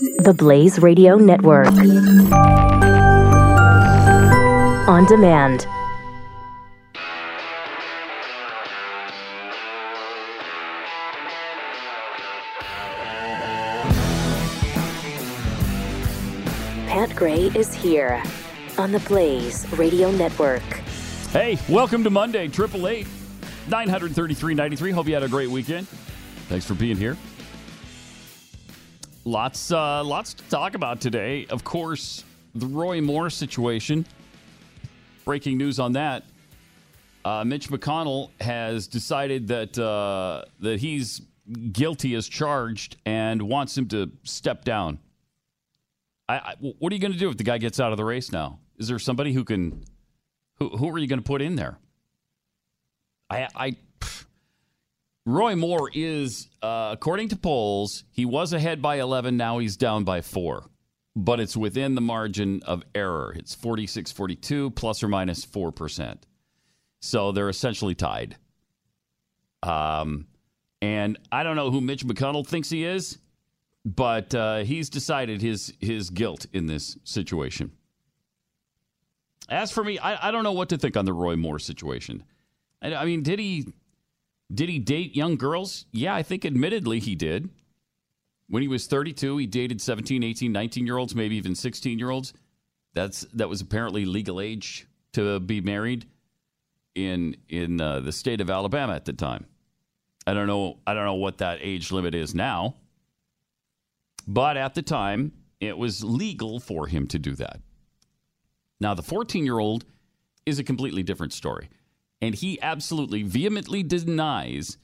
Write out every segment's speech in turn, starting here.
The Blaze Radio Network. On demand. Pat Gray is here on the Blaze Radio Network. Hey, welcome to Monday, Triple Eight, nine hundred thirty-three ninety-three. Hope you had a great weekend. Thanks for being here. Lots, uh, lots to talk about today. Of course, the Roy Moore situation. Breaking news on that. Uh, Mitch McConnell has decided that uh, that he's guilty as charged and wants him to step down. I, I, what are you going to do if the guy gets out of the race now? Is there somebody who can who, who are you going to put in there? I, I. Roy Moore is, uh, according to polls, he was ahead by 11. Now he's down by four, but it's within the margin of error. It's 46 42 plus or minus 4%. So they're essentially tied. Um, and I don't know who Mitch McConnell thinks he is, but uh, he's decided his, his guilt in this situation. As for me, I, I don't know what to think on the Roy Moore situation. I, I mean, did he did he date young girls? Yeah, I think admittedly he did. When he was 32, he dated 17, 18, 19 year olds, maybe even 16 year olds. That's that was apparently legal age to be married in in uh, the state of Alabama at the time. I don't know I don't know what that age limit is now. But at the time, it was legal for him to do that. Now, the 14 year old is a completely different story. And he absolutely vehemently denies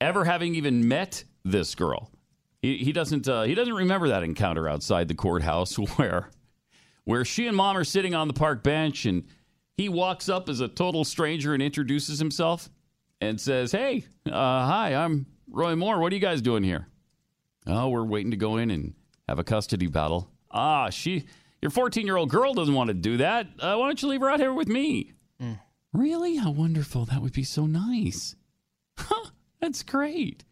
ever having even met this girl. He, he doesn't uh, he doesn't remember that encounter outside the courthouse where where she and mom are sitting on the park bench and he walks up as a total stranger and introduces himself and says, "Hey, uh, hi, I'm Roy Moore. What are you guys doing here?" Oh, we're waiting to go in and have a custody battle. Ah, she your 14 year old girl doesn't want to do that. Uh, why don't you leave her out here with me? Mm. Really? How wonderful. That would be so nice. Huh, that's great.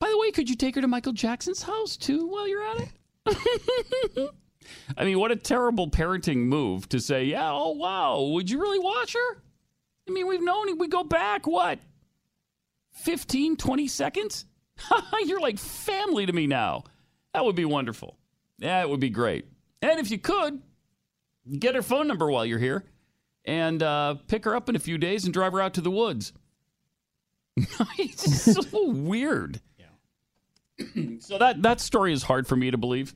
By the way, could you take her to Michael Jackson's house too while you're at it? I mean, what a terrible parenting move to say, yeah, oh, wow, would you really watch her? I mean, we've known we go back, what, 15, 20 seconds? you're like family to me now. That would be wonderful. Yeah, it would be great. And if you could, get her phone number while you're here and uh, pick her up in a few days and drive her out to the woods. it's so weird. Yeah. so that that story is hard for me to believe,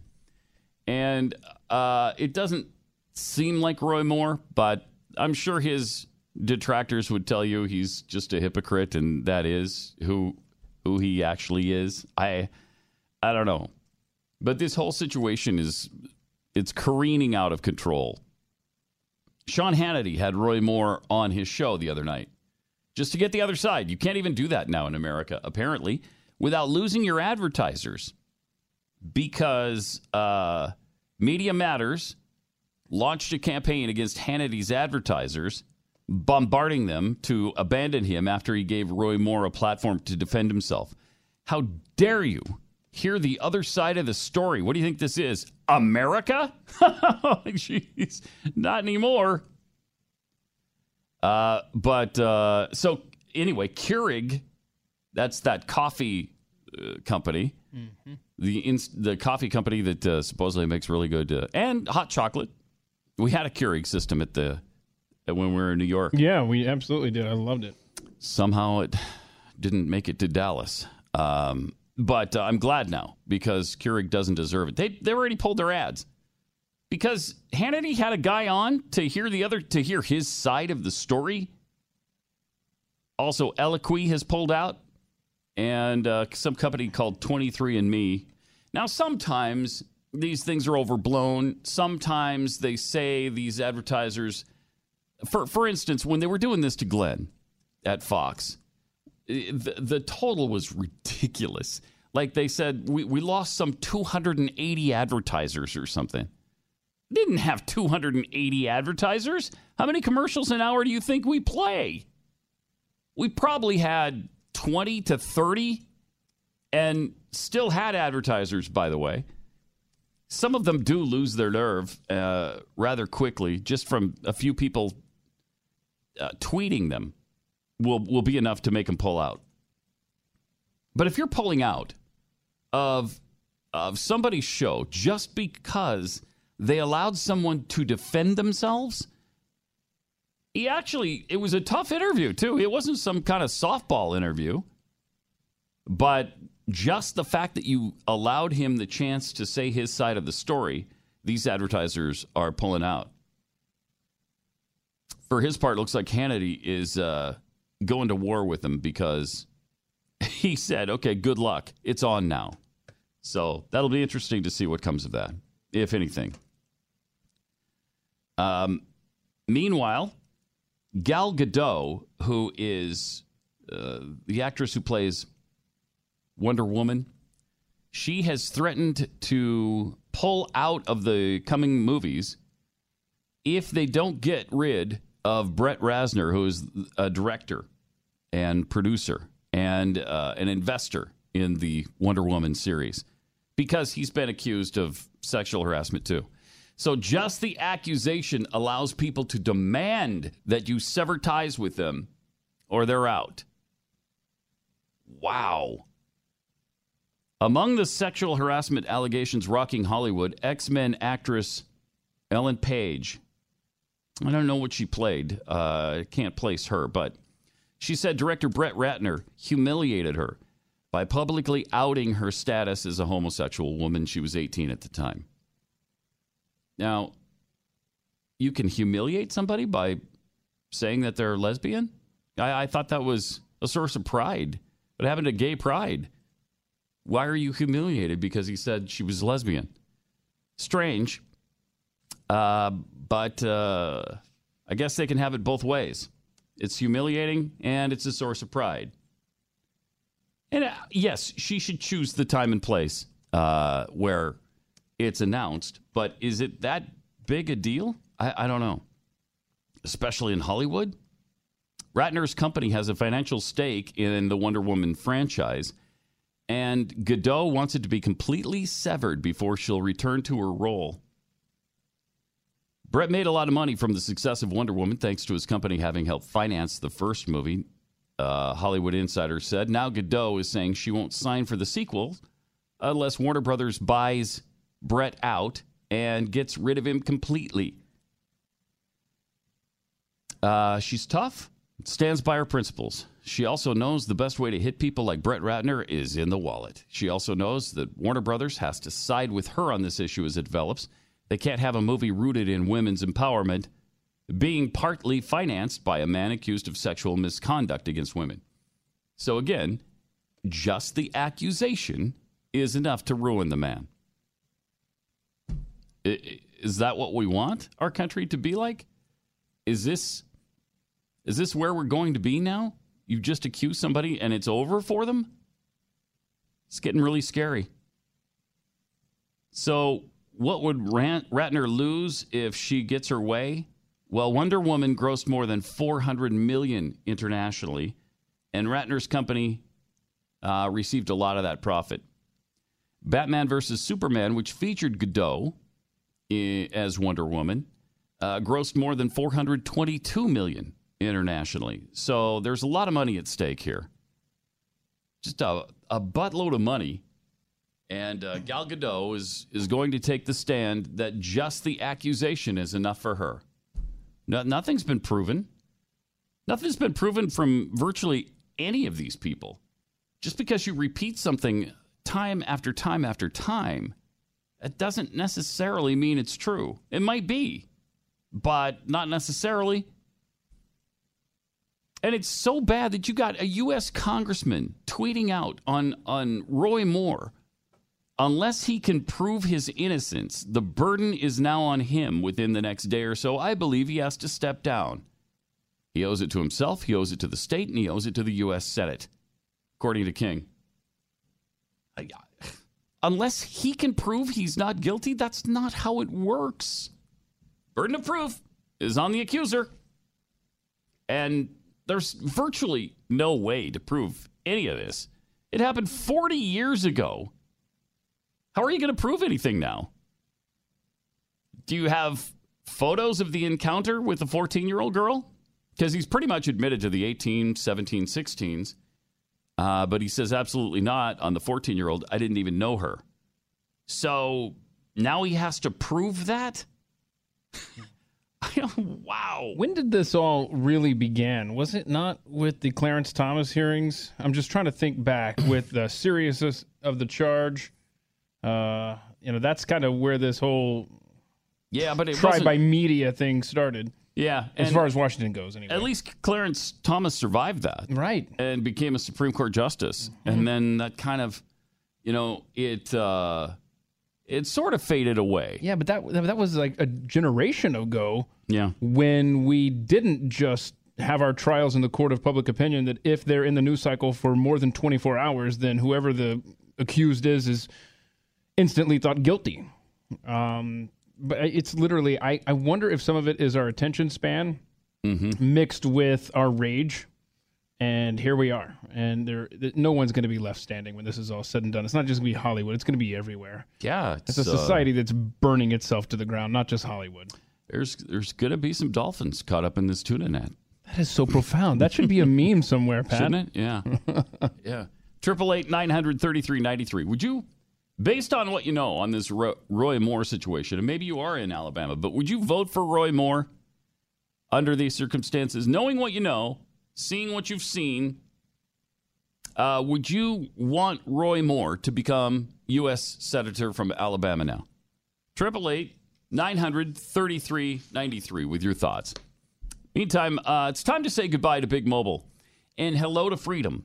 and uh, it doesn't seem like Roy Moore, but I'm sure his detractors would tell you he's just a hypocrite, and that is who who he actually is. I I don't know, but this whole situation is it's careening out of control. Sean Hannity had Roy Moore on his show the other night just to get the other side. You can't even do that now in America, apparently, without losing your advertisers because uh, Media Matters launched a campaign against Hannity's advertisers, bombarding them to abandon him after he gave Roy Moore a platform to defend himself. How dare you hear the other side of the story. What do you think this is? America? Jeez, not anymore. Uh, but uh, so anyway, Keurig, that's that coffee uh, company, mm-hmm. the ins- the coffee company that uh, supposedly makes really good uh, and hot chocolate. We had a Keurig system at the when we were in New York. Yeah, we absolutely did. I loved it. Somehow it didn't make it to Dallas. Um, but uh, I'm glad now because Keurig doesn't deserve it. They they already pulled their ads because Hannity had a guy on to hear the other to hear his side of the story. Also, Eloquii has pulled out, and uh, some company called 23andMe. Now, sometimes these things are overblown. Sometimes they say these advertisers, for for instance, when they were doing this to Glenn at Fox, the, the total was ridiculous. Like they said, we, we lost some 280 advertisers or something. Didn't have 280 advertisers. How many commercials an hour do you think we play? We probably had 20 to 30 and still had advertisers, by the way. some of them do lose their nerve uh, rather quickly, just from a few people uh, tweeting them will will be enough to make them pull out. But if you're pulling out of of somebody's show just because they allowed someone to defend themselves, he actually it was a tough interview too. It wasn't some kind of softball interview, but just the fact that you allowed him the chance to say his side of the story, these advertisers are pulling out. For his part, looks like Hannity is uh, going to war with him because he said, okay, good luck. It's on now. So that'll be interesting to see what comes of that, if anything. Um, meanwhile, Gal Gadot, who is uh, the actress who plays Wonder Woman, she has threatened to pull out of the coming movies if they don't get rid of Brett Ratner, who is a director and producer and uh, an investor in the Wonder Woman series, because he's been accused of sexual harassment too. So just the accusation allows people to demand that you sever ties with them or they're out. Wow. Among the sexual harassment allegations rocking Hollywood, X Men actress Ellen Page. I don't know what she played. Uh, can't place her, but she said director Brett Ratner humiliated her by publicly outing her status as a homosexual woman. She was 18 at the time. Now, you can humiliate somebody by saying that they're lesbian? I, I thought that was a source of pride. What happened to gay pride? Why are you humiliated because he said she was lesbian? Strange. Uh, but uh, I guess they can have it both ways. It's humiliating and it's a source of pride. And uh, yes, she should choose the time and place uh, where it's announced, but is it that big a deal? I, I don't know. Especially in Hollywood. Ratner's company has a financial stake in the Wonder Woman franchise, and Gadot wants it to be completely severed before she'll return to her role. Brett made a lot of money from the success of Wonder Woman thanks to his company having helped finance the first movie. Uh, Hollywood Insider said. Now Gadot is saying she won't sign for the sequel unless Warner Brothers buys Brett out and gets rid of him completely. Uh, she's tough, stands by her principles. She also knows the best way to hit people like Brett Ratner is in the wallet. She also knows that Warner Brothers has to side with her on this issue as it develops. They can't have a movie rooted in women's empowerment being partly financed by a man accused of sexual misconduct against women. So, again, just the accusation is enough to ruin the man. Is that what we want our country to be like? Is this is this where we're going to be now? You just accuse somebody and it's over for them? It's getting really scary. So, what would Ratner lose if she gets her way? Well, Wonder Woman grossed more than 400 million internationally, and Ratner's company uh, received a lot of that profit. Batman vs Superman, which featured Gadot, as Wonder Woman, uh, grossed more than 422 million internationally. So there's a lot of money at stake here. Just a, a buttload of money. And uh, Gal Gadot is, is going to take the stand that just the accusation is enough for her. No, nothing's been proven. Nothing's been proven from virtually any of these people. Just because you repeat something time after time after time that doesn't necessarily mean it's true. It might be, but not necessarily. And it's so bad that you got a U.S. congressman tweeting out on, on Roy Moore unless he can prove his innocence, the burden is now on him within the next day or so. I believe he has to step down. He owes it to himself, he owes it to the state, and he owes it to the U.S. Senate, according to King unless he can prove he's not guilty, that's not how it works. Burden of proof is on the accuser. And there's virtually no way to prove any of this. It happened 40 years ago. How are you going to prove anything now? Do you have photos of the encounter with the 14 year old girl? Because he's pretty much admitted to the 18, 17, 16s. Uh, but he says absolutely not on the 14 year old. I didn't even know her. So now he has to prove that? wow. When did this all really begin? Was it not with the Clarence Thomas hearings? I'm just trying to think back with the seriousness of the charge. Uh, you know, that's kind of where this whole yeah, but it tried by media thing started. Yeah, as far as Washington goes, anyway. At least Clarence Thomas survived that. Right. And became a Supreme Court justice. Mm-hmm. And then that kind of, you know, it uh it sort of faded away. Yeah, but that that was like a generation ago. Yeah. When we didn't just have our trials in the court of public opinion that if they're in the news cycle for more than 24 hours, then whoever the accused is is instantly thought guilty. Um, but it's literally, I, I wonder if some of it is our attention span mixed with our rage. And here we are. And there, no one's going to be left standing when this is all said and done. It's not just going to be Hollywood, it's going to be everywhere. Yeah, It's a it's, uh, society that's burning itself to the ground, not just Hollywood. There's there's gonna be some dolphins caught up in this tuna net. That is so profound. That should be a meme somewhere, Pat. Shouldn't it? Yeah. yeah. Triple eight nine hundred thirty three ninety three. Would you, based on what you know on this Roy Moore situation, and maybe you are in Alabama, but would you vote for Roy Moore under these circumstances, knowing what you know, seeing what you've seen? Uh, would you want Roy Moore to become U.S. Senator from Alabama now? Triple eight nine hundred thirty three ninety three with your thoughts. Meantime, uh, it's time to say goodbye to Big Mobile and hello to freedom.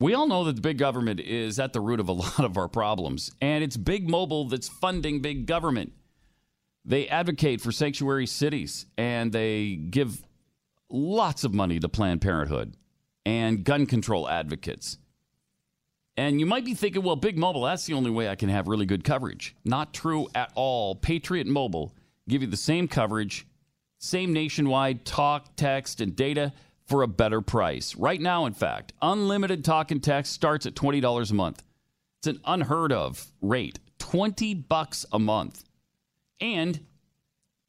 We all know that the big government is at the root of a lot of our problems, and it's Big Mobile that's funding big government. They advocate for sanctuary cities, and they give lots of money to Planned Parenthood and gun control advocates. And you might be thinking, well, Big Mobile, that's the only way I can have really good coverage. Not true at all. Patriot Mobile give you the same coverage, same nationwide talk, text, and data for a better price. Right now, in fact, unlimited talk and text starts at $20 a month. It's an unheard of rate. 20 bucks a month. And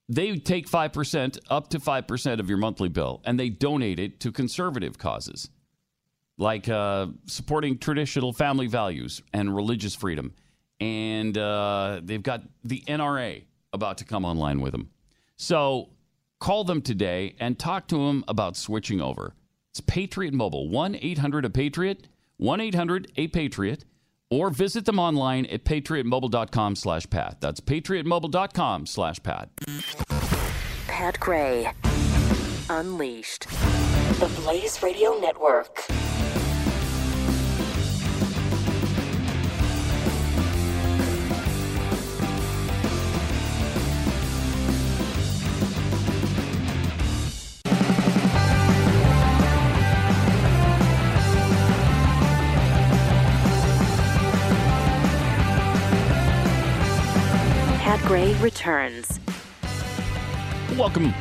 they take 5% up to 5% of your monthly bill and they donate it to conservative causes like uh, supporting traditional family values and religious freedom. And uh, they've got the NRA about to come online with them. So call them today and talk to them about switching over. It's Patriot Mobile, 1 800 A Patriot, 1 800 A Patriot, or visit them online at patriotmobile.com slash Pat. That's patriotmobile.com slash Pat. Pat Gray. Unleashed. The Blaze Radio Network. Gray returns. Welcome.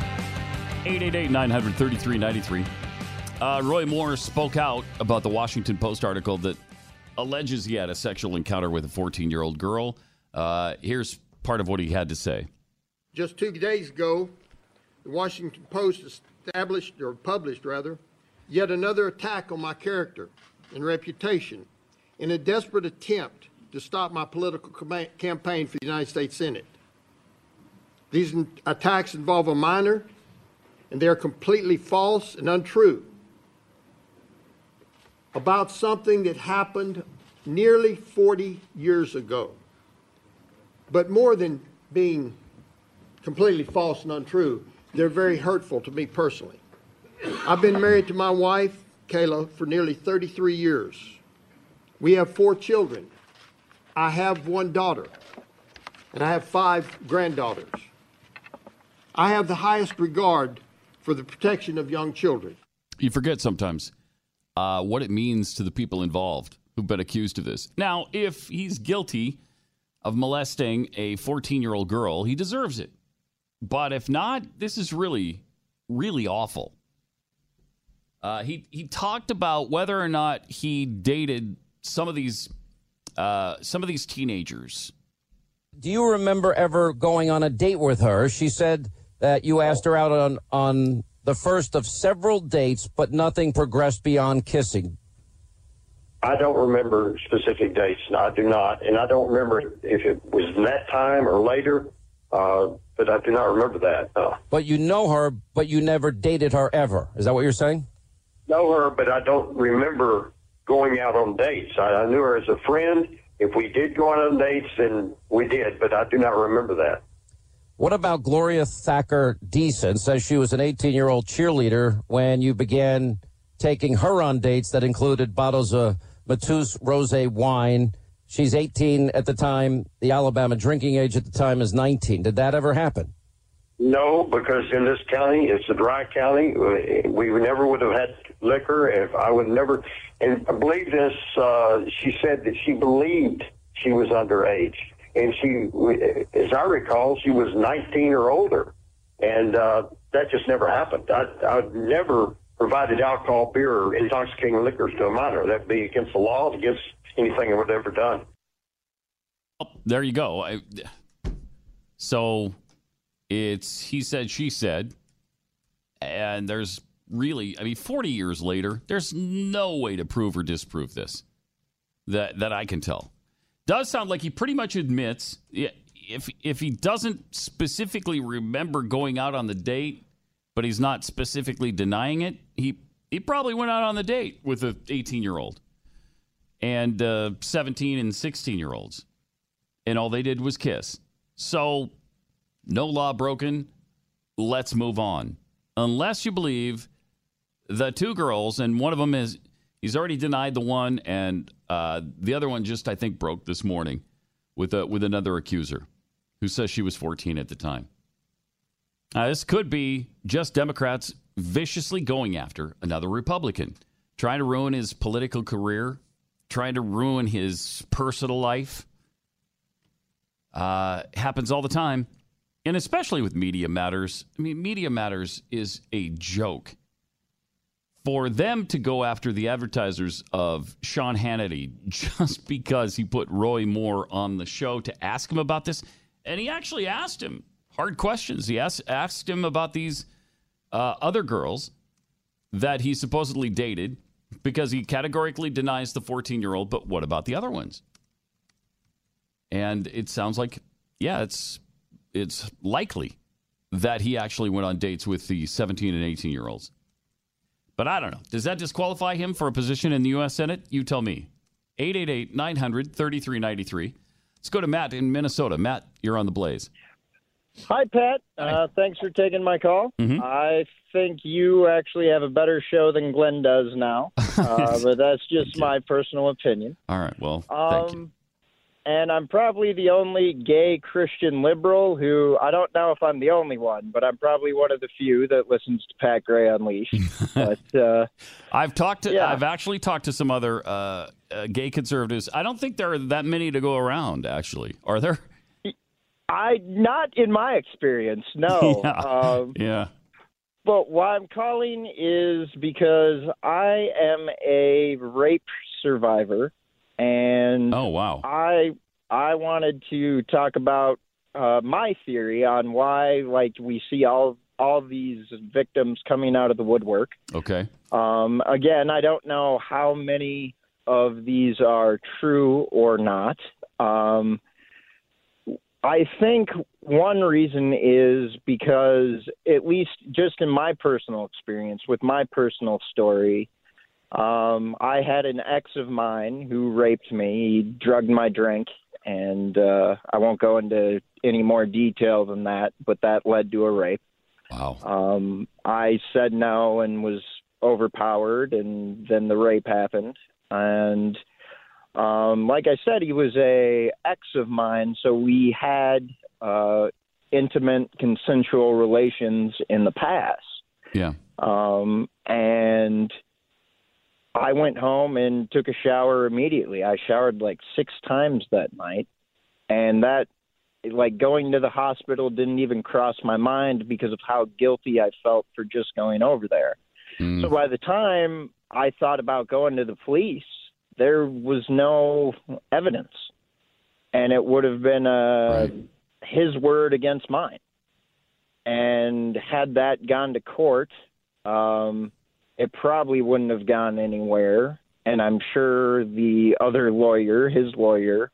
888 933 93. Uh, Roy Moore spoke out about the Washington Post article that alleges he had a sexual encounter with a 14 year old girl. Uh, here's part of what he had to say. Just two days ago, the Washington Post established, or published rather, yet another attack on my character and reputation in a desperate attempt to stop my political campaign for the United States Senate. These attacks involve a minor, and they are completely false and untrue about something that happened nearly 40 years ago. But more than being completely false and untrue, they're very hurtful to me personally. I've been married to my wife, Kayla, for nearly 33 years. We have four children. I have one daughter, and I have five granddaughters. I have the highest regard for the protection of young children. You forget sometimes uh, what it means to the people involved who've been accused of this. Now, if he's guilty of molesting a 14 year old girl, he deserves it. But if not, this is really, really awful. Uh, he he talked about whether or not he dated some of these uh, some of these teenagers do you remember ever going on a date with her? She said that you asked her out on on the first of several dates, but nothing progressed beyond kissing. I don't remember specific dates. I do not, and I don't remember if it was that time or later. Uh, but I do not remember that. Uh, But you know her, but you never dated her ever. Is that what you're saying? know her, but I don't remember going out on dates. I, I knew her as a friend. If we did go out on dates, then we did, but I do not remember that. What about Gloria Thacker Deason? Says she was an 18 year old cheerleader when you began taking her on dates that included bottles of Mateus Rose wine. She's 18 at the time. The Alabama drinking age at the time is 19. Did that ever happen? No, because in this county, it's a dry county. We never would have had liquor. If I would never, and I believe this, uh, she said that she believed she was underage, and she, as I recall, she was 19 or older, and uh, that just never happened. I, I've never provided alcohol, beer, or intoxicating liquors to a minor. That'd be against the law, against anything I would ever done. There you go. I, so it's he said, she said, and there's really, I mean, 40 years later, there's no way to prove or disprove this that that I can tell. Does sound like he pretty much admits if if he doesn't specifically remember going out on the date, but he's not specifically denying it, he he probably went out on the date with a 18 year old and uh, 17 and 16 year olds, and all they did was kiss. So no law broken. Let's move on. Unless you believe the two girls, and one of them is he's already denied the one, and uh, the other one just I think broke this morning with a, with another accuser who says she was 14 at the time. Uh, this could be just Democrats viciously going after another Republican, trying to ruin his political career, trying to ruin his personal life. Uh, happens all the time. And especially with Media Matters. I mean, Media Matters is a joke. For them to go after the advertisers of Sean Hannity just because he put Roy Moore on the show to ask him about this, and he actually asked him hard questions. He asked, asked him about these uh, other girls that he supposedly dated because he categorically denies the 14 year old, but what about the other ones? And it sounds like, yeah, it's it's likely that he actually went on dates with the 17 and 18 year olds. But I don't know. Does that disqualify him for a position in the U.S. Senate? You tell me. 888 900 3393. Let's go to Matt in Minnesota. Matt, you're on the blaze. Hi, Pat. Uh, thanks for taking my call. Mhm. I think you actually have a better show than Glenn does now, uh, but that's just my personal opinion. All right. Well, thank you. And I'm probably the only gay Christian liberal who I don't know if I'm the only one, but I'm probably one of the few that listens to Pat Gray Unleashed. but uh, I've talked to. yeah. I've actually talked to some other uh, uh, gay conservatives. I don't think there are that many to go around. Actually, are there? I not in my experience, no. yeah. Um, yeah. But why I'm calling is because I am a rape survivor, and Oh wow. I I wanted to talk about uh, my theory on why, like, we see all all these victims coming out of the woodwork. Okay. Um, again, I don't know how many of these are true or not. Um, I think one reason is because, at least just in my personal experience, with my personal story, um, I had an ex of mine who raped me. He drugged my drink, and uh, I won't go into any more detail than that, but that led to a rape. Wow. Um, I said no and was overpowered, and then the rape happened. And um, like I said, he was a ex of mine, so we had uh, intimate, consensual relations in the past. Yeah. Um, and I went home and took a shower immediately. I showered like six times that night, and that like going to the hospital didn't even cross my mind because of how guilty I felt for just going over there. Mm. So by the time I thought about going to the police, there was no evidence. and it would have been uh, his word against mine. And had that gone to court, um, it probably wouldn't have gone anywhere. And I'm sure the other lawyer, his lawyer,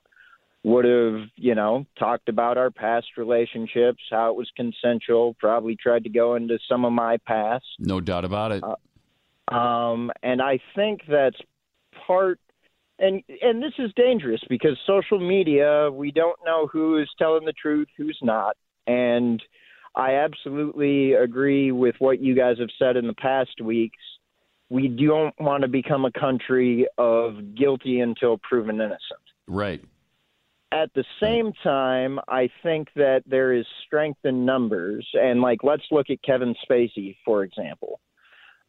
would have, you know, talked about our past relationships, how it was consensual, probably tried to go into some of my past. No doubt about it. Um, and I think that's part and and this is dangerous because social media, we don't know who is telling the truth, who's not. And I absolutely agree with what you guys have said in the past weeks. We don't want to become a country of guilty until proven innocent. right. At the same time, I think that there is strength in numbers. And, like, let's look at Kevin Spacey, for example.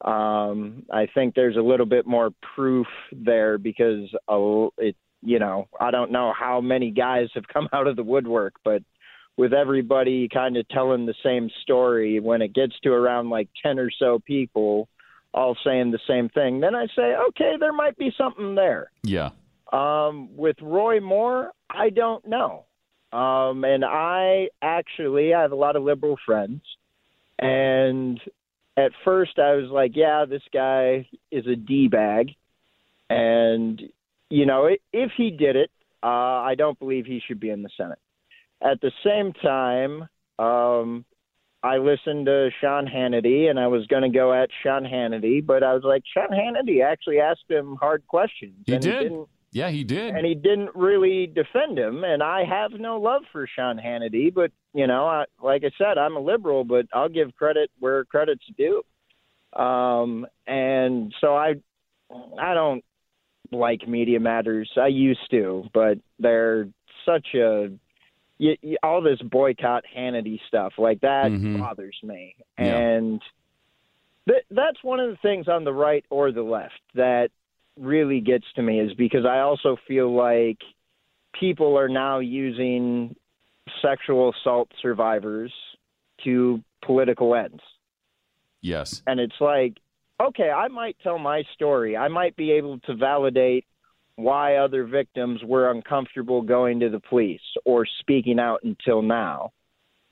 Um, I think there's a little bit more proof there because uh, it, you know, I don't know how many guys have come out of the woodwork, but with everybody kind of telling the same story, when it gets to around like 10 or so people all saying the same thing, then I say, okay, there might be something there. Yeah. Um, with Roy Moore, I don't know. Um, and I actually, I have a lot of liberal friends. And at first I was like, yeah, this guy is a D bag. And, you know, if he did it, uh, I don't believe he should be in the Senate. At the same time, um, I listened to Sean Hannity, and I was going to go at Sean Hannity, but I was like, Sean Hannity actually asked him hard questions. He did. didn't, Yeah, he did. and he didn't really defend him. And I have no love for Sean Hannity, but you know, I, like I said, I'm a liberal, but I'll give credit where credit's due. Um, and so I, I don't like Media Matters. I used to, but they're such a y y all this boycott Hannity stuff like that Mhm. bothers me, Yeah. and th- that's one of the things on the right or the left that really gets to me is because I also feel like people are now using sexual assault survivors to political ends. yes. And it's like, okay, I might tell my story. I might be able to validate why other victims were uncomfortable going to the police or speaking out until now.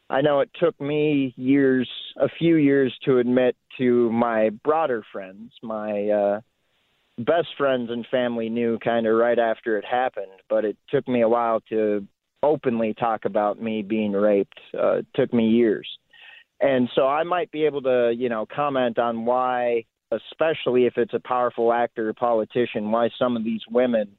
I know it took me years, a few years to admit to my broader friends, my uh, best friends and family knew kind of right after it happened, but it took me a while to openly talk about me being raped. Uh, it took me years. And so I might be able to, you know, comment on why, especially if it's a powerful actor or politician, why some of these women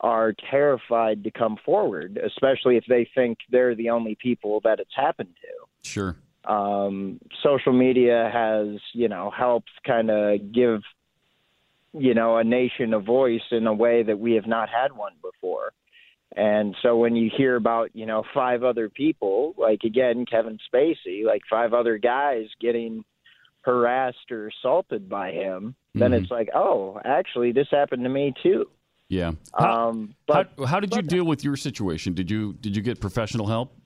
are terrified to come forward, especially if they think they're the only people that it's happened to Sure. um, social media has you know helped kind of give you know a nation a voice in a way that we have not had one before and so when you hear about you know five other people like again kevin spacey like five other guys getting harassed or assaulted by him then Mhm. it's like oh actually this happened to me too Yeah. How, um but how, how did you deal with your situation? Did you did you get professional help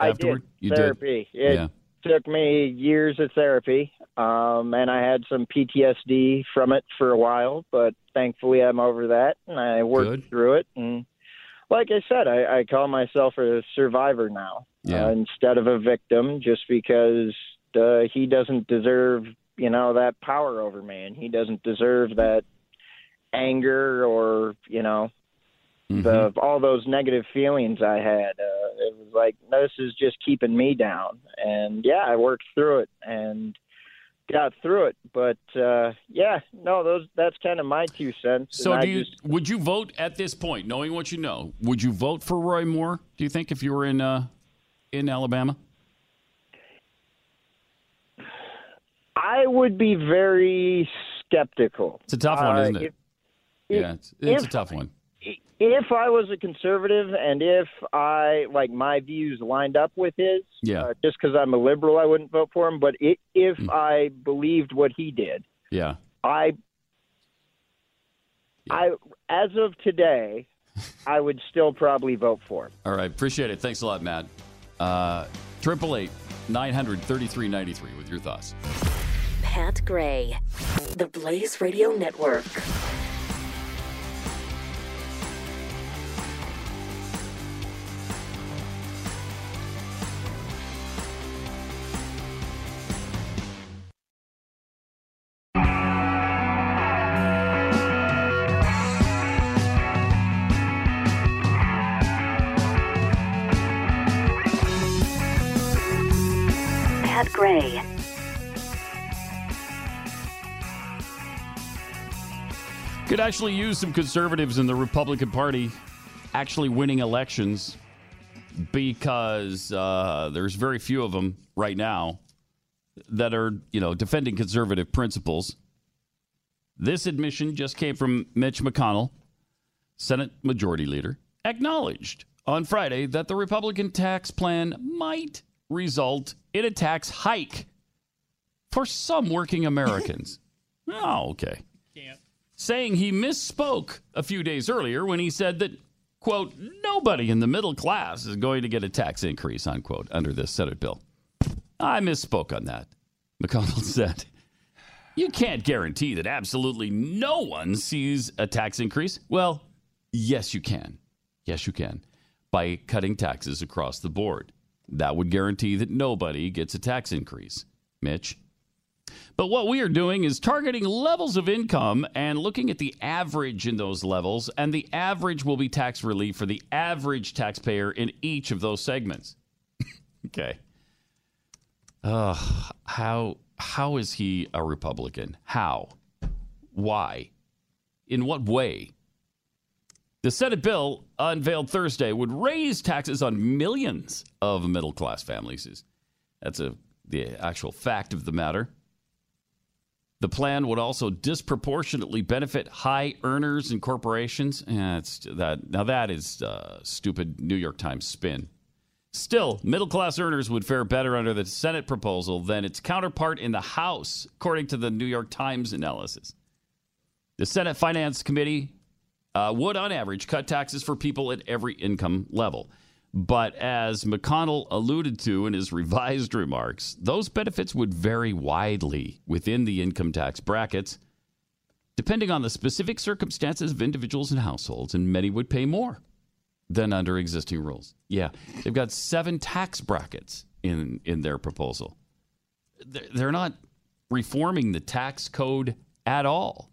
I afterward? did You therapy. did. It yeah. took me years of therapy, um, and I had some PTSD from it for a while. But thankfully, I'm over that, and I worked Good. through it. And like I said, I, I call myself a survivor now Yeah. uh, instead of a victim, just because uh, he doesn't deserve, you know, that power over me, and he doesn't deserve that anger or you know Mhm. the all those negative feelings I had. Uh, it was like this is just keeping me down, and yeah, I worked through it and got through it. But uh, yeah, no, those that's kind of my two cents. So do you just, would you vote at this point, knowing what you know? Would you vote for Roy Moore? Do you think if you were in uh, in Alabama? I would be very skeptical. It's a tough one, Uh, isn't it? if- if- yeah, it's, it's a tough one. if I was a conservative and if I like my views lined up with his, Yeah. uh, just because I'm a liberal, I wouldn't vote for him. But i if Mm. I believed what he did, Yeah. I, I as of today, I would still probably vote for him. All right. Appreciate it. Thanks a lot, Matt. Uh, Triple eight nine hundred thirty three ninety three with your thoughts. Pat Gray, the Blaze Radio Network. Actually use some conservatives in the Republican Party actually winning elections because uh, there's very few of them right now that are, you know, defending conservative principles. This admission just came from Mitch McConnell, Senate Majority Leader, acknowledged on Friday that the Republican tax plan might result in a tax hike for some working Americans. oh, okay saying he misspoke a few days earlier when he said that, quote, nobody in the middle class is going to get a tax increase, unquote, under this Senate bill. I misspoke on that, McConnell said. You can't guarantee that absolutely no one sees a tax increase. Well, yes, you can. Yes, you can. By cutting taxes across the board. That would guarantee that nobody gets a tax increase. Mitch? But what we are doing is targeting levels of income and looking at the average in those levels, and the average will be tax relief for the average taxpayer in each of those segments. okay. Uh, how how is he a Republican? How? Why? In what way? The Senate bill unveiled Thursday would raise taxes on millions of middle class families. That's a the actual fact of the matter. The plan would also disproportionately benefit high earners and corporations. Yeah, that now that is uh, stupid New York Times spin. Still, middle class earners would fare better under the Senate proposal than its counterpart in the House, according to the New York Times analysis. The Senate Finance Committee uh, would, on average, cut taxes for people at every income level. But as McConnell alluded to in his revised remarks, those benefits would vary widely within the income tax brackets, depending on the specific circumstances of individuals and households, and many would pay more than under existing rules. Yeah, they've got seven tax brackets in, in their proposal. They're not reforming the tax code at all.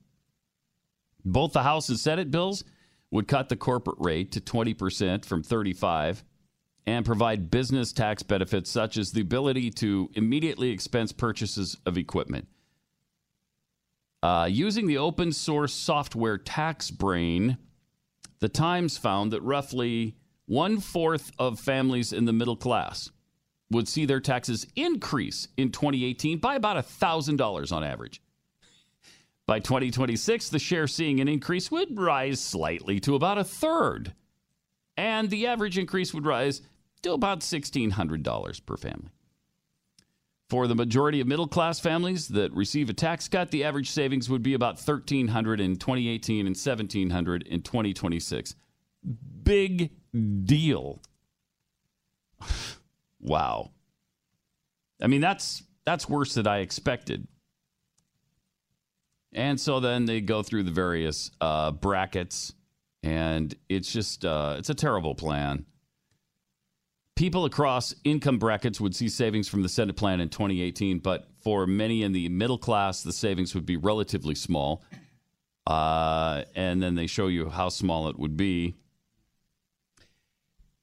Both the House and Senate bills would cut the corporate rate to 20% from 35 and provide business tax benefits such as the ability to immediately expense purchases of equipment. Uh, using the open source software TaxBrain, the Times found that roughly one fourth of families in the middle class would see their taxes increase in 2018 by about $1,000 on average. By 2026, the share seeing an increase would rise slightly to about a third. And the average increase would rise to about $1,600 per family. For the majority of middle class families that receive a tax cut, the average savings would be about $1,300 in 2018 and $1,700 in 2026. Big deal. wow. I mean, that's that's worse than I expected. And so then they go through the various uh, brackets, and it's just uh, it's a terrible plan. People across income brackets would see savings from the Senate plan in 2018, but for many in the middle class, the savings would be relatively small. Uh, and then they show you how small it would be.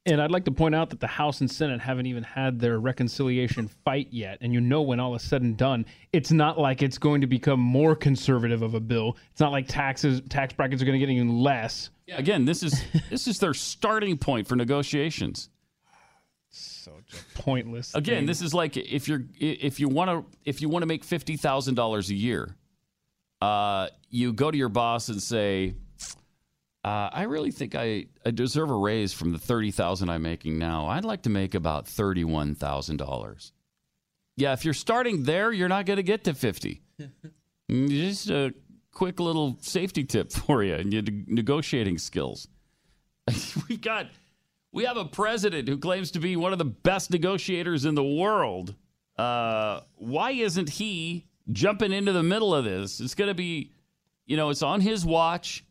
And I'd like to point out that the House and Senate haven't even had their reconciliation fight yet. And you know, when all is said and done, it's not like it's going to become more conservative of a bill. It's not like taxes, tax brackets are going to get even less. Yeah, again, this is this is their starting point for negotiations. So pointless. Again, thing. this is like if you're if you want to if you want to make fifty thousand dollars a year, uh, you go to your boss and say, uh, I really think I, I deserve a raise from the thirty thousand I'm making now. I'd like to make about thirty one thousand dollars. Yeah, if you're starting there, you're not going to get to fifty. Just a quick little safety tip for you and your negotiating skills. We've got we have a president who claims to be one of the best negotiators in the world. Uh, why isn't he jumping into the middle of this? It's going to be, you know, it's on his watch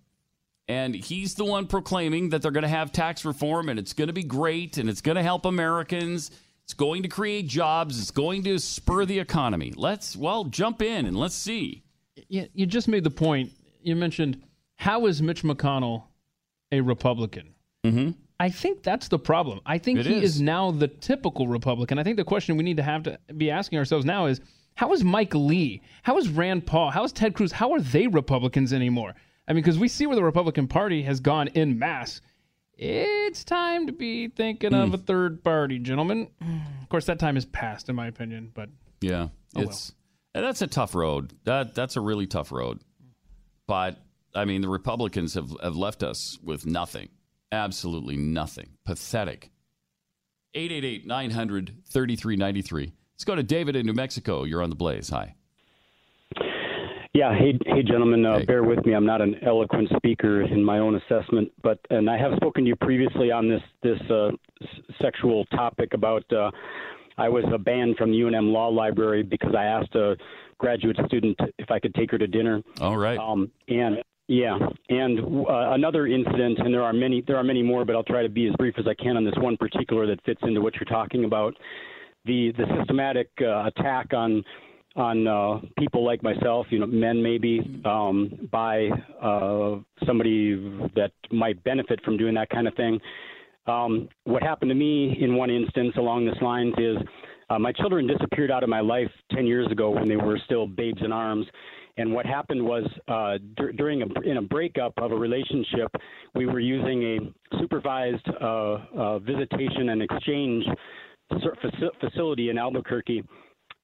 and he's the one proclaiming that they're going to have tax reform and it's going to be great and it's going to help Americans. It's going to create jobs. It's going to spur the economy. Let's, well, jump in and let's see. Yeah, you just made the point. You mentioned how is Mitch McConnell a Republican? Mm-hmm. I think that's the problem. I think It he is. is. now the typical Republican. I think the question we need to have to be asking ourselves now is how is Mike Lee? How is Rand Paul? How is Ted Cruz? How are they Republicans anymore? I mean, because we see where the Republican Party has gone in mass. It's time to be thinking of hmm. a third party, gentlemen. Of course, that time is past, in my opinion. But Yeah, oh it's and that's a tough road. That that's a really tough road. But I mean, the Republicans have have left us with nothing, absolutely nothing. Pathetic. 888-900-3393. Let's go to David in New Mexico. You're on the Blaze. Hi. Yeah, hey, hey, gentlemen, uh, Hey. bear with me. I'm not an eloquent speaker in my own assessment, but and I have spoken to you previously on this this uh, s- sexual topic about. Uh, I was banned from the UNM Law Library because I asked a graduate student if I could take her to dinner. All right. Um, and yeah, and uh, another incident, and there are many, there are many more, but I'll try to be as brief as I can on this one particular that fits into what you're talking about. The the systematic uh, attack on on uh, people like myself, you know, men maybe, um, by uh, somebody that might benefit from doing that kind of thing. Um, what happened to me in one instance along this lines is uh, my children disappeared out of my life 10 years ago when they were still babes in arms. And what happened was uh, dur- during a, in a breakup of a relationship, we were using a supervised uh, uh, visitation and exchange facility in Albuquerque,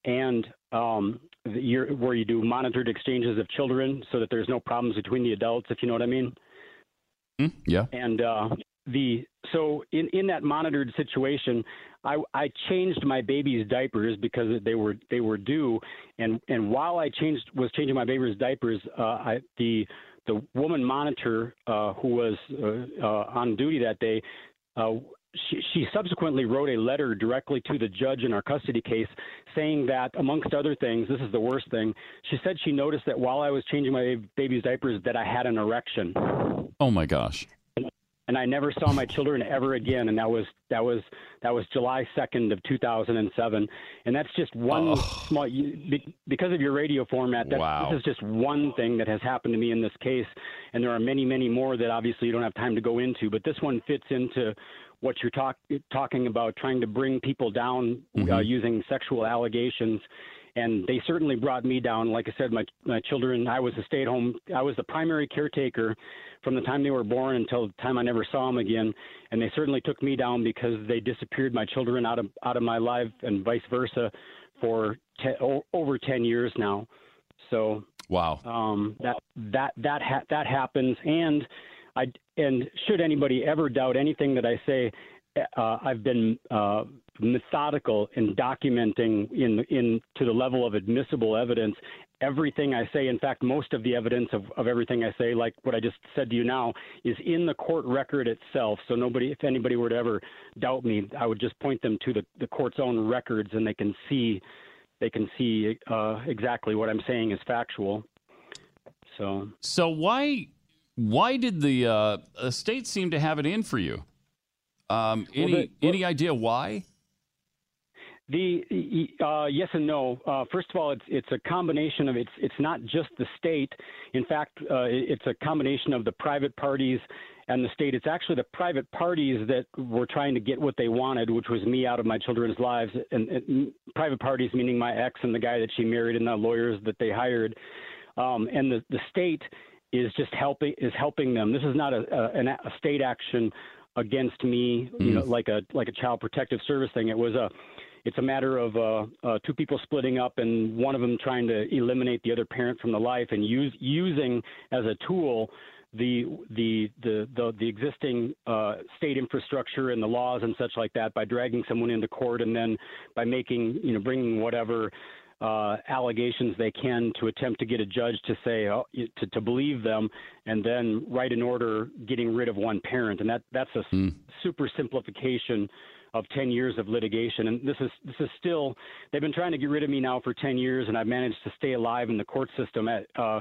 and um, the- where you do monitored exchanges of children so that there's no problems between the adults, if you know what I mean. Hmm? Yeah. And uh, the so in in that monitored situation, I I changed my baby's diapers because they were they were due, and and while I changed was changing my baby's diapers, uh, I the the woman monitor uh, who was uh, uh, on duty that day. She, she subsequently wrote a letter directly to the judge in our custody case saying that, amongst other things, this is the worst thing. She said she noticed that while I was changing my baby's diapers, that I had an erection Oh my gosh. and I never saw my children ever again. And that was that was that was July second of two thousand and seven. And that's just one small because of your radio format. That, Wow. This is just one thing that has happened to me in this case, and there are many many more that obviously you don't have time to go into. But this one fits into what you're talk, talking about, trying to bring people down uh, using sexual allegations and they certainly brought me down. Like I said, my my children, I was a stay at home, I was the primary caretaker from the time they were born until the time I never saw them again, and they certainly took me down because they disappeared my children out of out of my life and vice versa for te- o- over ten years now. So Wow. um, that that that ha- that happens, and I and should anybody ever doubt anything that I say, uh, I've been uh, methodical in documenting in in to the level of admissible evidence everything I say. In fact, most of the evidence of, of everything I say, like what I just said to you now, is in the court record itself. So nobody, if anybody were to ever doubt me, I would just point them to the, the court's own records, and they can see they can see uh, exactly what I'm saying is factual. So So why why did the uh, the state seem to have it in for you? Um, any the- well- any idea why? The uh, yes and no. Uh, first of all, it's it's a combination of it's it's not just the state. In fact, uh, it's a combination of the private parties and the state. It's actually the private parties that were trying to get what they wanted, which was me out of my children's lives. And, and private parties meaning my ex and the guy that she married and the lawyers that they hired. Um, and the the state is just helping is helping them. This is not a a, a state action against me, you know, like a like a child protective service thing. It was a it's a matter of uh, uh, two people splitting up and one of them trying to eliminate the other parent from the life and use using as a tool the the the the, the existing uh, state infrastructure and the laws and such like that by dragging someone into court and then by making you know bringing whatever uh, allegations they can to attempt to get a judge to say oh, to, to believe them and then write an order getting rid of one parent. And that that's a s- super simplification of 10 years of litigation. And this is this is still they've been trying to get rid of me now for 10 years and I've managed to stay alive in the court system at uh,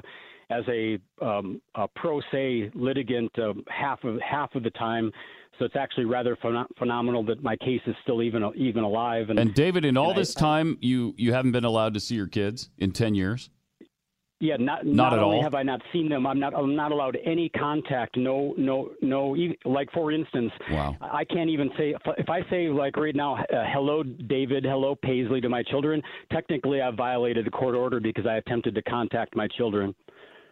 as a, um, a pro se litigant uh, half of half of the time so it's actually rather phen- phenomenal that my case is still even even alive And David, in all and I- this time, you you haven't been allowed to see your kids in ten years. yeah, not Not at only all? have I not seen them, I'm not I'm not allowed any contact. No, no, no. e- Like for instance, Wow. I can't even say if, I say like right now, uh, hello David, hello Paisley to my children. Technically, I've violated the court order because I attempted to contact my children.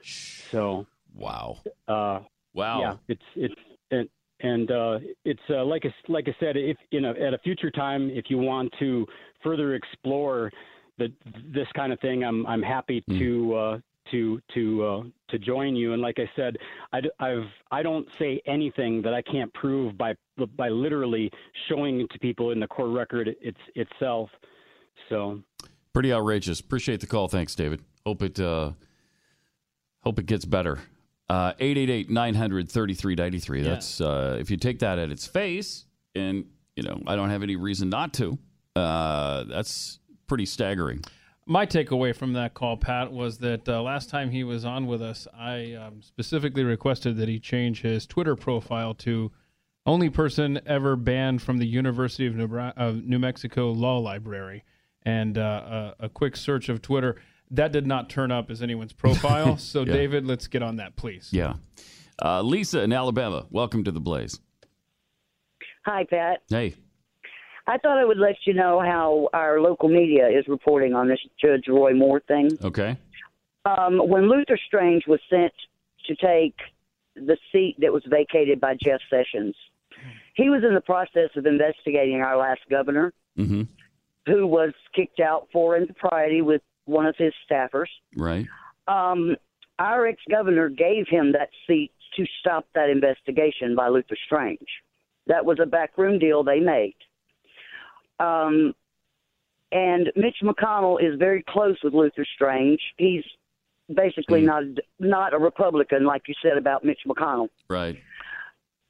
So Wow. uh, Wow. yeah, it's it's and and uh, it's uh, like I, like I said, if you know at a future time, if you want to further explore the this kind of thing, I'm I'm happy to uh, to to uh, to join you. And like I said, I I've I don't say anything that I can't prove by by literally showing it to people in the court record it's itself. So Pretty outrageous. Appreciate the call. Thanks, David. Hope it uh, hope it gets better. Uh, 888-900-3393. That's uh, if you take that at its face, and you know I don't have any reason not to. Uh, that's pretty staggering. My takeaway from that call, Pat, was that uh, last time he was on with us, I um, specifically requested that he change his Twitter profile to only person ever banned from the University of New Mexico Law Library. And uh, a, a quick search of Twitter, that did not turn up as anyone's profile. So, Yeah. David, let's get on that, please. Yeah. Uh, Lisa in Alabama, welcome to the Blaze. Hi, Pat. Hey. I thought I would let you know how our local media is reporting on this Judge Roy Moore thing. Okay. Um, when Luther Strange was sent to take the seat that was vacated by Jeff Sessions, he was in the process of investigating our last governor, Mm-hmm. who was kicked out for impropriety with one of his staffers. Right. Um, our ex governor gave him that seat to stop that investigation by Luther Strange. That was a backroom deal they made. Um, and Mitch McConnell is very close with Luther Strange. He's basically not not a Republican, like you said about Mitch McConnell, Right.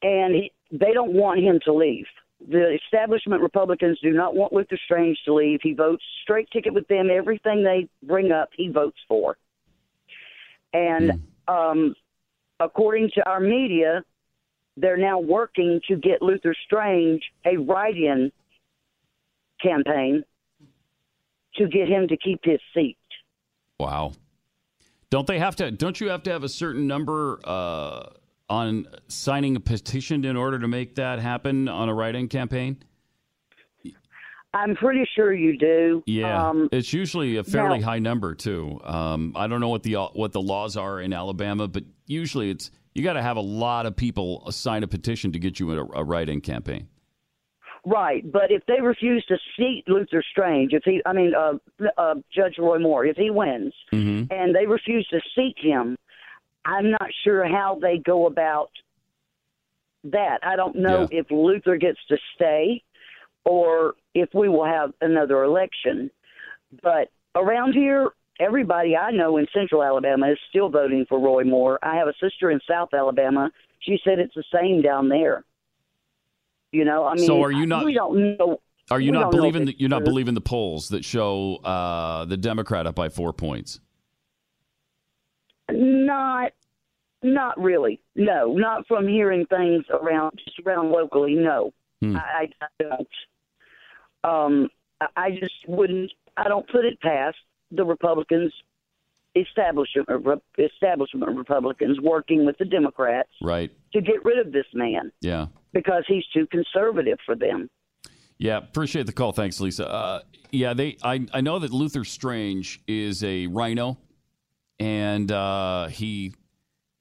and he, they don't want him to leave. The establishment Republicans do not want Luther Strange to leave. He votes straight ticket with them. Everything they bring up, he votes for. And um, according to our media, they're now working to get Luther Strange a write-in campaign to get him to keep his seat. Wow. Don't they have to? Don't you have to have a certain number uh, on signing a petition in order to make that happen on a write-in campaign? I'm pretty sure you do. Yeah, Um, it's usually a fairly now- high number too. Um, I don't know what the what the laws are in Alabama, but usually it's you got to have a lot of people sign a petition to get you a, a write-in campaign. Right, but if they refuse to seat Luther Strange, if he, I mean, uh, uh, Judge Roy Moore, if he wins, Mm-hmm. and they refuse to seat him, I'm not sure how they go about that. I don't know if Luther gets to stay or if we will have another election. But around here, everybody I know in Central Alabama is still voting for Roy Moore. I have a sister in South Alabama. She said it's the same down there. You know, I mean, So are you not- We don't know. Are you not believing that you're not true. believing the polls that show uh, the Democrat up by four points? Not, not really. No, not from hearing things around just around locally. No, Hmm. I, I don't. Um, I- just wouldn't. I don't put it past the Republicans, establishment establishment Republicans working with the Democrats Right. to get rid of this man Yeah. because he's too conservative for them. Yeah, appreciate the call. Thanks, Lisa. Uh, yeah, they. I, I know that Luther Strange is a rhino, and uh, he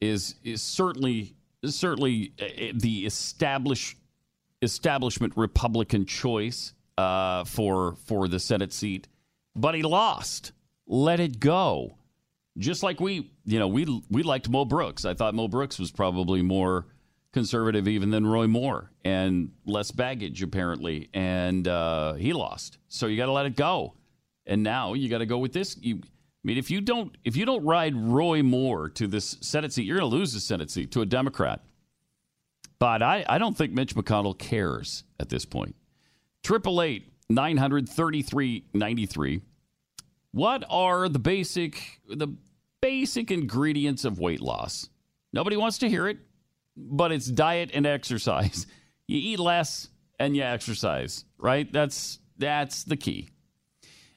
is is certainly certainly uh, the establish establishment Republican choice uh, for for the Senate seat, but he lost. Let it go. Just like we, you know, we we liked Mo Brooks. I thought Mo Brooks was probably more conservative even than Roy Moore and less baggage apparently, and uh, he lost. So you got to let it go. And now you got to go with this. You, I mean, if you don't if you don't ride Roy Moore to this Senate seat, you're going to lose the Senate seat to a Democrat. But I, I don't think Mitch McConnell cares at this point. Triple eight nine hundred thirty three ninety three. What are the basic the basic ingredients of weight loss? Nobody wants to hear it, but it's diet and exercise. You eat less and you exercise, right? That's that's the key.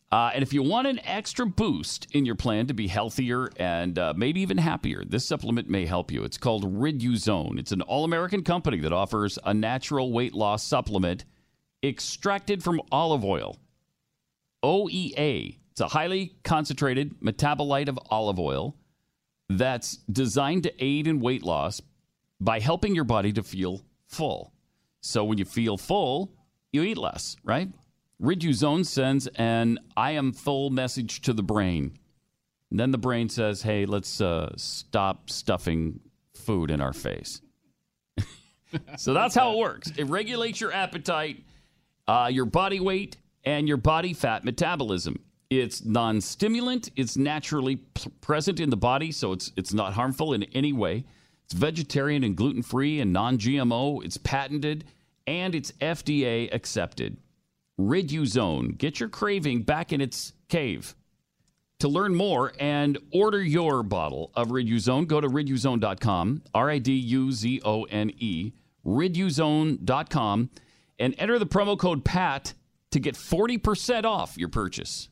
Uh, and if you want an extra boost in your plan to be healthier and uh, maybe even happier, this supplement may help you. It's called Riduzone. It's an all American company that offers a natural weight loss supplement extracted from olive oil. OEA. It's a highly concentrated metabolite of olive oil that's designed to aid in weight loss by helping your body to feel full. So when you feel full, you eat less, right? Riduzone sends an I am full message to the brain. And then the brain says, hey, let's uh, stop stuffing food in our face. so that's how it works. It regulates your appetite, uh, your body weight, and your body fat metabolism. It's non-stimulant. It's naturally p- present in the body, so it's it's not harmful in any way. It's vegetarian and gluten-free and non-GMO. It's patented and it's FDA accepted. Riduzone. Get your craving back in its cave. To learn more and order your bottle of Riduzone, go to riduzone.com, R I D U Z O N E, riduzone.com, and enter the promo code PAT to get 40% off your purchase.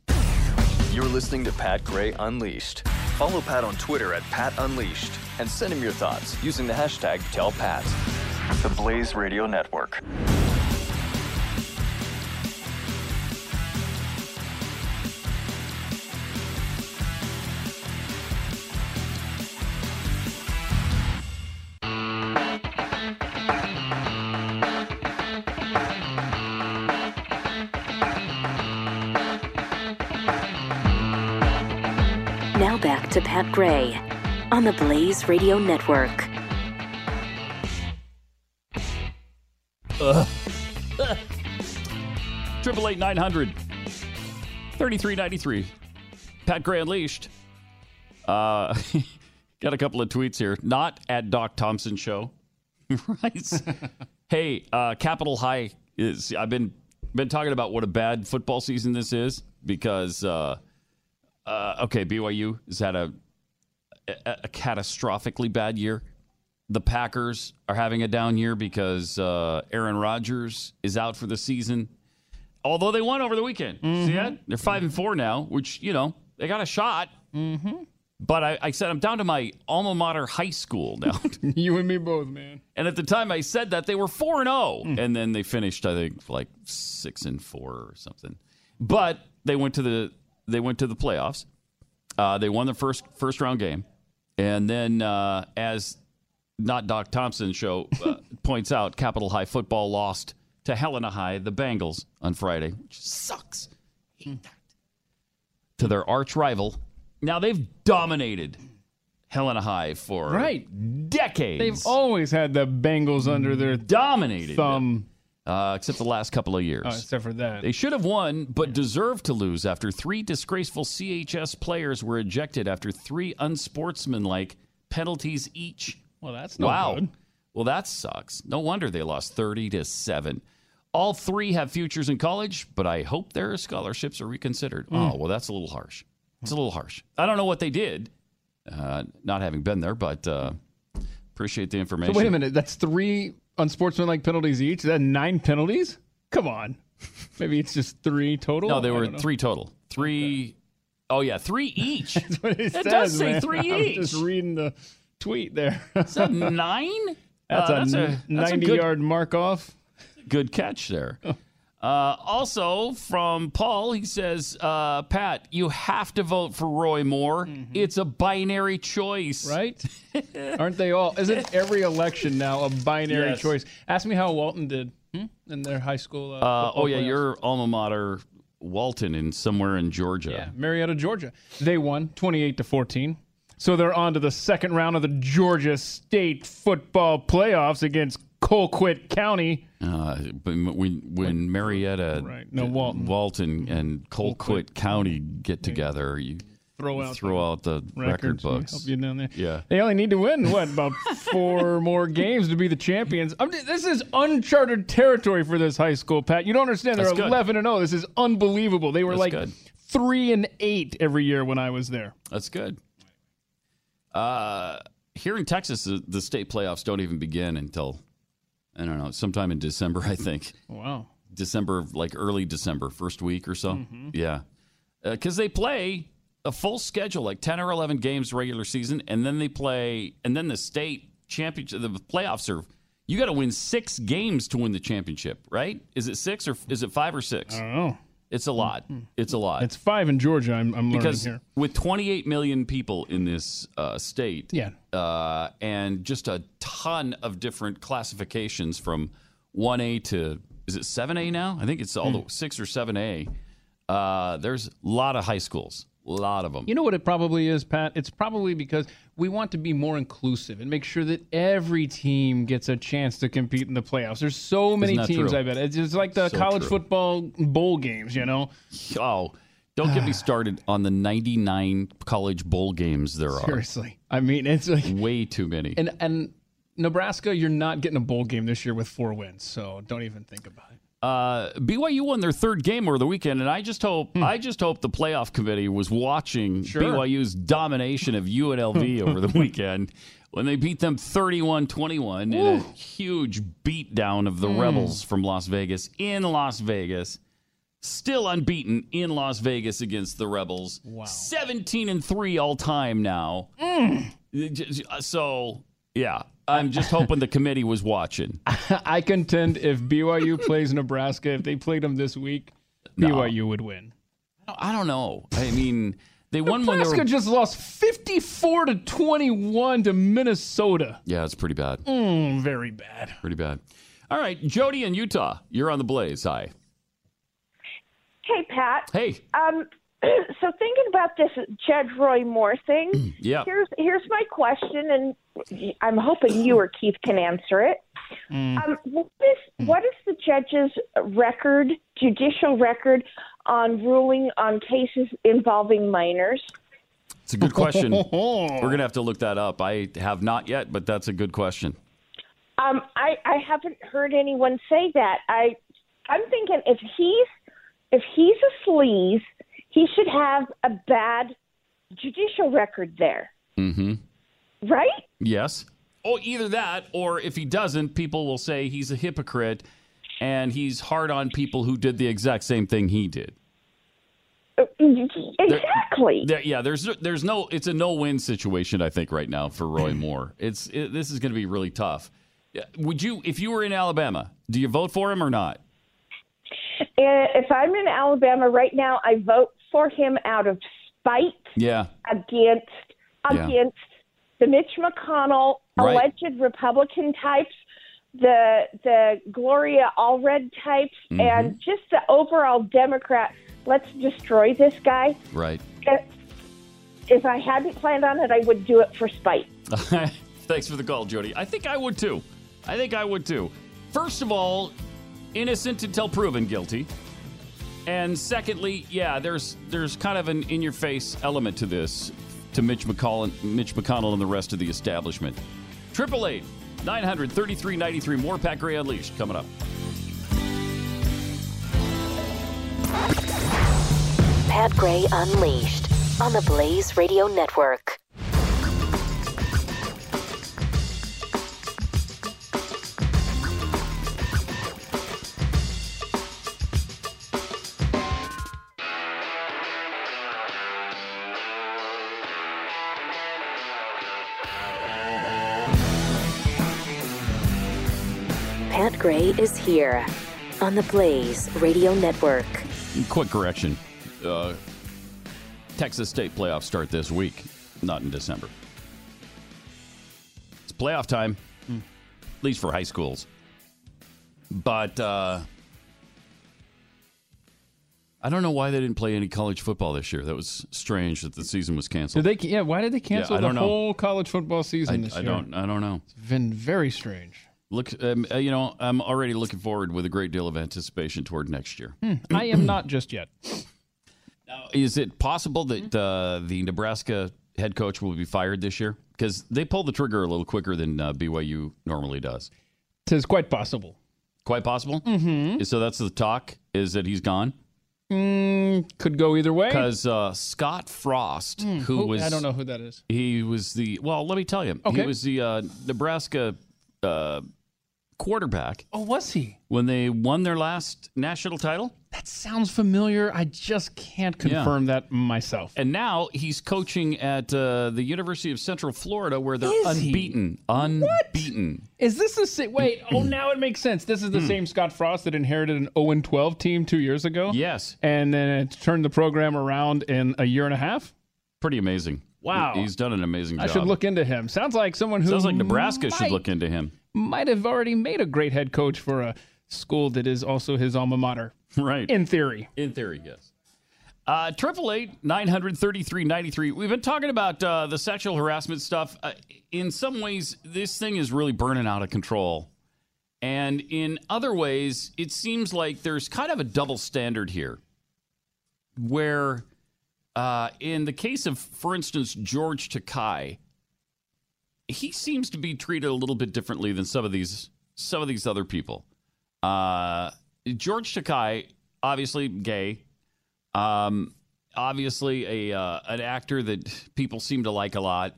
You're listening to Pat Gray Unleashed. Follow Pat on Twitter at Pat Unleashed and send him your thoughts using the hashtag TellPat. The Blaze Radio Network. Pat Gray on the Blaze Radio Network. Triple eight nine hundred thirty three ninety three. Pat Gray Unleashed. Uh, got a couple of tweets here. Not at Doc Thompson show. right. hey, uh, Capital High is. I've been been talking about what a bad football season this is because. Uh, uh, okay, BYU has had a, a, a catastrophically bad year. The Packers are having a down year because uh, Aaron Rodgers is out for the season. Although they won over the weekend, see that? They're five and four now, which you know they got a shot. Mm-hmm. But I, I said I'm down to my alma mater high school now. you and me both, man. And at the time I said that they were four and zero, and then they finished I think like six and four or something. But they went to the they went to the playoffs. Uh, they won the first first round game, and then uh, as not Doc Thompson show uh, points out, Capital High football lost to Helena High, the Bengals, on Friday, which sucks. To their arch rival. Now they've dominated Helena High for Right. decades. They've always had the Bengals under their dominated thumb. Uh, except the last couple of years. Oh, except for that. They should have won, but deserved to lose after three disgraceful CHS players were ejected after three unsportsmanlike penalties each. Well, that's no wow. good. Well, that sucks. No wonder they lost 30 to 7. All three have futures in college, but I hope their scholarships are reconsidered. Mm. Oh, well, that's a little harsh. It's a little harsh. I don't know what they did, uh, not having been there, but uh, appreciate the So information. wait a minute. That's three unsportsmanlike penalties each. Is that nine penalties? Come on. Maybe it's just three total. No, they I were three total. Three oh yeah, three each. That's what it, It says, does say man. three I was each. just reading the tweet there. Is that nine? That's, Uh, a, that's a- that's a ninety-yard mark off. Good catch there. Uh, also from Paul, he says, uh, Pat, you have to vote for Roy Moore. It's a binary choice. Mm-hmm. Right? Aren't they all? Isn't every election now a binary Yes. choice? Ask me how Walton did hmm? in their high school. Uh, Uh, oh yeah, playoffs. your alma mater, Walton, in somewhere in Georgia. Yeah, Marietta, Georgia. They won 28 to 14. So they're on to the second round of the Georgia State football playoffs against Colquitt County. Uh, but when when Marietta, Right. No, Walton. Walton, and Colquitt County get together, you Throw out throw out the record books. Help you down there. Yeah. They only need to win what about four more games to be the champions. I'm, this is uncharted territory for this high school, Pat. You don't understand. They're That's good. 11 and 0. This is unbelievable. They were That's like good. three and eight every year when I was there. That's good. Uh, here in Texas, the, the state playoffs don't even begin until I don't know, sometime in December, I think. Wow. December, like early December, first week or so. Mm-hmm. Yeah. because they play a full schedule, like ten or eleven games regular season, and then they play, and then the state championship, the playoffs are. You got to win six games to win the championship, right? Is it six or is it five or six? I don't know. It's a lot. It's a lot. It's five in Georgia. I'm, I'm learning because here. with 28 million people in this uh, state, Yeah. uh, and just a ton of different classifications from 1A to is it 7A now? I think it's all Hmm. the six or 7A. Uh, there's a lot of high schools, a lot of them. You know what it probably is, Pat? It's probably because we want to be more inclusive and make sure that every team gets a chance to compete in the playoffs. There's so many teams, true? I bet. It's just like the So college true. football bowl games, you know? Oh, don't get me started on the 99 college bowl games there are. Seriously. I mean, it's like. Way too many. And, and Nebraska, you're not getting a bowl game this year with four wins, so don't even think about it. Uh, BYU won their third game over the weekend, and I just hope hmm. I just hope the playoff committee was watching Sure. BYU's domination of UNLV over the weekend when they beat them 31-21 in a huge beatdown of the hmm. Rebels from Las Vegas in Las Vegas. Still unbeaten in Las Vegas against the Rebels. Wow. 17 and 3 all time now. Hmm. So, yeah, I'm just hoping the committee was watching. I contend if BYU plays Nebraska, if they played them this week, No. BYU would win. I don't know. I mean, they won when they Nebraska were. just lost 54 to 21 to Minnesota. Yeah, it's pretty bad. Mm, very bad. Pretty bad. All right, Jody in Utah, you're on the Blaze. Hi. Hey, Pat. Hey. Um, so thinking about this Judge Roy Moore thing, Yeah. here's here's my question, and I'm hoping you or Keith can answer it. Mm. Um, what is what is the judge's record, judicial record, on ruling on cases involving minors? It's a good question. We're going to have to look that up. I have not yet, but that's a good question. Um, I, I haven't heard anyone say that. I I'm thinking if he's if he's a sleaze, he should have a bad judicial record there, Mm-hmm. right? Yes. Oh, either that, or if he doesn't, people will say he's a hypocrite and he's hard on people who did the exact same thing he did. Exactly. There, yeah, there's there's no it's a no win situation I think right now for Roy Moore. It's it, this is going to be really tough. Would you if you were in Alabama, do you vote for him or not? Uh, If I'm in Alabama right now, I vote for him out of spite Yeah. against Yeah. The Mitch McConnell Right. alleged Republican types, the the Gloria Allred types, Mm-hmm. and just the overall Democrat. Let's destroy this guy. Right. If- If I hadn't planned on it, I would do it for spite. Thanks for the call, Jody. I think I would too. I think I would too. First of all, innocent until proven guilty. And secondly, yeah, there's there's kind of an in your face element to this to Mitch McConnell, Mitch McConnell and the rest of the establishment. Triple eight nine hundred thirty three ninety three. More Pat Gray Unleashed coming up. Pat Gray Unleashed on the Blaze Radio Network. Gray is here on the Blaze Radio Network. Quick correction. Uh, Texas State playoffs start this week, not in December. It's playoff time, at least for high schools. But uh, I don't know why they didn't play any college football this year. That was strange that the season was canceled. Did they? Yeah. Why did they cancel I the don't know. whole college football I, season this I year? don't. I don't know. It's been very strange. Look, um, uh, you know, I'm already looking forward with a great deal of anticipation toward next year. Hmm, I am not just yet. Now, is it possible that uh, the Nebraska head coach will be fired this year? Because they pull the trigger a little quicker than uh, BYU normally does. Tis quite possible. Quite possible. Mm-hmm. So that's the talk is that he's gone Mm, could go either way. because uh, Scott Frost, who Who- was I don't know who that is. he was the well. Let me tell you, Okay. he was the uh, Nebraska uh, quarterback Oh, was he? when they won their last national title. That sounds familiar. I just can't Yeah. confirm that myself. And now he's coaching at uh, the University of Central Florida, where they're Is he? unbeaten. Unbeaten. Is this the same? Wait, oh, now it makes sense. This is the same Scott Frost that inherited an 0 12 team two years ago. Yes. And then it turned the program around in a year and a half. Pretty amazing. Wow. He's done an amazing job. I should look into him. Sounds like someone who Sounds like Nebraska should look into him. might have already made a great head coach for a school that is also his alma mater. Right. In theory. In theory, yes. Uh, Triple eight nine hundred thirty three ninety three. We've been talking about uh, the sexual harassment stuff. Uh, in some ways, this thing is really burning out of control, and in other ways, it seems like there's kind of a double standard here. Where, uh, in the case of, for instance, George Takei, he seems to be treated a little bit differently than some of these some of these other people. Uh, George Takei, obviously gay, um, obviously a uh, an actor that people seem to like a lot,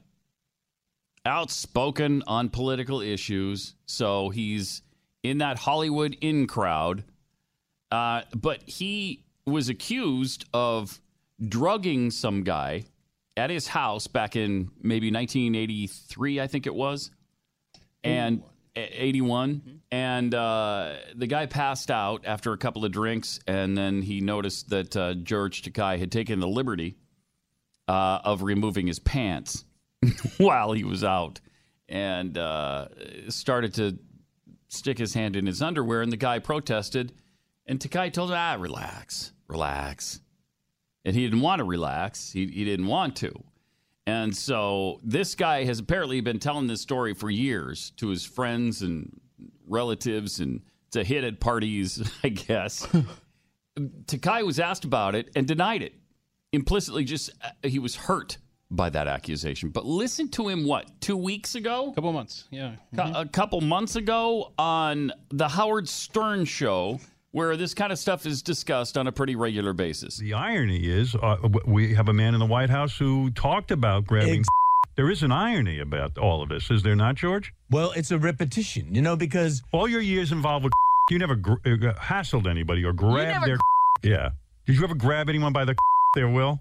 outspoken on political issues, so he's in that Hollywood in crowd. Uh, but he was accused of drugging some guy at his house back in maybe 1983, I think it was, and 81. And uh, the guy passed out after a couple of drinks, and then he noticed that uh, George Takei had taken the liberty uh, of removing his pants while he was out, and uh, started to stick his hand in his underwear. And the guy protested, and Takei told him, "Ah, relax, relax." And he didn't want to relax. He, he didn't want to. And so this guy has apparently been telling this story for years to his friends and relatives and to hit at parties, I guess. Takei was asked about it and denied it. Implicitly, just uh, he was hurt by that accusation. But listen to him, what, two weeks ago? A couple months, yeah. Cou- A couple months ago on the Howard Stern show, where this kind of stuff is discussed on a pretty regular basis. The irony is, uh, we have a man in the White House who talked about grabbing. There is an irony about all of this, is there not, George? Well, it's a repetition, you know, because all your years involved with you never gr- uh, hassled anybody or grabbed never their. Yeah. Did you ever grab anyone by the there, Will?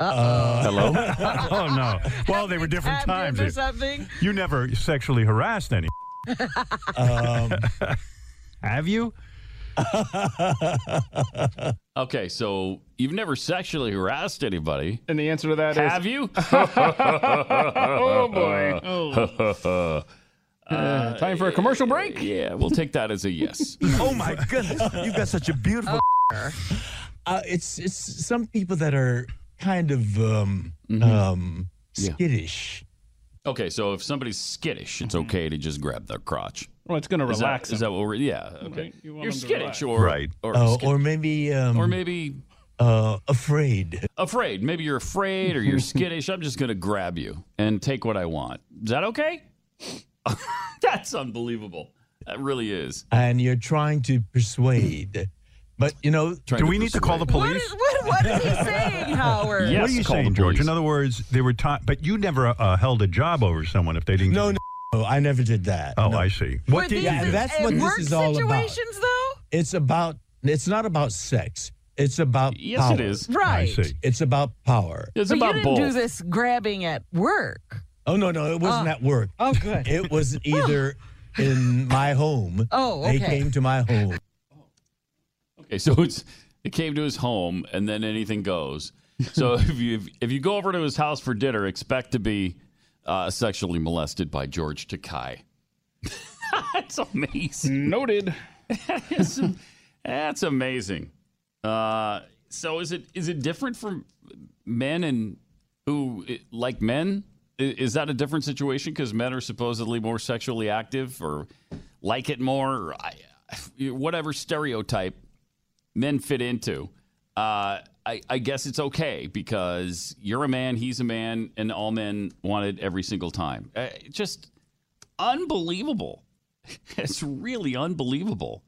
Uh, Hello? oh no. Well, they were different times. into something. You never sexually harassed any. um, have you? Okay, so you've never sexually harassed anybody. And the answer to that is Have you? oh boy. Oh. Uh, time for a commercial break? Yeah, we'll take that as a yes. oh my goodness, you've got such a beautiful. Uh, it's it's some people that are kind of um, um, Yeah. skittish. Okay, so if somebody's skittish, it's okay to just grab their crotch. Well, it's going to relax Is them. that what we're? Yeah. Okay. Right, you want You're skittish, or Right. or, Uh, skit- or maybe um, or maybe uh, afraid. afraid. Maybe you're afraid, or you're skittish. I'm just going to grab you and take what I want. Is that okay? That's unbelievable. That really is. and you're trying to persuade. But you know, Do to we need to call the persuade. police? What, what is he saying, Howard? Yes, what are you call saying, George? In other words, there were times, but you never uh, held a job over someone if they didn't. no, no, no, I never did that. Oh, No. I see. What Were did you Yeah, do? that's in what this is all about. situations, though? It's about. It's not about sex. It's about Yes, power. it is. Right. I see. It's about power. It's But you about didn't both. do this grabbing at work. Oh no, no, it wasn't Oh. at work. Oh, good. It was either in my home. Oh, okay. They came to my home. Okay, so it's it came to his home, and then anything goes. So if you if you go over to his house for dinner, expect to be uh, sexually molested by George Takei. That's amazing. Noted. That's, that's amazing. Uh, so is it is it different from men and who like men? Is that a different situation because men are supposedly more sexually active or like it more? Or I, whatever stereotype men fit into. Uh, I, I guess it's okay because you're a man, he's a man, and all men want it every single time. Uh, just unbelievable. It's really unbelievable.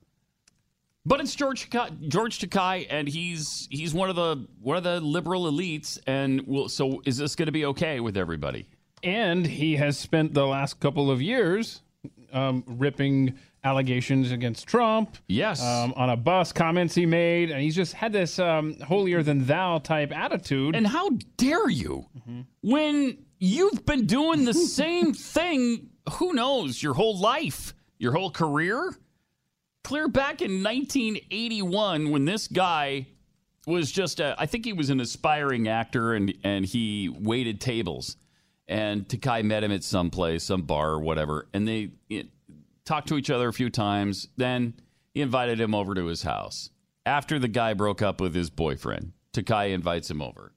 But it's George George Takei, and he's he's one of the one of the liberal elites, and will so is this going to be okay with everybody? And he has spent the last couple of years um, ripping allegations against Trump. Yes. Um, on a bus, comments he made, and he's just had this um, holier than thou type attitude. And how dare you when you've been doing the same thing, who knows, your whole life, your whole career? Clear back in 1981 when this guy was just a, I think he was an aspiring actor and and he waited tables. And Takei met him at some place, some bar or whatever, and they it, talked to each other a few times. Then he invited him over to his house. After the guy broke up with his boyfriend, Takei invites him over,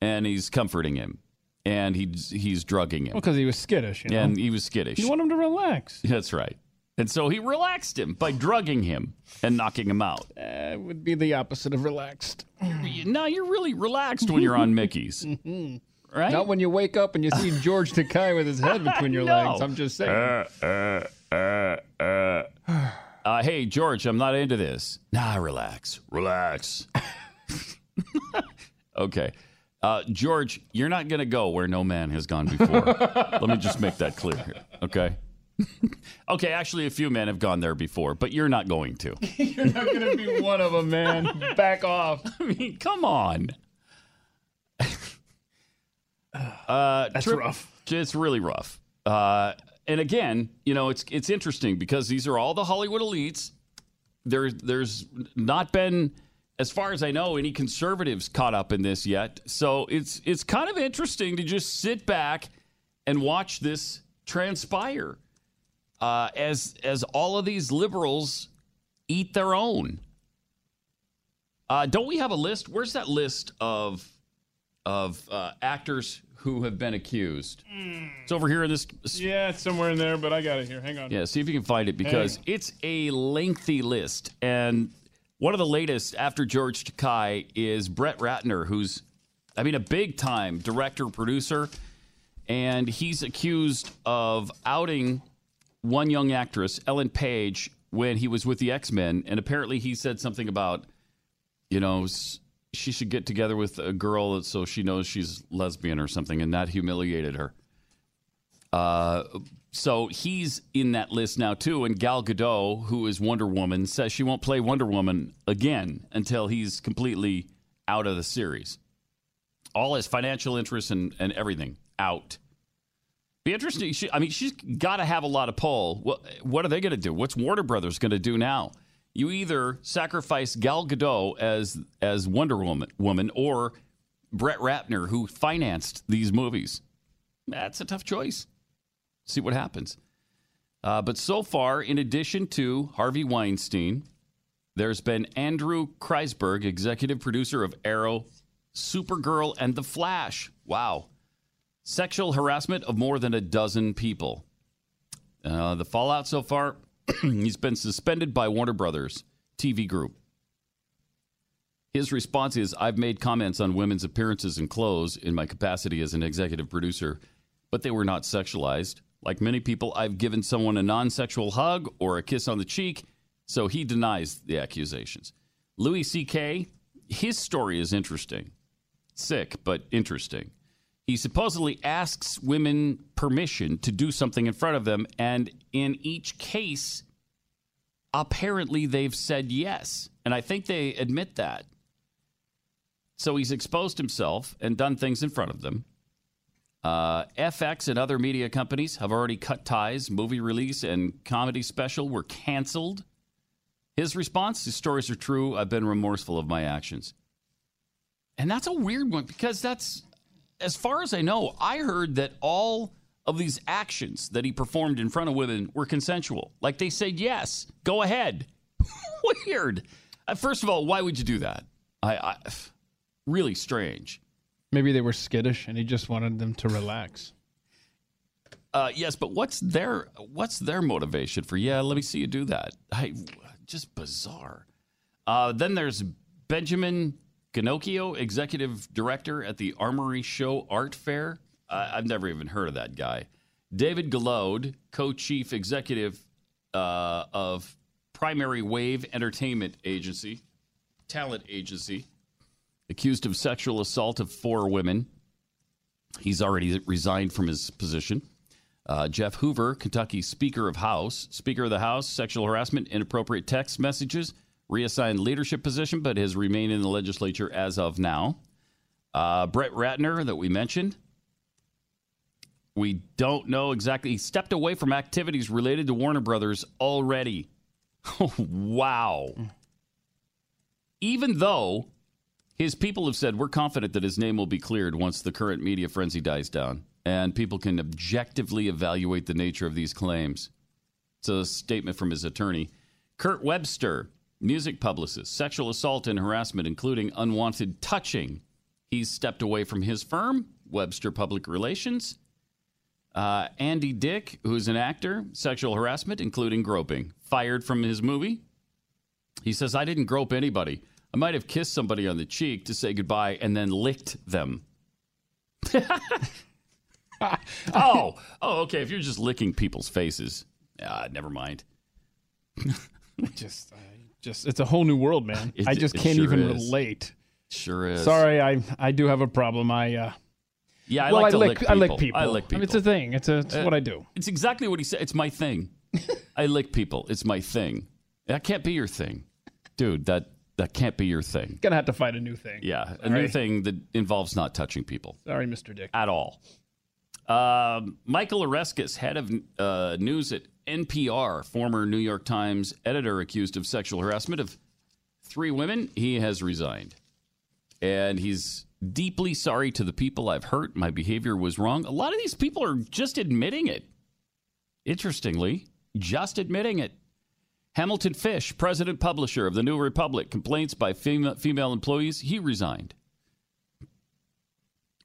and he's comforting him, and he's he's drugging him, because he was skittish. You know? and he was skittish. you want him to relax. That's right. And so he relaxed him by drugging him and knocking him out. Uh, would be the opposite of relaxed. No, you're really relaxed when you're on Mickey's, right? Not when you wake up and you see George Takei with his head between your No. legs. I'm just saying. Uh, uh, uh, uh. Uh, hey, George, I'm not into this. Nah, relax. Relax. okay. Uh, George, you're not going to go where no man has gone before. Let me just make that clear here. Okay. okay, actually, a few men have gone there before, but you're not going to. You're not going to be one of them, man. Back off. I mean, come on. Uh, That's Trip- rough. It's really rough. Uh, and again, you know, it's it's interesting because these are all the Hollywood elites. There, there's not been, as far as I know, any conservatives caught up in this yet. So it's it's kind of interesting to just sit back and watch this transpire uh, as as all of these liberals eat their own. Uh, don't we have a list? Where's that list of of uh, actors who have been accused? It's over here in this. Yeah, it's somewhere in there, but I got it here. Hang on. Yeah, see if you can find it because it's a lengthy list. And one of the latest after George Takei is Brett Ratner, who's, I mean, a big time director, producer. And he's accused of outing one young actress, Ellen Page, when he was with the X Men. And apparently he said something about, you know, she should get together with a girl so she knows she's lesbian or something. And that humiliated her. Uh, so he's in that list now too. And Gal Gadot, who is Wonder Woman, says she won't play Wonder Woman again until he's completely out of the series. All his financial interests and, and everything out. Be interesting. She, I mean, she's got to have a lot of pull. What, what are they going to do? What's Warner Brothers going to do now? You either sacrifice Gal Gadot as as Wonder Woman, woman or Brett Ratner, who financed these movies. That's a tough choice see what happens. Uh, but so far, in addition to Harvey Weinstein, there's been Andrew Kreisberg, executive producer of Arrow, Supergirl, and The Flash. Wow. Sexual harassment of more than a dozen people. Uh, the fallout so far, he's been suspended by Warner Brothers TV Group. His response is I've made comments on women's appearances and clothes in my capacity as an executive producer, but they were not sexualized. Like many people, I've given someone a non sexual hug or a kiss on the cheek, so he denies the accusations. Louis C.K., his story is interesting. Sick, but interesting. He supposedly asks women permission to do something in front of them, and in each case, apparently they've said yes. And I think they admit that. So he's exposed himself and done things in front of them. Uh, FX and other media companies have already cut ties. Movie release and comedy special were canceled. His response his stories are true. I've been remorseful of my actions. And that's a weird one because that's, as far as I know, I heard that all of these actions that he performed in front of women were consensual. Like they said, yes, go ahead. weird. Uh, first of all, why would you do that? I, I really strange. Maybe they were skittish and he just wanted them to relax. Uh, yes, but what's their what's their motivation for? Yeah, let me see you do that. I, just bizarre. Uh, then there's Benjamin Genocchio, executive director at the Armory Show Art Fair. I've never even heard of that guy. David Guillod, co-chief executive uh, of Primary Wave Entertainment Agency, talent agency, accused of sexual assault of four women. He's already resigned from his position. Uh, Jeff Hoover, Kentucky Speaker of House, Speaker of the House, sexual harassment, inappropriate text messages, reassigned leadership position, but has remained in the legislature as of now. Uh, Brett Ratner, that we mentioned, we don't know exactly. He stepped away from activities related to Warner Brothers already. wow. Even though his people have said we're confident that his name will be cleared once the current media frenzy dies down and people can objectively evaluate the nature of these claims. It's a statement from his attorney. Kirt Webster, music publicist, sexual assault and harassment, including unwanted touching. He's stepped away from his firm, Webster Public Relations. Uh, Andy Dick, who's an actor, sexual harassment, including groping, fired from his movie. He says, I didn't grope anybody. I might have kissed somebody on the cheek to say goodbye and then licked them. oh, oh, okay. If you're just licking people's faces, uh, never mind. just, I just, it's a whole new world, man. It- I just can't sure even is. relate. Sure is. Sorry, I, I do have a problem. I, uh, Yeah, I well, like I lick, lick I lick people. people. I lick mean, it's a thing. It's a, it's Uh, what I do. It's exactly what he said. It's my thing. I lick people. It's my thing. That can't be your thing, dude. That that can't be your thing. Gonna have to find a new thing. Yeah, a new thing that involves not touching people Sorry, Mr. Dick. at all. Um, Michael Oreskes, head of uh, news at NPR, former New York Times editor accused of sexual harassment of three women, he has resigned. And he's deeply sorry to the people I've hurt. My behavior was wrong. A lot of these people are just admitting it. Interestingly, just admitting it. Hamilton Fish, president publisher of the New Republic, complaints by female, female employees, he resigned.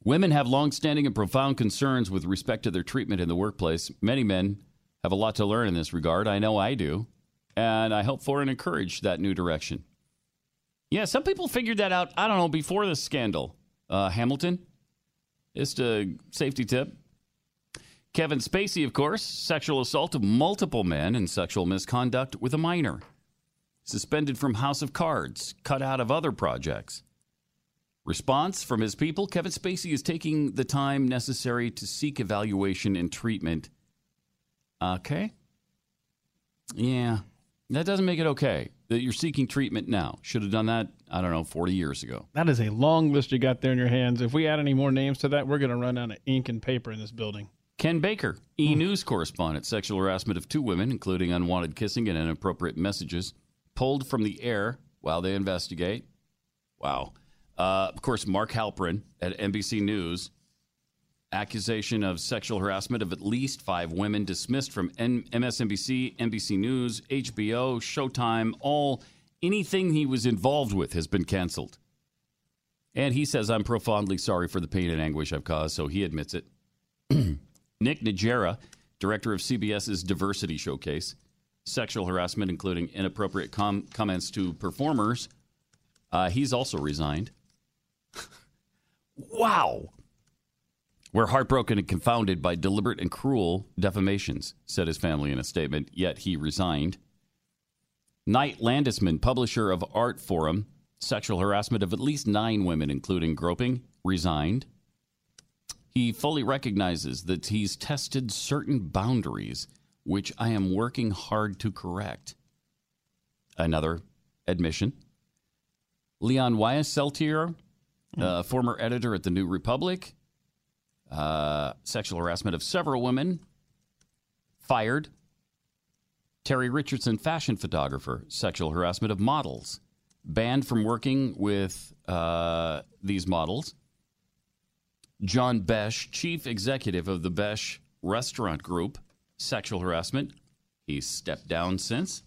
Women have longstanding and profound concerns with respect to their treatment in the workplace. Many men have a lot to learn in this regard. I know I do. And I hope for and encourage that new direction. Yeah, some people figured that out, I don't know, before this scandal. Uh, Hamilton, just a safety tip. Kevin Spacey, of course, sexual assault of multiple men and sexual misconduct with a minor. Suspended from House of Cards, cut out of other projects. Response from his people Kevin Spacey is taking the time necessary to seek evaluation and treatment. Okay. Yeah, that doesn't make it okay that you're seeking treatment now. Should have done that, I don't know, 40 years ago. That is a long list you got there in your hands. If we add any more names to that, we're gonna run out of ink and paper in this building. Ken Baker, E hmm. News correspondent, sexual harassment of two women, including unwanted kissing and inappropriate messages, pulled from the air while they investigate. Wow. Uh, of course, Mark Halperin at NBC News, accusation of sexual harassment of at least five women dismissed from N- MSNBC, NBC News, HBO, Showtime, all anything he was involved with has been canceled. And he says, I'm profoundly sorry for the pain and anguish I've caused, so he admits it. Nick Najera, director of CBS's Diversity Showcase, sexual harassment, including inappropriate com- comments to performers. Uh, he's also resigned. Wow. We're heartbroken and confounded by deliberate and cruel defamations, said his family in a statement, yet he resigned. Knight Landesman, publisher of Art Forum, sexual harassment of at least nine women, including groping, resigned. He fully recognizes that he's tested certain boundaries, which I am working hard to correct. Another admission. Leon Wieseltier, uh, former editor at the New Republic, uh, sexual harassment of several women, fired. Terry Richardson, fashion photographer, sexual harassment of models, banned from working with uh, these models. John Besh, chief executive of the Besh Restaurant Group, sexual harassment. He's stepped down since.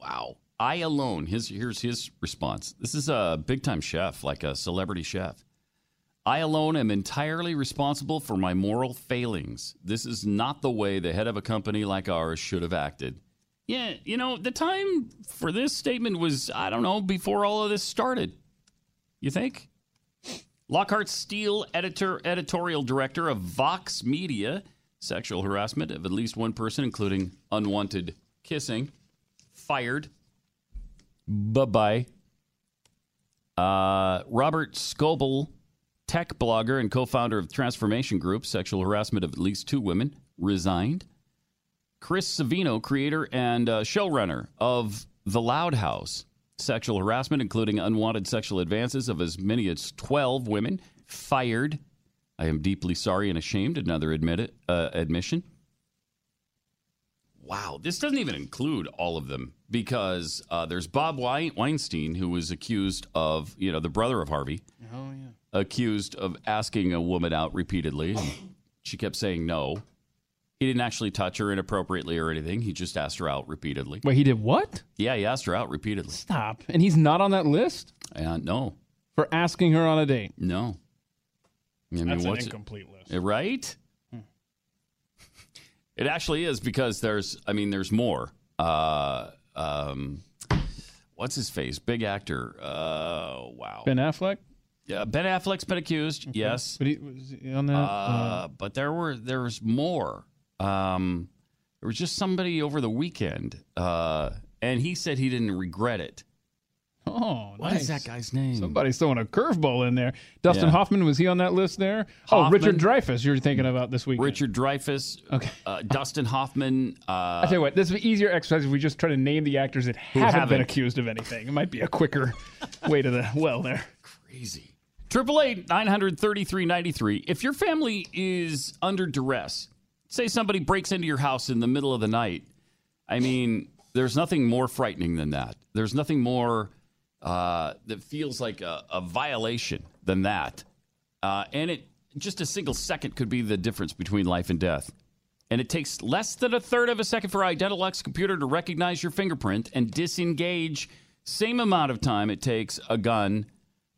Wow. I alone, his, here's his response. This is a big time chef, like a celebrity chef. I alone am entirely responsible for my moral failings. This is not the way the head of a company like ours should have acted. Yeah, you know, the time for this statement was, I don't know, before all of this started. You think? Lockhart Steele, editor, editorial director of Vox Media, sexual harassment of at least one person, including unwanted kissing, fired. Bye bye. Uh, Robert Scoble, tech blogger and co founder of Transformation Group, sexual harassment of at least two women, resigned. Chris Savino, creator and uh, showrunner of The Loud House, sexual harassment, including unwanted sexual advances of as many as 12 women, fired. I am deeply sorry and ashamed. Another admit it, uh, admission. Wow, this doesn't even include all of them because uh, there's Bob Wein- Weinstein, who was accused of, you know, the brother of Harvey, Oh yeah. accused of asking a woman out repeatedly. and she kept saying no. He didn't actually touch her inappropriately or anything. He just asked her out repeatedly. Wait, he did what? Yeah, he asked her out repeatedly. Stop. And he's not on that list Uh, no, for asking her on a date. no. I mean, That's an what's incomplete list. Right? It actually is because there's, I mean, there's more. Uh, um, what's his face? Big actor. Uh, wow. Ben Affleck. Yeah, Ben Affleck's been accused. Yes, But he was he on that. uh, but there were there was more. Um, there was just somebody over the weekend, uh, and he said he didn't regret it. Oh, What is nice. that guy's name? Somebody's throwing a curveball in there. Dustin Yeah. Hoffman was he on that list there? Hoffman. Oh, Richard Dreyfuss. You're thinking about this week. Richard Dreyfuss. Okay. Uh, Dustin Hoffman. Uh, I tell you what, this is an easier exercise if we just try to name the actors that haven't, been haven't. accused of anything. It might be a quicker way to the well there. Crazy. Triple eight nine hundred thirty three ninety three. If your family is under duress, say somebody breaks into your house in the middle of the night. I mean, there's nothing more frightening than that. There's nothing more uh, that feels like a, a violation than that. Uh, and it just a single second could be the difference between life and death. And it takes less than a third of a second for Identilock computer to recognize your fingerprint and disengage. Same amount of time it takes a gun.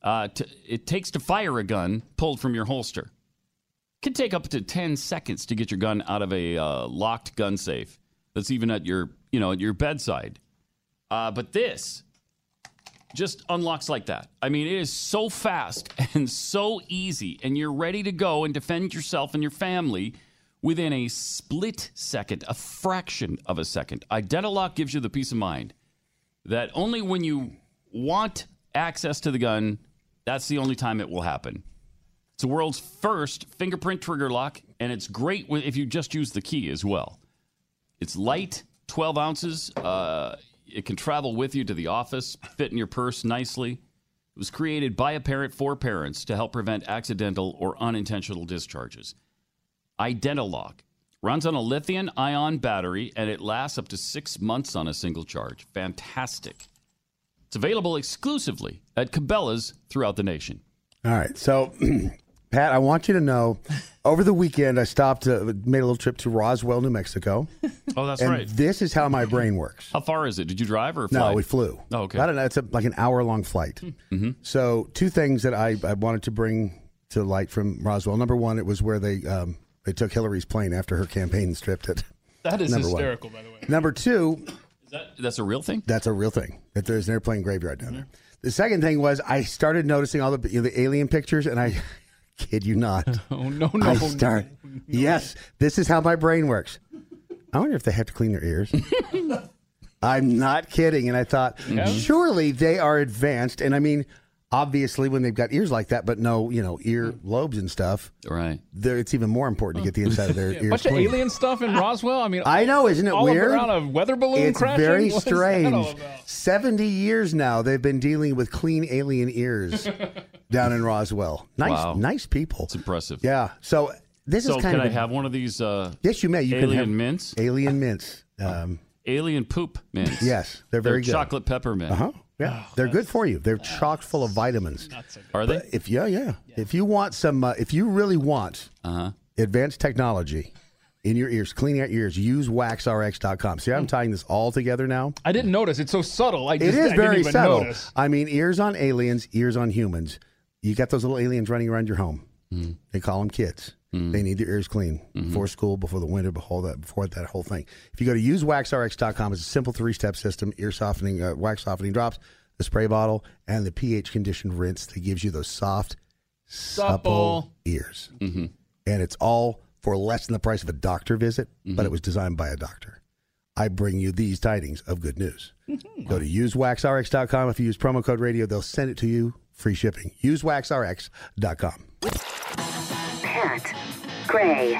Uh, to, it takes to fire a gun pulled from your holster. Can take up to ten seconds to get your gun out of a uh, locked gun safe that's even at your you know at your bedside. Uh, but this just unlocks like that. I mean, it is so fast and so easy, and you're ready to go and defend yourself and your family within a split second, a fraction of a second. Identilock gives you the peace of mind that only when you want access to the gun, that's the only time it will happen. It's the world's first fingerprint trigger lock, and it's great if you just use the key as well. It's light, 12 ounces. Uh, it can travel with you to the office, fit in your purse nicely. It was created by a parent for parents to help prevent accidental or unintentional discharges. Identilock runs on a lithium ion battery and it lasts up to six months on a single charge. Fantastic. It's available exclusively at Cabela's throughout the nation. All right. So, Pat, I want you to know over the weekend, I stopped, uh, made a little trip to Roswell, New Mexico. Oh, that's and right. This is how my brain works. How far is it? Did you drive or fly? No, we flew. Oh, okay. I don't know. It's a, like an hour long flight. Mm-hmm. So, two things that I, I wanted to bring to light from Roswell. Number one, it was where they um, they took Hillary's plane after her campaign stripped it. That is Number one. hysterical, by the way. Number two, Is that, that's a real thing? that's a real thing. That there's an airplane graveyard down there. The second thing was I started noticing all the you know, the alien pictures, and I kid you not. Oh no, no, I no. start. Yes, this is how my brain works. I wonder if they have to clean their ears. I'm not kidding. And I thought, surely they are advanced. And I mean, obviously, when they've got ears like that, but no, you know, ear lobes and stuff. Right. There, it's even more important to get the inside of their Yeah, ears bunch of alien stuff in Roswell. I mean, I know, isn't it all weird? around a weather balloon it's crashing. very What is that all strange. Seventy years now, they've been dealing with clean alien ears down in Roswell. Nice, Wow. nice people. It's impressive. Yeah. So this so is kind can of I a- have one of these uh, Yes, you may. You alien can have mints? Alien mints. Um, Alien poop mints. Yes, they're very good. chocolate peppermint. uh huh. Yeah, they're good for you. They're chock full of vitamins. Are they? But if yeah, yeah, If you want some, uh, if you really want Uh-huh. advanced technology in your ears, cleaning out your ears, use waxrx.com. See, I'm tying this all together now. I didn't notice. It's so subtle. I It just is I very didn't even subtle. notice. I mean, ears on aliens, ears on humans. You got those little aliens running around your home. Hmm. They call them kids. They need their ears clean Mm-hmm. before school, before the winter, before that, before that whole thing. If you go to usewaxrx.com, it's a simple three-step system: ear softening, uh, wax softening drops, the spray bottle, and the pH conditioned rinse that gives you those soft, supple, Supple. ears. Mm-hmm. And it's all for less than the price of a doctor visit, but it was designed by a doctor. I bring you these tidings of good news. Go to usewaxrx.com. If you use promo code radio, they'll send it to you free shipping. Usewaxrx.com. Pat Gray.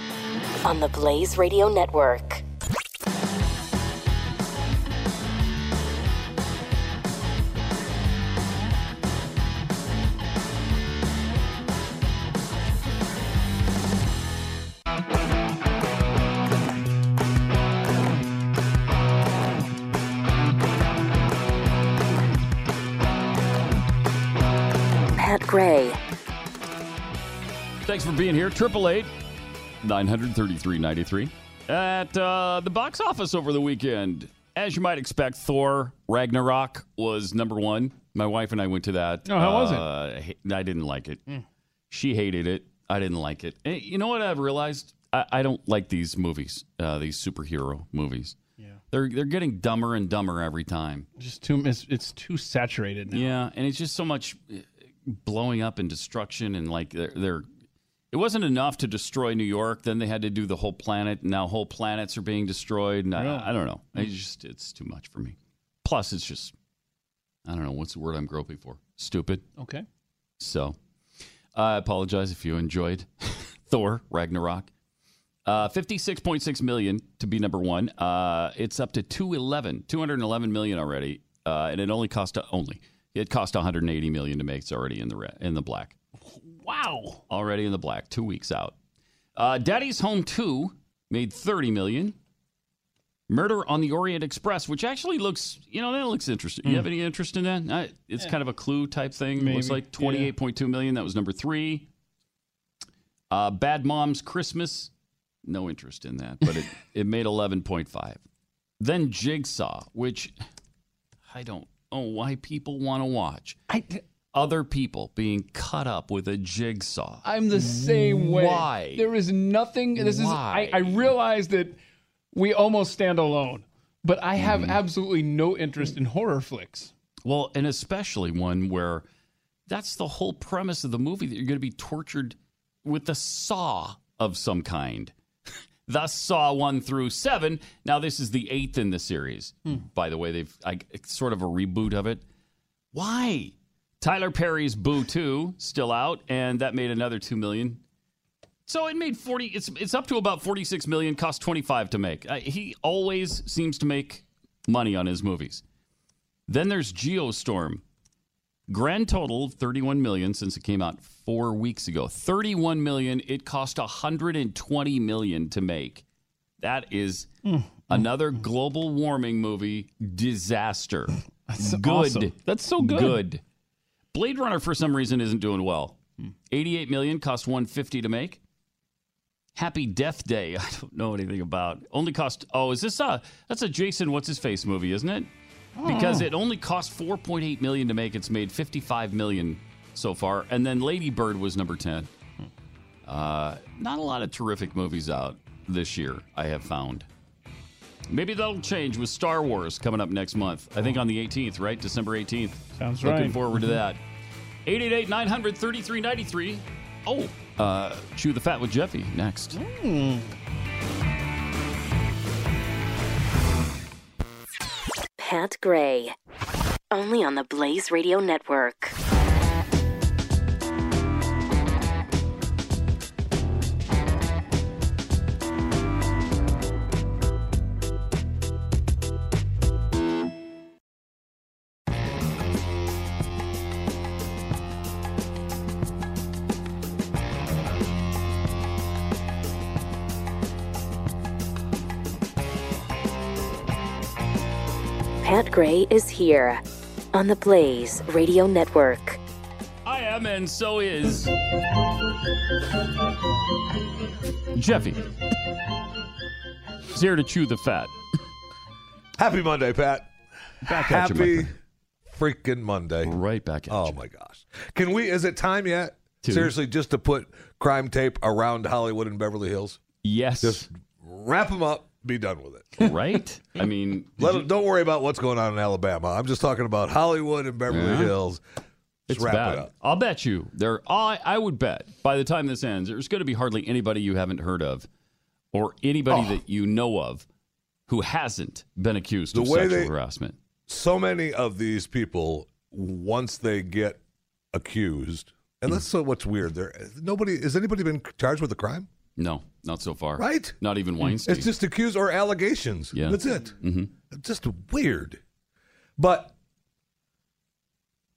On the Blaze Radio Network. Pat Gray Thanks for being here. Triple eight nine hundred thirty three ninety three at uh, the box office over the weekend. As you might expect, Thor Ragnarok was number one. My wife and I went to that. Oh, how was it? Uh, I didn't like it. Mm. She hated it. I didn't like it. And you know what I've realized? I, I don't like these movies, uh, these superhero movies. Yeah, they're they're getting dumber and dumber every time. Just too it's, it's too saturated now. Yeah, and it's just so much uh, blowing up and destruction and like they're, they're it wasn't enough to destroy New York. Then they had to do the whole planet. Now whole planets are being destroyed. And? I, I don't know. It's just it's too much for me. Plus, it's just I don't know what's the word I'm groping for. Stupid. Okay. So I apologize if you enjoyed Thor Ragnarok. Uh, 56.6 million to be number one. Uh, it's up to 211, 211 million already, uh, and it only cost only it cost 180 million to make. It's already in the red, in the black. Wow. Already in the black, two weeks out. Uh, Daddy's Home 2 made 30 million. Murder on the Orient Express, which actually looks, you know, that looks interesting. You have any interest in that? It's kind of a clue type thing. Looks Maybe, like 28.2 million. That was number three. Uh, Bad Moms Christmas, no interest in that, but it, it made 11.5. Then Jigsaw, which I don't know why people want to watch. Other people being cut up with a jigsaw. I'm the same way. Why? There is nothing. This Why? is. I, I realize that we almost stand alone, but I have Mm-hmm. absolutely no interest in horror flicks. Well, and especially one where that's the whole premise of the movie that you're going to be tortured with a saw of some kind. Thus, Saw one through seven. Now, this is the eighth in the series. By the way, they've I, it's sort of a reboot of it. Why? Tyler Perry's Boo two still out, and that made another two million. So it made forty. It's it's up to about forty six million. Cost twenty five to make. Uh, he always seems to make money on his movies. Then there's Geostorm. Grand total 31 million since it came out 4 weeks ago. 31 million, it cost 120 million to make. That is another global warming movie disaster. That's good. awesome. That's so good. Good. Blade Runner for some reason isn't doing well. 88 million cost 150 to make. Happy Death Day. I don't know anything about. Only cost Oh, is this a that's a Jason what's his face movie, isn't it? Because Oh. it only cost 4.8 million to make. It's made 55 million so far. And then Lady Bird was number 10. Uh, not a lot of terrific movies out this year, I have found. Maybe that'll change with Star Wars coming up next month. I think on the 18th, right? December 18th. Sounds Looking right. Looking forward to that. 888 900 3393. Oh, uh, Chew the Fat with Jeffy next. Pat Gray. Only on the Blaze Radio Network. Gray is here on the Blaze Radio Network. I am, and so is Jeffy. He's here to chew the fat. Happy Monday, Pat. Back at you, Happy friend. freaking Monday. Right back at oh, you. Oh my gosh. Can we, is it time yet? To? Seriously, just to put crime tape around Hollywood and Beverly Hills? Yes. Just wrap them up, be done with it. right? I mean, Let 'em- don't worry about what's going on in Alabama. I'm just talking about Hollywood and Beverly Yeah. Hills. Just It's wrap bad. it up. I'll bet you there. I I would bet by the time this ends, there's going to be hardly anybody you haven't heard of, or anybody Oh. that you know of, who hasn't been accused The of sexual they- harassment. So many of these people, once they get accused, And mm. that's so what's weird. There, nobody has anybody been charged with a crime? No, not so far. Right? Not even Weinstein. It's just accused or allegations. Yeah. That's it. hmm Just weird. But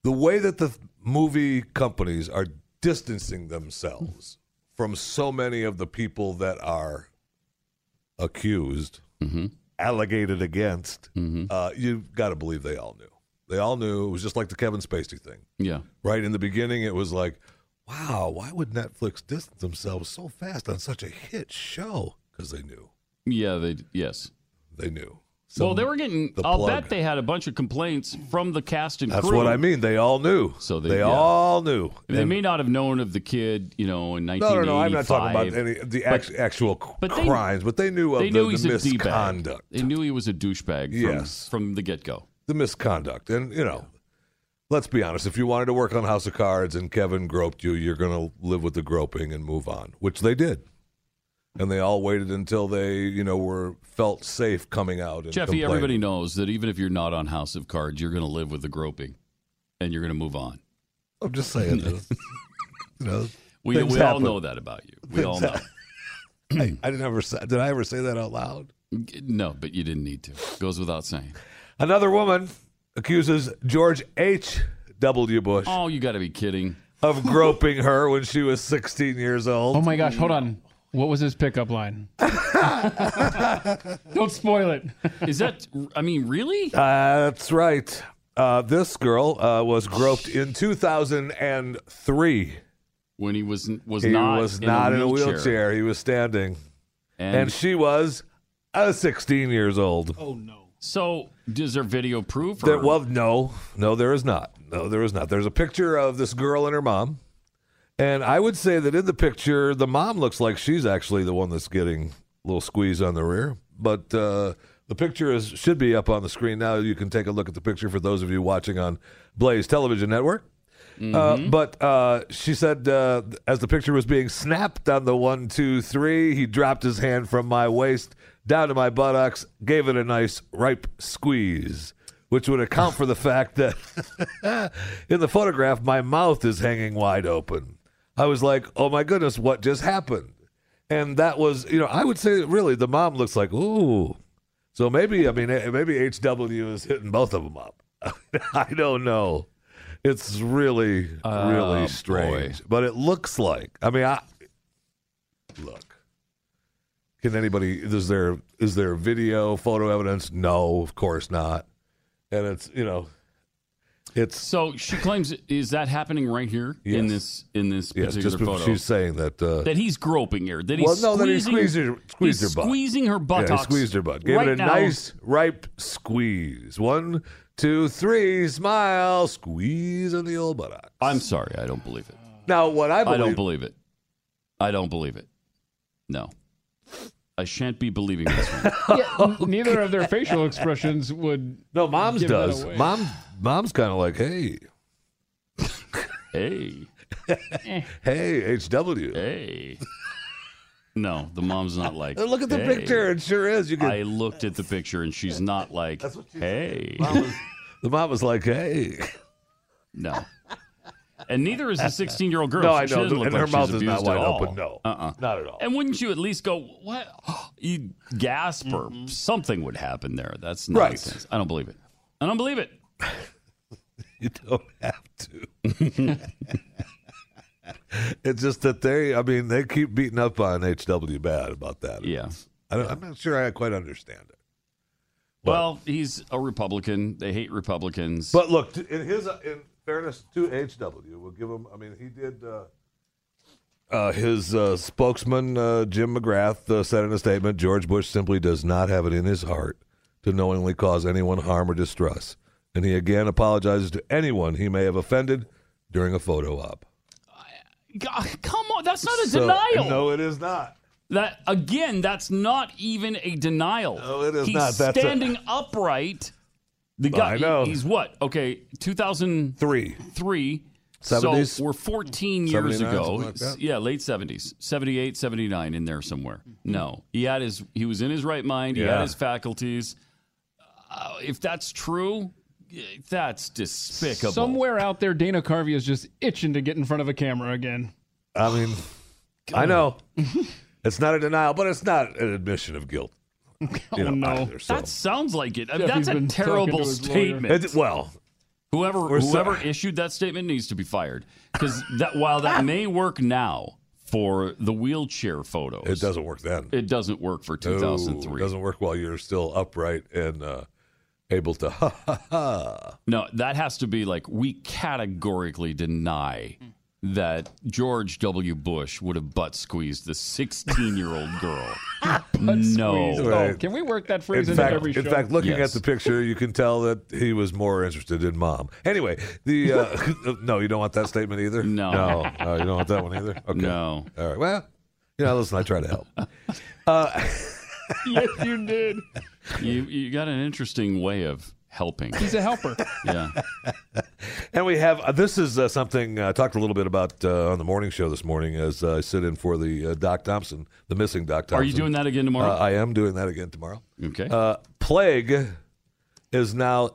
the way that the movie companies are distancing themselves from so many of the people that are accused, Mm-hmm. allegated against, uh, you've got to believe they all knew. They all knew. It was just like the Kevin Spacey thing. Yeah. Right? In the beginning, it was like, wow, why would Netflix distance themselves so fast on such a hit show? Because they knew. Yeah, they yes. They knew. well, they were getting. the I'll plug. bet they had a bunch of complaints from the cast and That's crew. what I mean. They all knew. So they, They yeah. all knew. They may not have known of the kid, you know, in No, no, no. I'm not talking about any the but- actual but they- crimes, but they knew of they knew the D-bag. misconduct. They knew he was a douchebag. From, Yes. from the get go. The misconduct, and you know, let's be honest. If you wanted to work on House of Cards and Kevin groped you, you're going to live with the groping and move on, which they did. And they all waited until they, you know, were felt safe coming out. And Jeffy, everybody knows that even if you're not on House of Cards, you're going to live with the groping, and you're going to move on. I'm just saying. that, you know, We, we all know that about you. We all know. I, I didn't ever say. Did I ever say that out loud? No, but you didn't need to. Goes without saying. Another woman accuses George H. W. Bush Oh, you got to be kidding. of groping her when she was 16 years old. Oh my gosh, hold on. What was his pickup line? Don't spoil it. Is that? I mean, really? Uh, that's right. Uh, this girl uh, was groped in 2003. When he was was he not was in not a in a wheelchair. wheelchair. He was standing, And- and, she was uh, 16 years old. Oh no. So, does there video proof? There, well, no, no, there is not. No, there is not. There's a picture of this girl and her mom, and I would say that in the picture, the mom looks like she's actually the one that's getting a little squeeze on the rear. But uh, the picture is should be up on the screen now. You can take a look at the picture for those of you watching on Blaze Television Network. Uh, but uh, she said, uh, as the picture was being snapped on the one, two, three, he dropped his hand from my waist down to my buttocks, gave it a nice ripe squeeze, which would account for the fact that in the photograph, my mouth is hanging wide open. I was like, oh my goodness, what just happened? And that was, you know, I would say really the mom looks like, ooh. So maybe, I mean, eh, maybe HW is hitting both of them up. I don't know. It's really, really Oh, strange. But it looks like, I mean, I look. Can anybody? Is there is there video, photo evidence? No, of course not. And it's you know, it's So she claims is that happening right here in this in this yes. particular Just photo? she's saying that. Uh, that he's groping her. That he's well, no, that he squeezing, squeezed her, squeezed he's her butt. squeezing her butt. Yeah, squeezed her butt. Gave right it a now. nice, ripe squeeze. One, two, three, smile, squeeze on the old buttock. I'm sorry, I don't believe it. Now, what I believe, I don't believe it. I don't believe it. No, I shan't be believing this one. Yeah, neither of their facial expressions would. no, mom's give that does. away. Mom, mom's kind of like, hey, hey, eh. hey, HW. hey. No, the mom's not like. Look at the "Hey." picture. It sure is. You can. I looked at the picture and she's not like, hey. Mom was, the mom was like, hey. No. And neither is the 16 year old girl. No, I She know. doesn't look And like her mouth is not wide open. No. Uh-uh. Not at all. And wouldn't you at least go, what? You gasp or Mm-hmm. something would happen there. That's Right. I don't believe it. I don't believe it. You don't have to. it's just that they, I mean, they keep beating up on HW bad about that. Yeah. I don't, I'm not sure I quite understand it. well, he's a Republican. They hate Republicans. But look, in his, in fairness to HW, we'll give him. I mean, he did. Uh, uh, his uh, spokesman uh, Jim McGrath uh, said in a statement, George Bush simply does not have it in his heart to knowingly cause anyone harm or distress, and he again apologizes to anyone he may have offended during a photo op. God, come on. That's not a So- denial. No, it is not. That again, that's not even a denial. No, it is he's not. That's a- standing upright. The guy, I know. he's what? Okay, 2003. Three. 70s. 70s? So we're 14 years ago. like. Yeah, late 70s. 78, 79 in there somewhere. No. He had his he was in his right mind. He had his faculties. Uh, if that's true, That's despicable. Somewhere out there, Dana Carvey is just itching to get in front of a camera again. I mean, I know it's not a denial, but it's not an admission of guilt. You know, no. either, so. That sounds like it. I Jeffy's mean, that's a terrible to his lawyer. statement. It- well, whoever We're so- whoever issued that statement needs to be fired because that while that may work now for the wheelchair photos, it doesn't work then. It doesn't work for No, 2003. it doesn't work while you're still upright and uh, able to ha ha ha. No, that has to be like we categorically deny that George W. Bush would have butt squeezed the 16 year old girl. no. Squeeze. Oh, can we work that phrase In into fact, every show? in fact, looking Yes. at the picture, you can tell that he was more interested in mom. Anyway, the uh, no, you don't want that statement either. No. no, no, you don't want that one either. Okay, No. all right. Well, you know, listen, I try to help. Uh, yes, you did. You, you got an interesting way of helping. He's a helper. Yeah. And we have uh, this is uh, something I talked a little bit about uh, on the morning show this morning as uh, I sit in for the uh, Doc Thompson, the missing Doc Thompson. Are you doing that again tomorrow? Uh, I am doing that again tomorrow. Okay. Uh, plague is now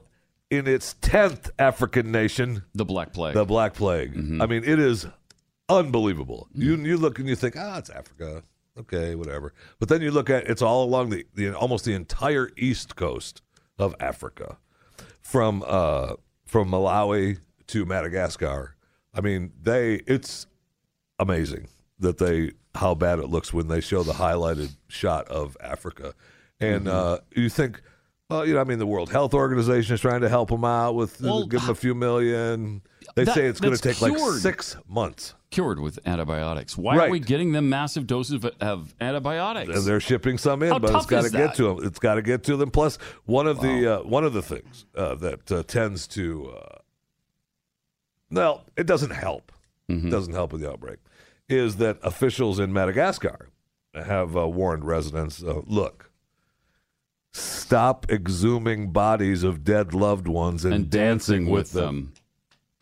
in its tenth African nation. the Black Plague. The Black Plague. Mm-hmm. I mean, it is unbelievable. You you look and you think, ah, it's Africa. Okay, whatever. But then you look at it's all along the, the almost the entire east coast of Africa, from uh from Malawi to Madagascar. I mean, they it's amazing that they how bad it looks when they show the highlighted shot of Africa, and Mm-hmm. uh, you think. Well, you know, I mean, the World Health Organization is trying to help them out with Well, give them a few million. They that- say it's going to take like cured. six months. Cured with antibiotics. Why Right. are we getting them massive doses of, of antibiotics? And they're shipping some in, How but it's got to get to them. It's got to get to them. Plus, one of the uh, one of the things uh, that uh, tends to uh, well, it doesn't help. Mm-hmm. It doesn't help with the outbreak. Is that officials in Madagascar have uh, warned residents? Uh, look. Stop exhuming bodies of dead loved ones and, and dancing with them.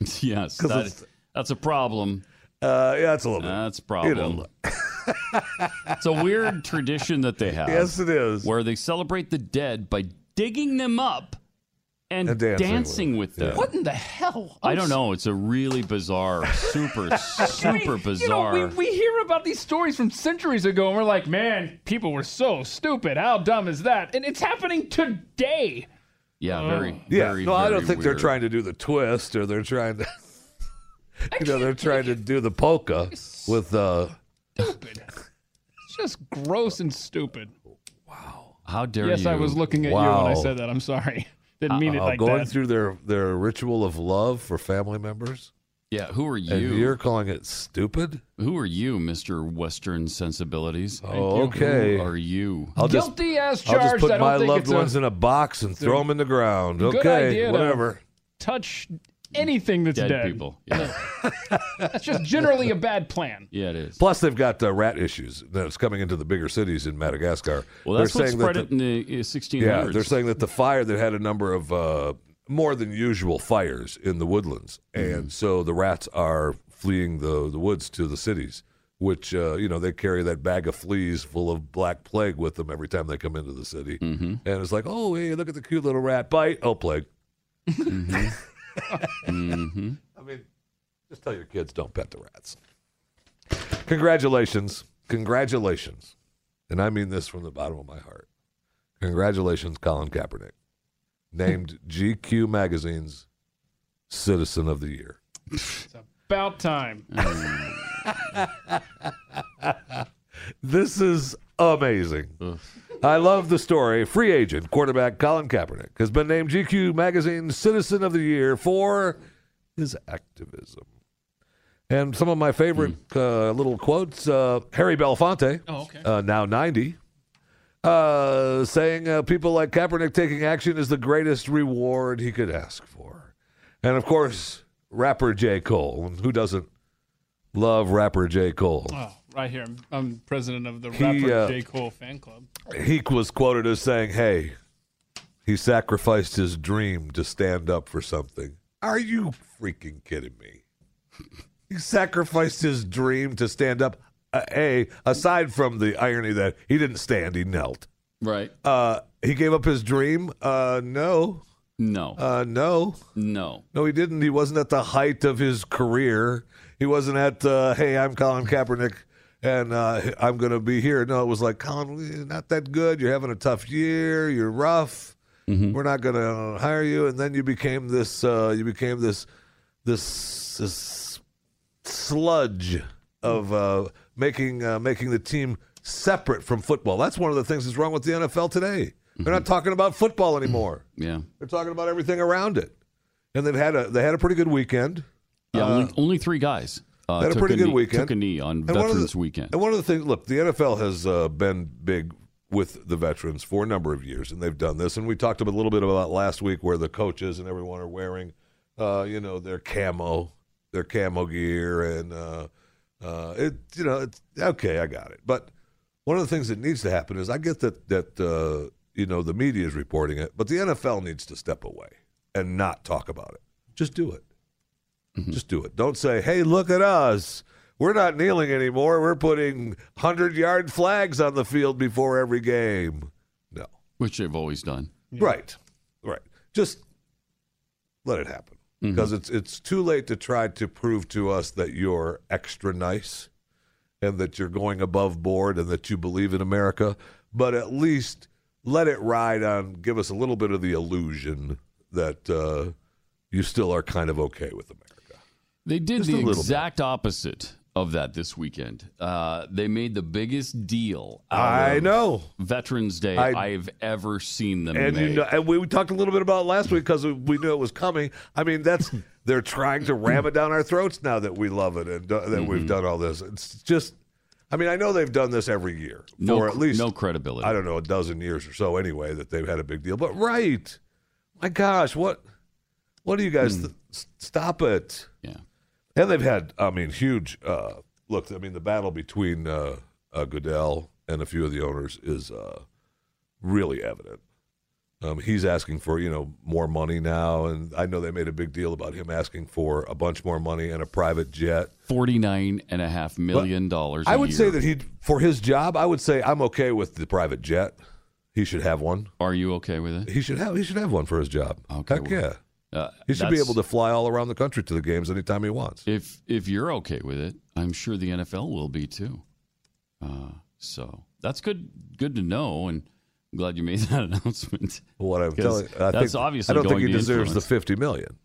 yes, 'Cause that, that's a problem. Uh, yeah, it's a little bit. That's a You problem. know, it's a weird tradition that they have. Yes, it is. Where they celebrate the dead by digging them up and, And dancing dancing, with with, them. them. What in the hell? I don't know. It's a really bizarre, super, super bizarre. You know, bizarre. we, we hear about these stories from centuries ago, and we're like, man, people were so stupid. How dumb is that? And it's happening today. Yeah, very, Yeah, very. no, I don't very think they're trying to do the twist or they're trying to, you know, they're trying to do the polka with uh, Stupid. It's just gross and stupid. Wow. How dare yes, you? Yes, I was looking at you when I said that. I'm sorry. Didn't mean it uh, like going that. Going through their their ritual of love for family members. Yeah, who are And you? you're calling it stupid? Who are you, Mister Western Sensibilities? Oh, okay. Who are you? I'll just, Guilty as I'll just put I don't my loved it's a ones in a box and throw them in the ground. good Okay, idea to whatever. touch anything that's Dead dead. people. Yeah, That's just generally a bad plan. yeah, it is. Plus, they've got uh, rat issues that's coming into the bigger cities in Madagascar. Well, that's they're what saying spread that it in the uh, 1600s. Yeah, they're saying that the fire that had a number of uh, more than usual fires in the woodlands, Mm-hmm. and so the rats are fleeing the the woods to the cities. Which uh, you know they carry that bag of fleas full of black plague with them every time they come into the city, Mm-hmm. and it's like, oh hey, look at the cute little rat bite, oh plague. Mm-hmm. I mean, just tell your kids don't pet the rats. Congratulations, congratulations, and I mean this from the bottom of my heart. Congratulations, Colin Kaepernick, named GQ magazine's Citizen of the Year. It's about time. This is amazing. I love the story. Free agent quarterback Colin Kaepernick has been named GQ magazine's Citizen of the Year for his activism. And some of my favorite uh, little quotes uh, Harry Belafonte, Oh, okay. uh, now 90, uh, saying uh, people like Kaepernick taking action is the greatest reward he could ask for. And of course, rapper J. Cole. Who doesn't love rapper J. Cole? Oh, right here. I'm, I'm president of the He, rapper uh, J. Cole fan club. he was quoted as saying, "Hey, he sacrificed his dream to stand up for something." Are you freaking kidding me? He sacrificed his dream to stand up. Uh, a aside from the irony that he didn't stand, he knelt. right. Uh, he gave up his dream. Uh, no, No. Uh, no. No. No, he didn't. He wasn't at the height of his career. He wasn't at, uh, hey, I'm Colin Kaepernick and uh, I'm going to be here. No, it was like, Colin, you're not that good. You're having a tough year. You're rough. We're not going to hire you. And then you became this, uh, you became this, this, this sludge of uh, making, uh, making the team separate from football. That's one of the things that's wrong with the NFL today. They're not talking about football anymore. Yeah. They're talking about everything around it. And they've had a they had a pretty good weekend. Yeah, Uh, only, only three guys uh, had a took pretty good knee, weekend. Took a knee on And of the- Veterans Weekend. And one of the things, look, the NFL has uh, been big with the veterans for a number of years, and they've done this. And we talked a little bit about last week where the coaches and everyone are wearing, uh, you know, their camo, their camo gear, and uh, uh, it, you know, it's okay. I got it. But one of the things that needs to happen is I get that that uh, you know the media is reporting it, but the NFL needs to step away and not talk about it. Just do it. Just do it. Don't say, "Hey, look at us. We're not kneeling anymore. We're putting 100-yard flags on the field before every game." No. Which they've always done. Right. Right. Just let it happen. Because it's it's too late to try to prove to us that you're extra nice and that you're going above board and that you believe in America, but at least let it ride on give us a little bit of the illusion that uh, you still are kind of okay with America. They did Just the bit. exact opposite of that this weekend. Uh, they made the biggest deal. Out I of know. Veterans Day I- I've ever seen them and make. you know, and we, we talked a little bit about it last week because we knew it was coming. I mean, that's they're trying to ram it down our throats now that we love it and uh, that Mm-hmm. we've done all this. It's just, I mean, I know they've done this every year No- for at least no credibility. I don't know a dozen years or so anyway that they've had a big deal. But right, my gosh, what, what do you guys? Th- stop it. Yeah. And they've had, I mean, huge. Uh, look, I mean, the battle between uh, uh, Goodell and a few of the owners is uh, really evident. Um, he's asking for you know more money now, and I know they made a big deal about him asking for a bunch more money and a private jet. Forty-nine and a half million dollars. I would year. say that he, for his job, I would say I'm okay with the private jet. He should have one. Are you okay with it? He should have. He should have one for his job. Okay, Heck well, yeah. Uh, He should be able to fly all around the country to the games anytime he wants. If if you're okay with it, I'm sure the NFL will be too. Uh, so that's good. Good to know, and I'm glad you made that announcement. What I'm telling, I that's think, obviously I don't think he deserves influence. the 50 million.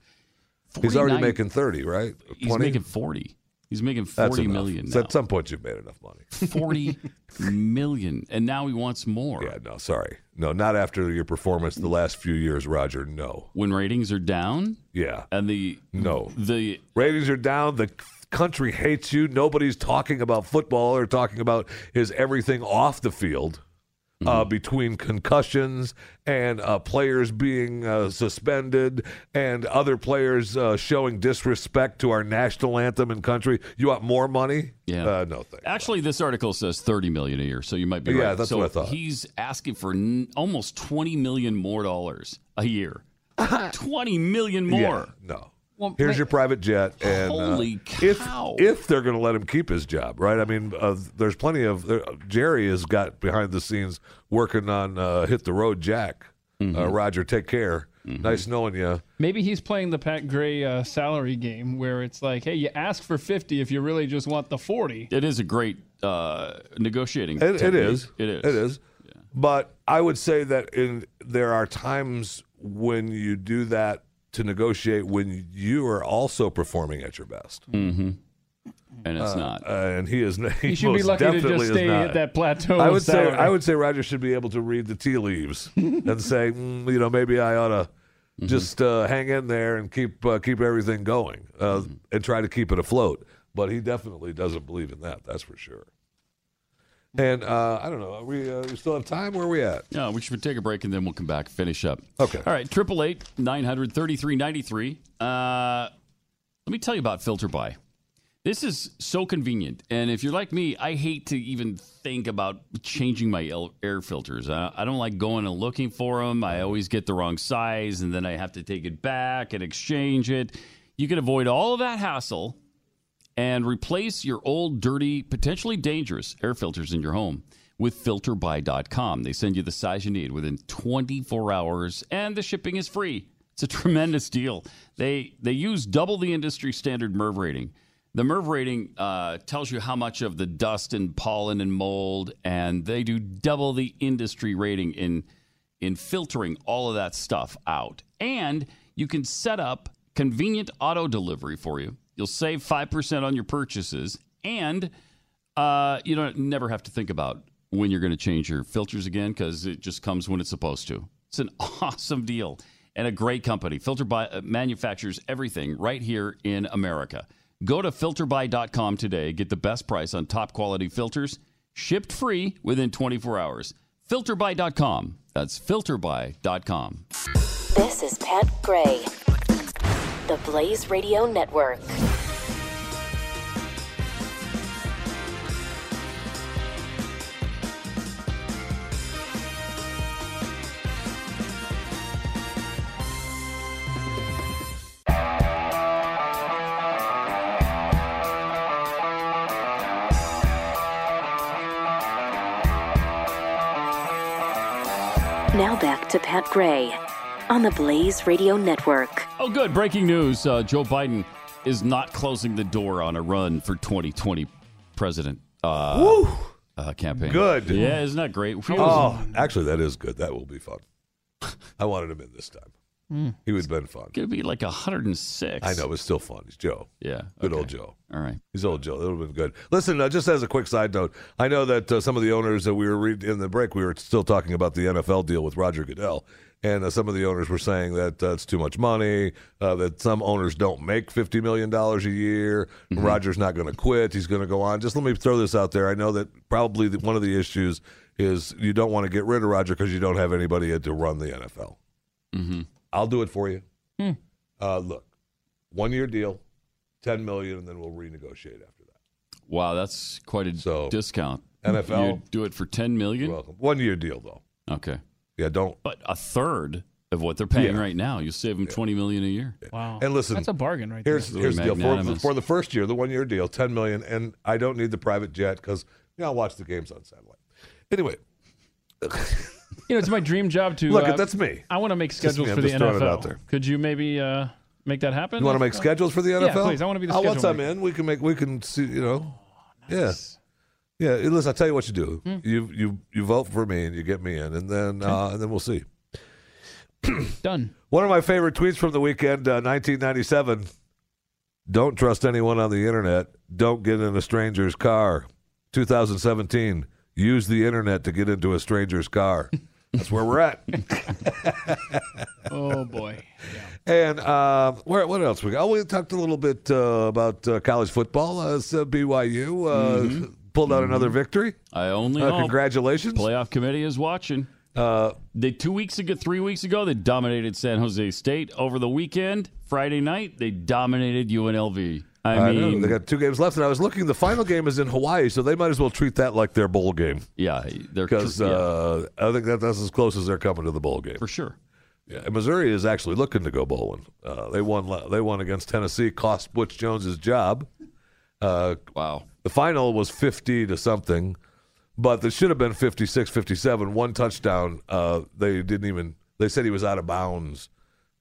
He's already making 30, right? He's 20? making forty. He's making forty million. million So. At some point, you've made enough money. Forty million, and now he wants more. Yeah, no, sorry, no, not after your performance the last few years, Roger. No, When ratings are down, yeah, and the no, the ratings are down. The country hates you. Nobody's talking about football or talking about his everything off the field. Uh, between concussions and uh, players being uh, suspended and other players uh, showing disrespect to our national anthem and country, you want more money? Yeah. Uh, no thanks. Actually, this article says thirty million a year, so you might be Yeah, right. that's so what I thought. He's asking for n- almost twenty million more dollars a year. twenty million more. Yeah, no. Well, Here's wait. your private jet, and uh, Holy if cow. if they're going to let him keep his job, right? I mean, uh, there's plenty of there, Jerry has got behind the scenes working on uh, hit the road, Jack. Mm-hmm. Uh, Roger, take care. Nice knowing you. Maybe he's playing the Pat Gray uh, salary game where it's like, hey, you ask for 50 if you really just want the 40. It is a great uh, negotiating. It, it technique. is. It is. It is. But I would say that in there are times when you do that to negotiate when you are also performing at your best. Mm-hmm. And it's Uh, not. uh, and he is. He, He should be most lucky to definitely just stay at that plateau. I of would say. I would say Roger should be able to read the tea leaves and say, mm, you know, maybe I ought to Mm-hmm. just uh, hang in there and keep uh, keep everything going uh, Mm-hmm. and try to keep it afloat. But he definitely doesn't believe in that. That's for sure. And uh, I don't know. Are we, uh, we still have time? Where are we at? Yeah, we should take a break and then we'll come back finish up. Okay. All right, triple eight nine hundred thirty three ninety three. Uh, let me tell you about FilterBuy. This is so convenient, and if you're like me, I hate to even think about changing my air filters. I don't like going and looking for them. I always get the wrong size, and then I have to take it back and exchange it. You can avoid all of that hassle and replace your old, dirty, potentially dangerous air filters in your home with filterbuy.com. They send you the size you need within 24 hours, and the shipping is free. It's a tremendous deal. They they use double the industry standard MERV rating. The MERV rating uh, tells you how much of the dust and pollen and mold, and they do double the industry rating in in filtering all of that stuff out. And you can set up convenient auto delivery for you. You'll save five percent on your purchases, and uh, you don't never have to think about when you're going to change your filters again because it just comes when it's supposed to. It's an awesome deal and a great company. FilterBuy uh, manufactures everything right here in America. Go to filterbuy.com today. Get the best price on top quality filters, shipped free within 24 hours. Filterbuy.com. That's filterbuy.com. This is Pat Gray, the Blaze Radio Network. Now back to Pat Gray on the Blaze Radio Network. Oh, good. Breaking news uh, Joe Biden is not closing the door on a run for 2020 president uh, uh, campaign. Good. Yeah, isn't that great? Oh, actually, that is good. That will be fun. I wanted him in this time. Mm. He would have been fun. Going to be like 106. I know, but still fun. He's Joe. Yeah. Good okay. old Joe. All right. He's old Joe. That would have been good. Listen, uh, just as a quick side note, I know that uh, some of the owners that we were read in the break, we were still talking about the NFL deal with Roger Goodell. And uh, some of the owners were saying that uh, it's too much money, uh, that some owners don't make $50 million a year. Mm-hmm. Roger's not going to quit. He's going to go on. Just let me throw this out there. I know that probably the, one of the issues is you don't want to get rid of Roger because you don't have anybody to run the NFL. Mm-hmm. I'll do it for you. Hmm. Uh, look, one year deal, ten million, and then we'll renegotiate after that. Wow, that's quite a discount. NFL? You do it for 10 million? You're welcome. One year deal though. Okay. Yeah, don't. But a third of what they're paying Yeah. right now, you save them 20 million a year. Wow. And listen, that's a bargain right Here's there. here's the deal for, for the first year, the one year deal, ten million, and I don't need the private jet because you know I'll watch the games on satellite. Anyway, You know, it's my dream job to Look, uh, that's me. I want to make Just me. schedules I'm for the just it NFL. out there. Could you maybe uh, make that happen? you want to make Uh, schedules for the NFL? Yeah, please. I want to be the Oh, schedule. Once I'm in, we can make we can see. You know, yeah, yeah. Listen, I'll tell you what you do. Hmm. You you you vote for me and you get me in, and then uh, and then we'll see. Done. One of my favorite tweets from the weekend, uh, 1997. Don't trust anyone on the internet. Don't get in a stranger's car. 2017. Use the internet to get into a stranger's car. That's where we're at. Oh boy. And uh, where, what else we got? Oh, we talked a little bit uh, about uh, college football. Uh, so BYU uh, pulled out another victory. I only Uh, hope. congratulations. Playoff committee is watching. Uh, they two weeks ago, three weeks ago, they dominated San Jose State. Over the weekend, Friday night, they dominated UNLV. I, I know. mean, they got two games left, and I was looking. The final game is in Hawaii, so they might as well treat that like their bowl game. Yeah, they're because yeah. uh, I think that that's as close as they're coming to the bowl game for sure. Yeah, and Missouri is actually looking to go bowling. Uh, they won. They won against Tennessee, cost Butch Jones's job. Uh, wow. The final was fifty to something, but it should have been 56, 57. One touchdown. Uh, they didn't even. They said he was out of bounds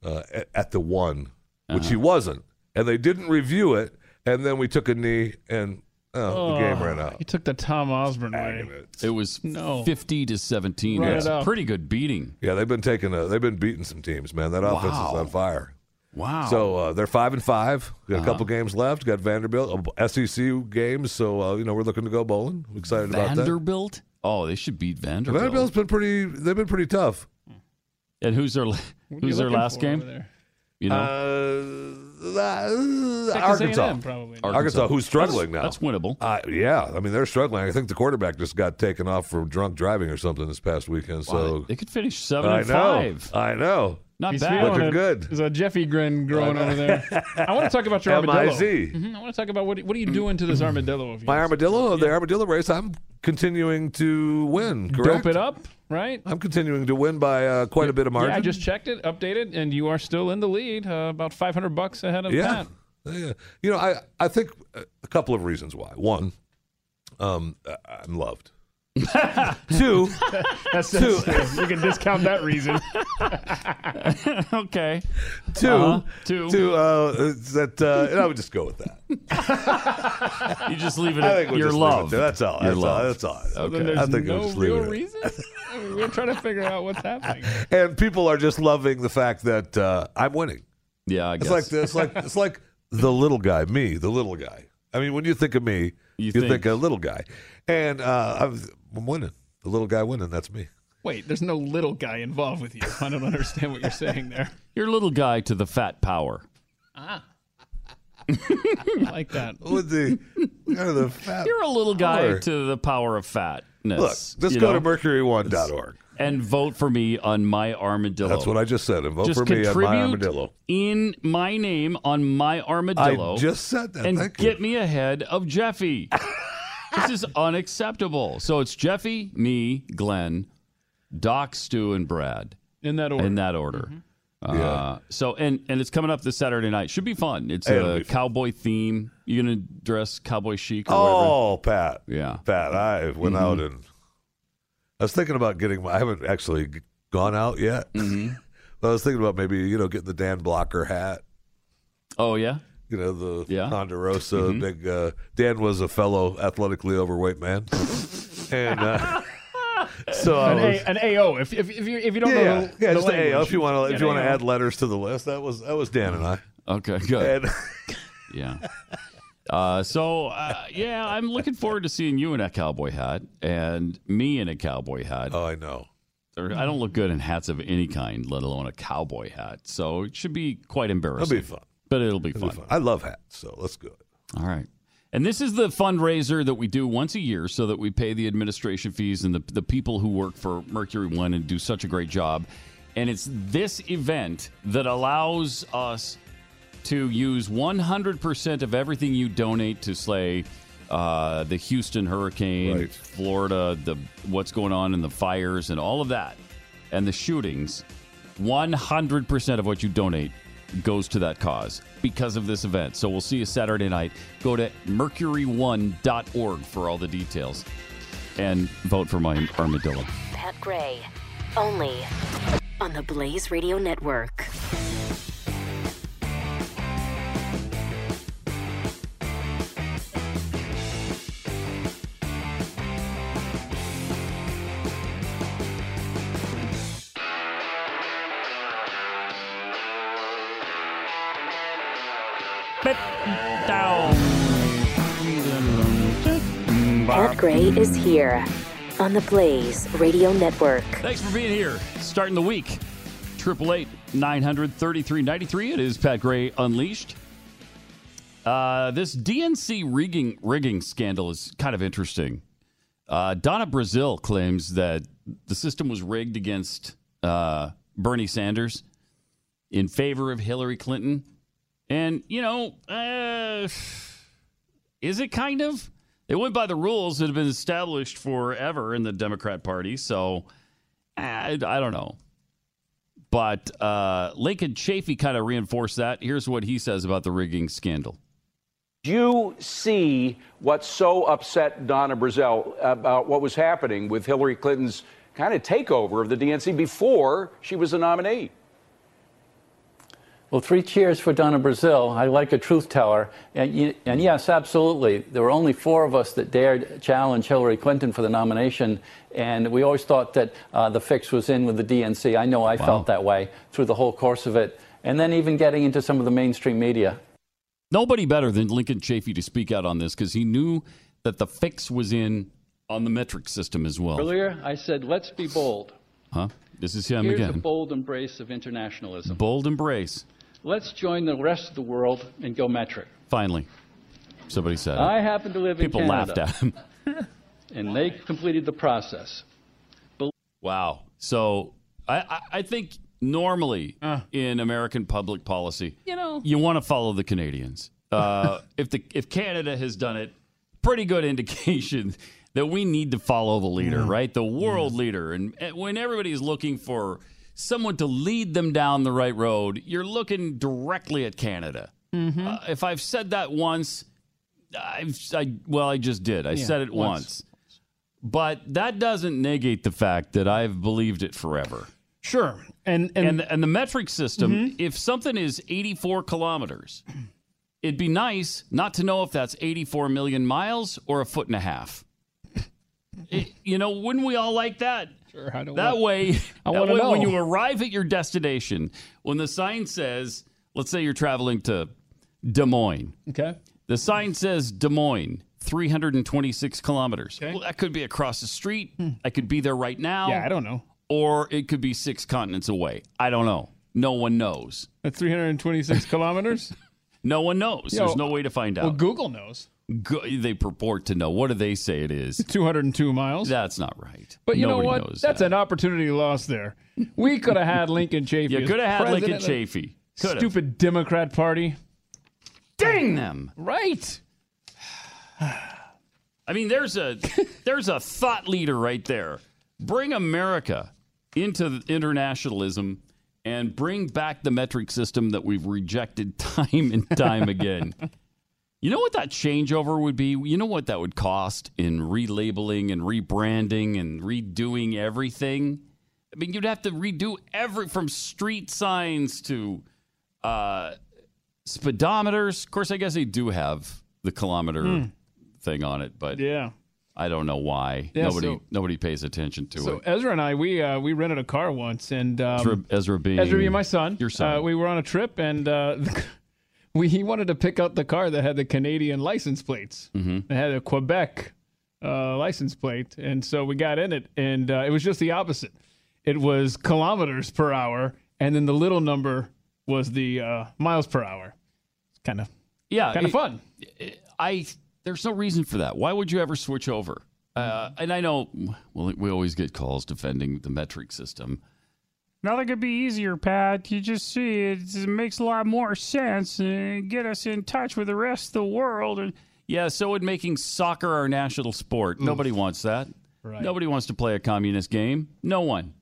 uh, at, at the one, which he wasn't, and they didn't review it. And then we took a knee, and oh, the game ran out. You took the Tom Osborne way. It was No. 50 to 17. Run That's it a pretty good beating. Yeah, they've been taking a, they've been beating some teams, man. That offense is on fire. Wow. So uh, they're five and five. Got a Uh-huh. couple games left. Got Vanderbilt, uh, SEC games. So uh, you know we're looking to go bowling. We're excited about that. Vanderbilt? Oh, they should beat Vanderbilt. Vanderbilt's been pretty. They've been pretty tough. And who's their who's their last game? You know, Uh, uh, Arkansas. A&M probably. Arkansas, who's struggling now. That's winnable. Uh, yeah, I mean they're struggling. I think the quarterback just got taken off for drunk driving or something this past weekend. So they could finish seven I and know. five. I know. Not He's bad. Looking it. good. There's a Jeffy grin growing over there. I want to talk about your armadillo. M.I.Z.. Mhm. I want to talk about what what are you doing to this armadillo of yours? My armadillo, the armadillo race, I'm continuing to win. Correct. Dope it up, right? I'm continuing to win by uh, quite a bit of margin. Yeah, I just checked it, updated, and you are still in the lead, uh, about 500 bucks ahead of yeah. Pat. Yeah. You know, I, I think a couple of reasons why. One, um, I'm loved. Two. That's, Two. that's you can discount that reason. okay. Two. Uh-huh. Two. Two. Uh, that. Uh, and I would just go with that. You just leave it I at think we'll your just leave it love. there. That's all. Your That's all. love. That's all. So then Okay. there's I think we'll no just leave real it at- reason. I mean, we're trying to figure out what's happening. and people are just loving the fact that uh, I'm winning. Yeah, I It's guess. like this. Like it's like the little guy, me, the little guy. I mean, when you think of me, you, think, think- a little guy, and uh, I'm, I'm winning. The little guy winning. That's me. Wait, there's no little guy involved with you. I don't understand what you're saying there. You're a little guy to the fat power. Ah. I like that. With the kind of the fat. You're a little guy power. to the power of fatness. Look, let's you go know? to mercury1.org. and vote for me on my armadillo. That's what I just said. And vote Just for me on my armadillo. in my name on my armadillo. I just said that. and Thank you. get me ahead of Jeffy. this is unacceptable. So it's Jeffy, me, Glenn, Doc, Stu, and Brad In that order. in that order. Uh, Yeah. So and and it's coming up this Saturday night. Should be fun. It's It'll a be fun. cowboy theme. You're gonna dress cowboy chic or whatever? Oh, Pat. Yeah. Pat, I went Mm-hmm. out and I was thinking about getting my, I haven't actually gone out yet. Mm-hmm. But I was thinking about maybe, you know, getting the Dan Blocker hat. Oh yeah. You know, the Yeah. Ponderosa Mhm. big uh Dan was a fellow athletically overweight man. and uh so I An, was, a, an AO. If, if, if, you, if you don't yeah, know the, yeah, the just an language, AO if you want to if you want to add letters to the list. That was that was Dan and I. Okay. Good. And Yeah. Uh, so uh, yeah, I'm looking forward to seeing you in a cowboy hat and me in a cowboy hat. oh, I know. I don't look good in hats of any kind, let alone a cowboy hat. So it should be quite embarrassing. It'll be fun. But it'll be It'll fun. be fun. I love hats, so let's go. All right. And this is the fundraiser that we do once a year so that we pay the administration fees and the, the people who work for Mercury One and do such a great job. And it's this event that allows us to use 100% of everything you donate to, say, uh, the Houston hurricane, Right. Florida, the what's going on in the fires, and all of that, and the shootings. 100% of what you donate goes to that cause because of this event. So we'll see you Saturday night. Go to mercury1.org for all the details and vote for my armadillo. Pat Gray, only on the Blaze Radio Network. Pat Gray is here on the Blaze Radio Network. Thanks for being here. Starting the week. Triple eight nine hundred thirty three ninety three. It is Pat Gray Unleashed. Uh, this DNC rigging rigging scandal is kind of interesting. Uh, Donna Brazile claims that the system was rigged against uh, Bernie Sanders in favor of Hillary Clinton, and you know, uh, is it kind of? It went by the rules that have been established forever in the Democrat Party, so I, I don't know. But uh, Lincoln Chafee kind of reinforced that. Here's what he says about the rigging scandal. you see what so upset Donna Brazile about what was happening with Hillary Clinton's kind of takeover of the DNC before she was a nominee? Well, three cheers for Donna Brazile. I like a truth teller. And, and yes, absolutely. There were only four of us that dared challenge Hillary Clinton for the nomination. And we always thought that uh, the fix was in with the DNC. I know I felt that way through the whole course of it. And then even getting into some of the mainstream media. Nobody better than Lincoln Chafee to speak out on this because he knew that the fix was in on the metric system as well. Earlier, I said, let's be bold. Huh? This is him Here's a again. bold embrace of internationalism. Bold embrace. Let's join the rest of the world and go metric. Finally, somebody said. it. I happen to live People in Canada. People laughed at him. and they completed the process. Wow. So I, I, I think normally uh. in American public policy, You know. you want to follow the Canadians. Uh, if the if Canada has done it, pretty good indication that we need to follow the leader, mm-hmm. right? The world mm-hmm. leader. And, and when everybody's looking for someone to lead them down the right road, you're looking directly at Canada. Uh, if I've said that once, I've I, well, I just did. I Yeah, said it once. once. But that doesn't negate the fact that I've believed it forever. Sure. And and, And, and the metric system, Mhm. if something is 84 kilometers, it'd be nice not to know if that's 84 million miles or a foot and a half. It- you know, wouldn't we all like that? Sure, I don't that want- way, I that way when you arrive at your destination, when the sign says, let's say you're traveling to Des Moines. Okay. The sign says Des Moines, 326 kilometers. Well, that could be across the street. I could be there right now. Hmm. Yeah, I don't know. Or it could be six continents away. I don't know. No one knows. At 326 kilometers? No one knows. Yo, There's no way to find out. Well, Google knows. Go- they purport to know. What do they say it is? 202 miles. That's not right. But you Nobody know what? That's an opportunity lost there. We could have had Lincoln Chafee. You could have had Lincoln Chafee. Could have. Stupid Democrat Party. Dang them. Right. I mean, there's a there's a thought leader right there. Bring America into internationalism and bring back the metric system that we've rejected time and time again. You know what that changeover would be? You know what that would cost in relabeling and rebranding and redoing everything? I mean, you'd have to redo every from street signs to uh, speedometers. Of course, I guess they do have the kilometer Hmm. thing on it, but Yeah. I don't know why. Yeah, nobody so- nobody pays attention to So it. So Ezra and I, we uh, we rented a car once, and um, Ezra, Ezra being Ezra being my son. Your son. Uh, we were on a trip, and uh, we he wanted to pick out the car that had the Canadian license plates. Mhm. It had a Quebec uh, license plate, and so we got in it, and uh, it was just the opposite. It was kilometers per hour, and then the little number was the uh, miles per hour. It's kind of yeah, kind of it- fun. I there's no reason for that. Why would you ever switch over? Uh, and I know, well, we always get calls defending the metric system. Nothing could be easier, Pat. You just see it, it makes a lot more sense and get us in touch with the rest of the world. And Yeah, so would making soccer our national sport. Nobody wants that. Right. Nobody wants to play a communist game. No one.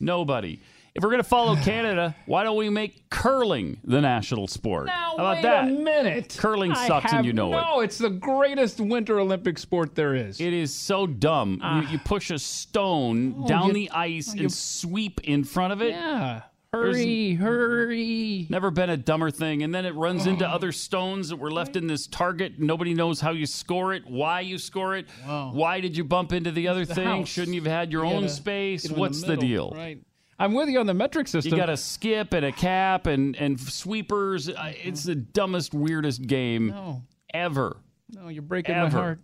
Nobody. If we're going to follow Canada, why don't we make curling the national sport? Now, How about wait that? a minute. Curling I sucks and you know it. No, it's the greatest winter Olympic sport there is. It is so dumb. you, ah. you push a stone Oh, down you- the ice oh, you- and sweep in front of it. Yeah. There's Hurry, hurry. Never been a dumber thing. And then it runs into oh. other stones that were left in this target. Nobody knows how you score it, why you score it. Why did you bump into the other the thing? Shouldn't you have had your You own space? get 'em in What's the, middle, deal? Right. I'm with you on the metric system. You got a skip and a cap and, and sweepers. Uh, It's the dumbest, weirdest game No. ever. No, you're breaking Ever. my heart.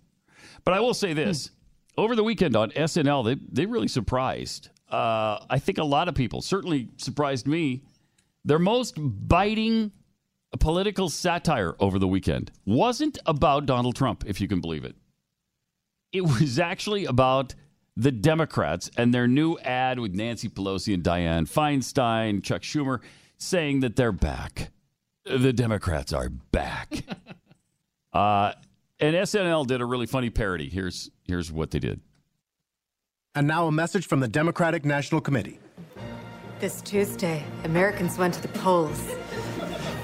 But I will say this: over the weekend on SNL, they they really surprised. Uh, I think a lot of people certainly surprised me. Their most biting political satire over the weekend wasn't about Donald Trump, if you can believe it. It was actually about the Democrats and their new ad with Nancy Pelosi and Dianne Feinstein, Chuck Schumer, saying that they're back. The Democrats are back. uh, and SNL did a really funny parody. Here's here's what they did. And now a message from the Democratic National Committee. This Tuesday, Americans went to the polls.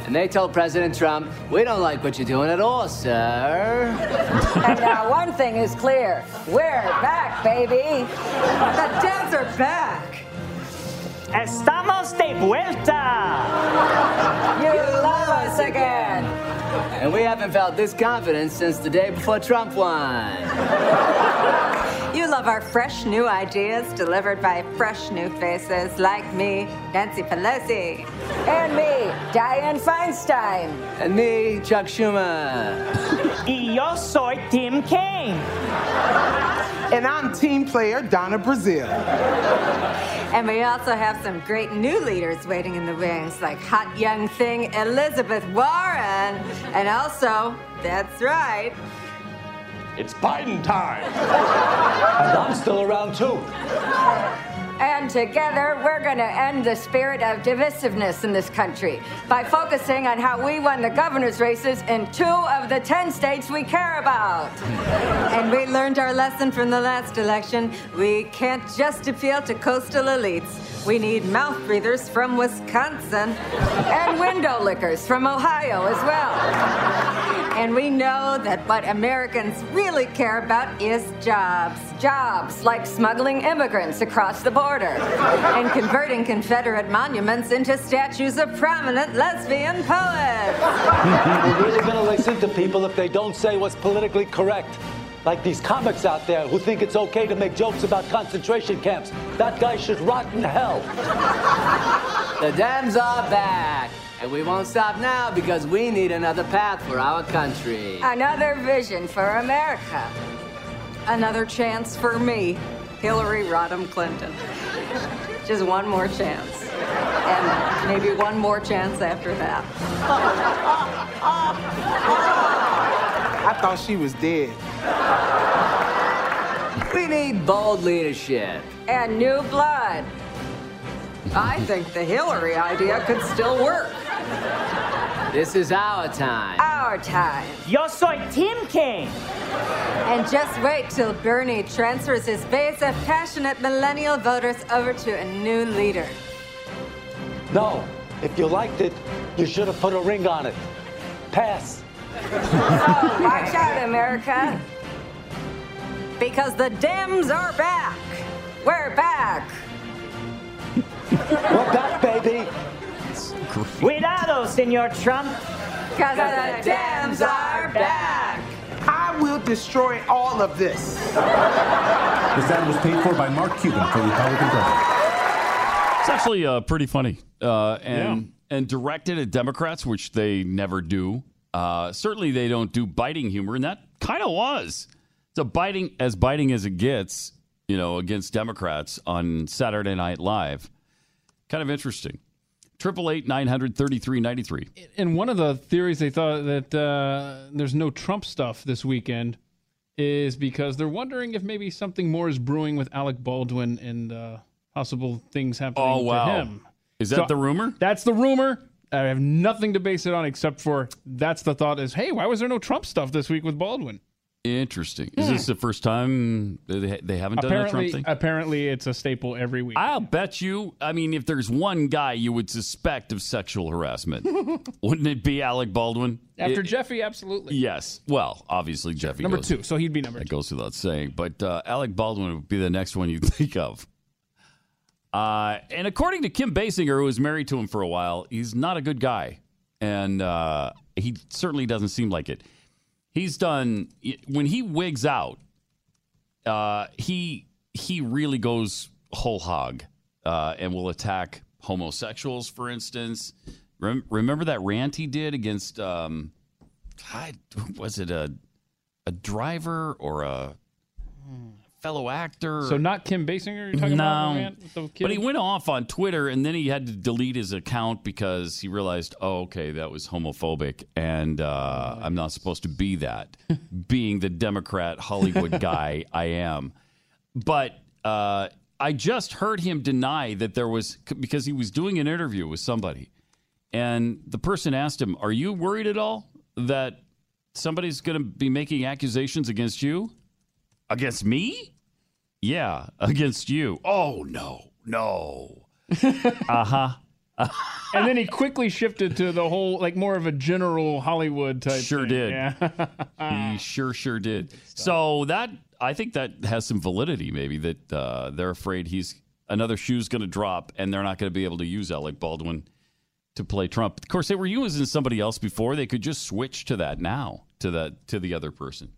And they told President Trump, we don't like what you're doing at all, sir. and now one thing is clear. We're back, baby. The Dems are back. Estamos de vuelta! You love us again. And we haven't felt this confident since the day before Trump won. You love our fresh new ideas delivered by fresh new faces like me, Nancy Pelosi. And me, Dianne Feinstein. And me, Chuck Schumer. Y yo soy Tim Kaine. And I'm team player Donna Brazile. And we also have some great new leaders waiting in the wings, like hot young thing Elizabeth Warren. And also, that's right, It's Biden time. and I'm still around too. And together, we're going to end the spirit of divisiveness in this country by focusing on how we won the governor's races in two of the 10 states we care about. And we learned our lesson from the last election. We can't just appeal to coastal elites. We need mouth breathers from Wisconsin And window lickers from Ohio as well. And we know that what Americans really care about is jobs. Jobs like smuggling immigrants across the border and converting Confederate monuments into statues of prominent lesbian poets. We're really gonna listen to people if they don't say what's politically correct. Like these comics out there who think it's okay to make jokes about concentration camps. That guy should rot in hell. The Dems are back. And we won't stop now because we need another path for our country. Another vision for America. Another chance for me, Hillary Rodham Clinton. Just one more chance. And maybe one more chance after that. I thought she was dead. We need bold leadership. And new blood. I think the Hillary idea could still work. This is our time. Our time. Yo soy Tim Kaine. And just wait till Bernie transfers his base of passionate millennial voters over to a new leader. No, if you liked it, you should have put a ring on it. Pass. Oh, watch out, America. Because the Dems are back. We're back. We're back, baby. Cuidado, Senor Trump. Because the Dems are back. I will destroy all of this. This ad was paid for by Mark Cuban for Republican president. It's actually uh, pretty funny uh, and and directed at Democrats, which they never do. Uh, certainly, they don't do biting humor, and that kind of was. A biting as biting as it gets, you know, against Democrats on Saturday Night Live. Kind of interesting. Triple eight nine hundred thirty three ninety three. And one of the theories they thought that uh, there's no Trump stuff this weekend is because they're wondering if maybe something more is brewing with Alec Baldwin and uh, possible things happening Oh, wow. to him. Is that the rumor? That's the rumor. I have nothing to base it on except for that's the thought is, hey, why was there no Trump stuff this week with Baldwin? Interesting. Is this the first time they, they haven't done a Trump apparently, thing? apparently, it's a staple every week. I'll bet you. I mean, if there's one guy you would suspect of sexual harassment, wouldn't it be Alec Baldwin? After It- Jeffy, absolutely. Yes. Well, obviously Jeffy Number goes- two, so he'd be number That goes without saying. But uh, Alec Baldwin would be the next one you'd think of. Uh, and according to Kim Basinger, who was married to him for a while, he's not a good guy, and uh, he certainly doesn't seem like it. He's done when he wigs out. Uh, he he really goes whole hog uh, and will attack homosexuals, for instance. Rem- remember that rant he did against um, God, was it a a driver or a fellow actor? So not Kim Basinger you're talking no, about? the rant the but he went off on Twitter and then he had to delete his account because he realized, oh, okay, that was homophobic, and uh, I'm not supposed to be that, being the Democrat Hollywood guy I am. But uh, I just heard him deny that there was because he was doing an interview with somebody, and the person asked him, "Are you worried at all that somebody's going to be making accusations against you, against me?" Yeah, against you. Oh no, no. uh huh. and then he quickly shifted to the whole, like more of a general Hollywood type. Sure thing. did. Yeah. he sure, sure did. So that I think that has some validity. Maybe that uh, they're afraid he's another shoe's going to drop, and they're not going to be able to use Alec Baldwin to play Trump. Of course, they were using somebody else before. They could just switch to that now to the to the other person.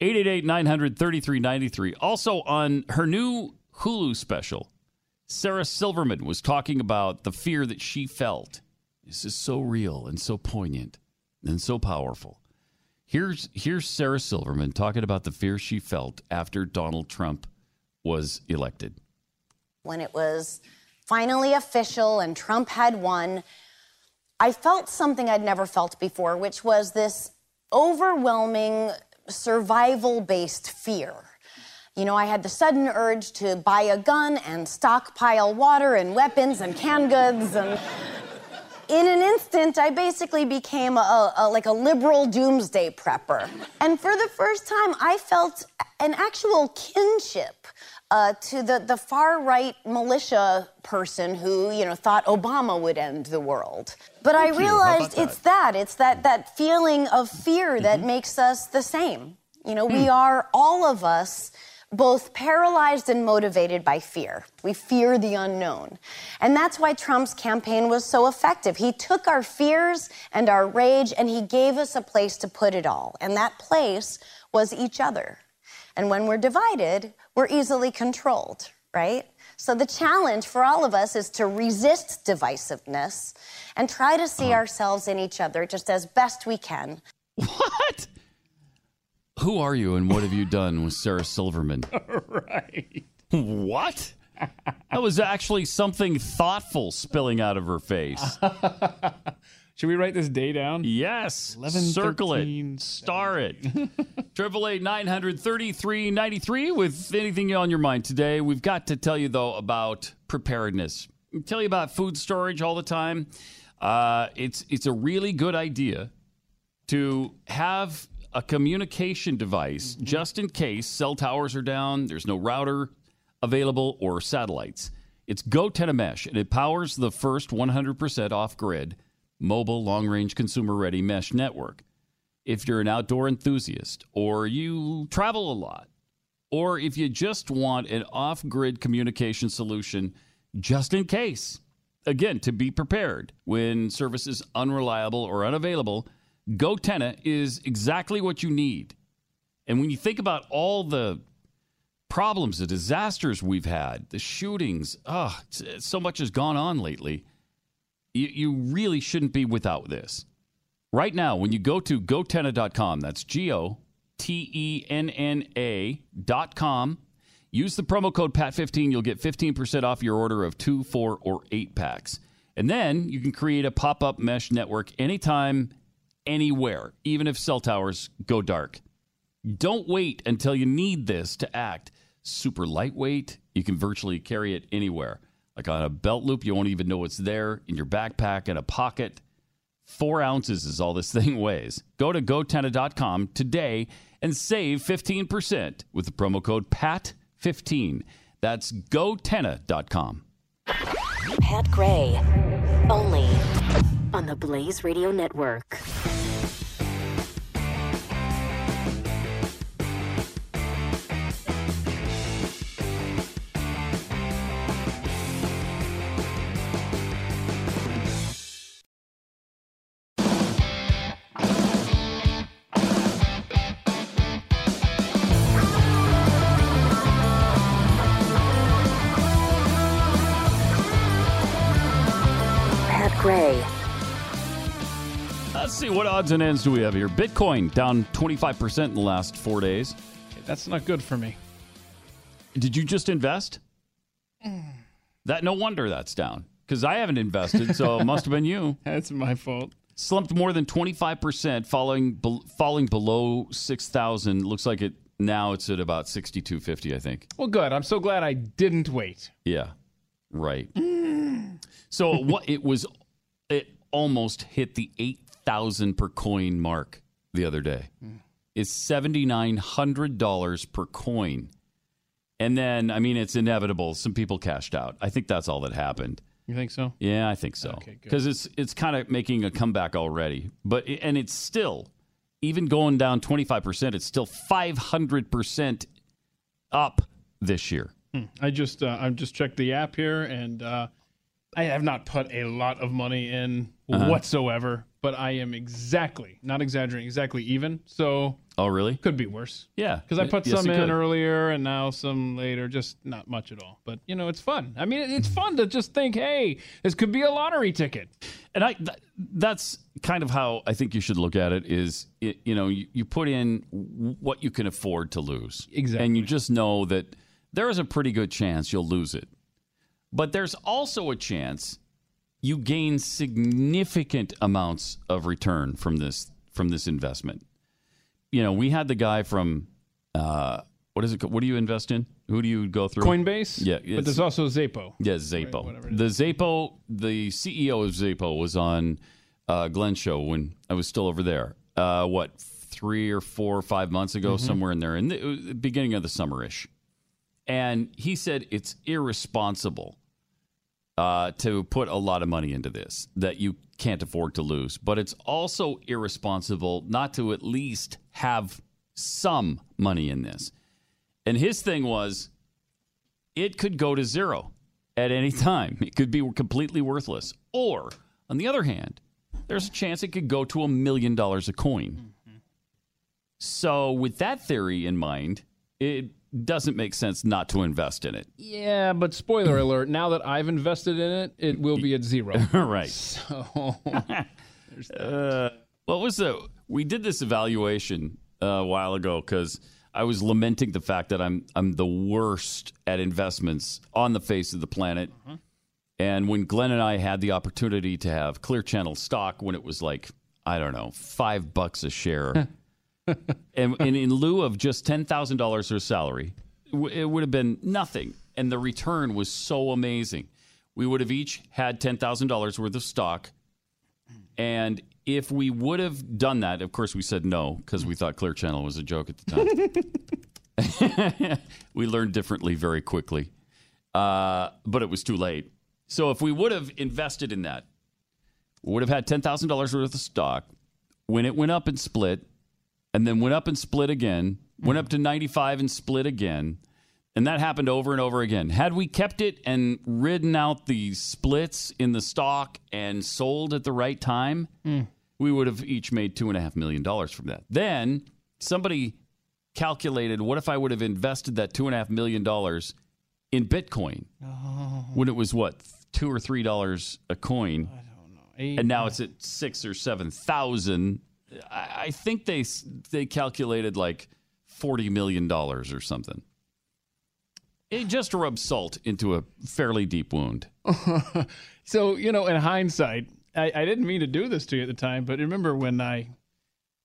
888-900-3393. Also on her new Hulu special, Sarah Silverman was talking about the fear that she felt. This is so real and so poignant and so powerful. Here's here's Sarah Silverman talking about the fear she felt after Donald Trump was elected. when it was finally official and Trump had won, I felt something I'd never felt before, which was this overwhelming survival based fear. You know, I had the sudden urge to buy a gun and stockpile water and weapons and canned goods and in an instant, I basically became a, a, like a liberal doomsday prepper. And for the first time, I felt an actual kinship uh, to the, the far right militia person who, you know, thought Obama would end the world. But I Thank. How realized it's that. It's that, that feeling of fear that makes us the same. You know, we are, all of us, both paralyzed and motivated by fear. We fear the unknown. And that's why Trump's campaign was so effective. He took our fears and our rage and he gave us a place to put it all. And that place was each other. And when we're divided, we're easily controlled, right? So the challenge for all of us is to resist divisiveness and try to see uh-huh. ourselves in each other just as best we can. What? Who are you and what have you done with Sarah Silverman? right. What? That was actually something thoughtful spilling out of her face. Should we write this day down? Yes. 11, Circle 13, it. Star it. Triple eight nine hundred thirty three ninety three. With anything on your mind today, we've got to tell you though about preparedness. We tell you about food storage all the time. Uh, it's it's a really good idea to have a communication device just in case cell towers are down, there's no router available, or satellites. It's GoTenna Mesh, and it powers the first 100% off grid mobile long range consumer ready mesh network. If you're an outdoor enthusiast, or you travel a lot, or if you just want an off grid communication solution just in case, again, to be prepared when service is unreliable or unavailable, GoTenna is exactly what you need. And when you think about all the problems, the disasters we've had, the shootings, oh, so much has gone on lately. You, you really shouldn't be without this. Right now, when you go to gotenna.com, that's G O T E N N A.com, use the promo code PAT15. You'll get 15% off your order of two, four, or eight packs. And then you can create a pop up mesh network anytime, anywhere, even if cell towers go dark. Don't wait until you need this to act. Super lightweight, you can virtually carry it anywhere. Like on a belt loop, you won't even know it's there. In your backpack, in a pocket. Four ounces is all this thing weighs. Go to gotenna.com today and save 15% with the promo code PAT15. That's gotenna.com. Pat Gray, only on the Blaze Radio Network. See, what odds and ends do we have here? Bitcoin down 25% in the last four days. That's not good for me. Did you just invest? That no wonder that's down because I haven't invested, so it must have been you. That's my fault. Slumped more than 25%, falling bel- falling below 6,000. Looks like it now it's at about 6250, I think. Well, good. I'm so glad I didn't wait. Yeah. Right. So what it was it almost hit the 8,000 per coin mark the other day. It's $7900 per coin. And then I mean it's inevitable some people cashed out. I think that's all that happened. You think so? Yeah, I think so. Because it's it's kind of making a comeback already, but and it's still even going down twenty five percent. It's still five hundred percent up this year. Hmm. I just uh, I just checked the app here, and uh, I have not put a lot of money in Uh-huh. whatsoever. But I am exactly, not exaggerating, exactly even. So Oh, really? could be worse. Yeah, Because I put Yes, some in could. earlier and now some later, just not much at all. But you know, it's fun. I mean, it's fun to just think, hey, this could be a lottery ticket. And I th- that's kind of how I think you should look at it. Is it, you know you, you put in what you can afford to lose, Exactly. and you just know that there is a pretty good chance you'll lose it, but there's also a chance you gain significant amounts of return from this from this investment. You know, we had the guy from uh, what is it? What do you invest in? Who do you go through? Coinbase. Yeah, but there's also Xapo. yeah, Xapo. the Xapo, the CEO of Xapo was on uh, Glenn's show when I was still over there. Uh, what three or four or five months ago, Mhm. somewhere in there, in the beginning of the summerish. And he said it's irresponsible uh, to put a lot of money into this that you can't afford to lose. But it's also irresponsible not to at least have some money in this. And his thing was it could go to zero at any time, it could be completely worthless. Or, on the other hand, there's a chance it could go to a million dollars a coin. So, with that theory in mind, it doesn't make sense not to invest in it. Yeah, but spoiler alert, now that I've invested in it, it will be at zero. right. So, Uh, what was the? We did this evaluation uh, a while ago because I was lamenting the fact that I'm I'm the worst at investments on the face of the planet. And when Glenn and I had the opportunity to have Clear Channel stock when it was like I don't know five bucks a share, and, and in lieu of just ten thousand dollars or salary, it would have been nothing, and the return was so amazing. We would have each had ten thousand dollars worth of stock. And if we would have done that, of course, we said no because we thought Clear Channel was a joke at the time. we learned differently very quickly, uh, but it was too late. So if we would have invested in that, would have had ten thousand dollars worth of stock. When it went up and split, and then went up and split again, went up to ninety five and split again, and that happened over and over again. Had we kept it and ridden out the splits in the stock and sold at the right time, we would have each made two and a half million dollars from that. Then somebody calculated what if I would have invested that two and a half million dollars in Bitcoin when it was what two or three dollars a coin, and now it's at six or seven thousand. I, I think they they calculated like forty million dollars or something. It just rubs salt into a fairly deep wound. so you know, in hindsight, I, I didn't mean to do this to you at the time, but remember when I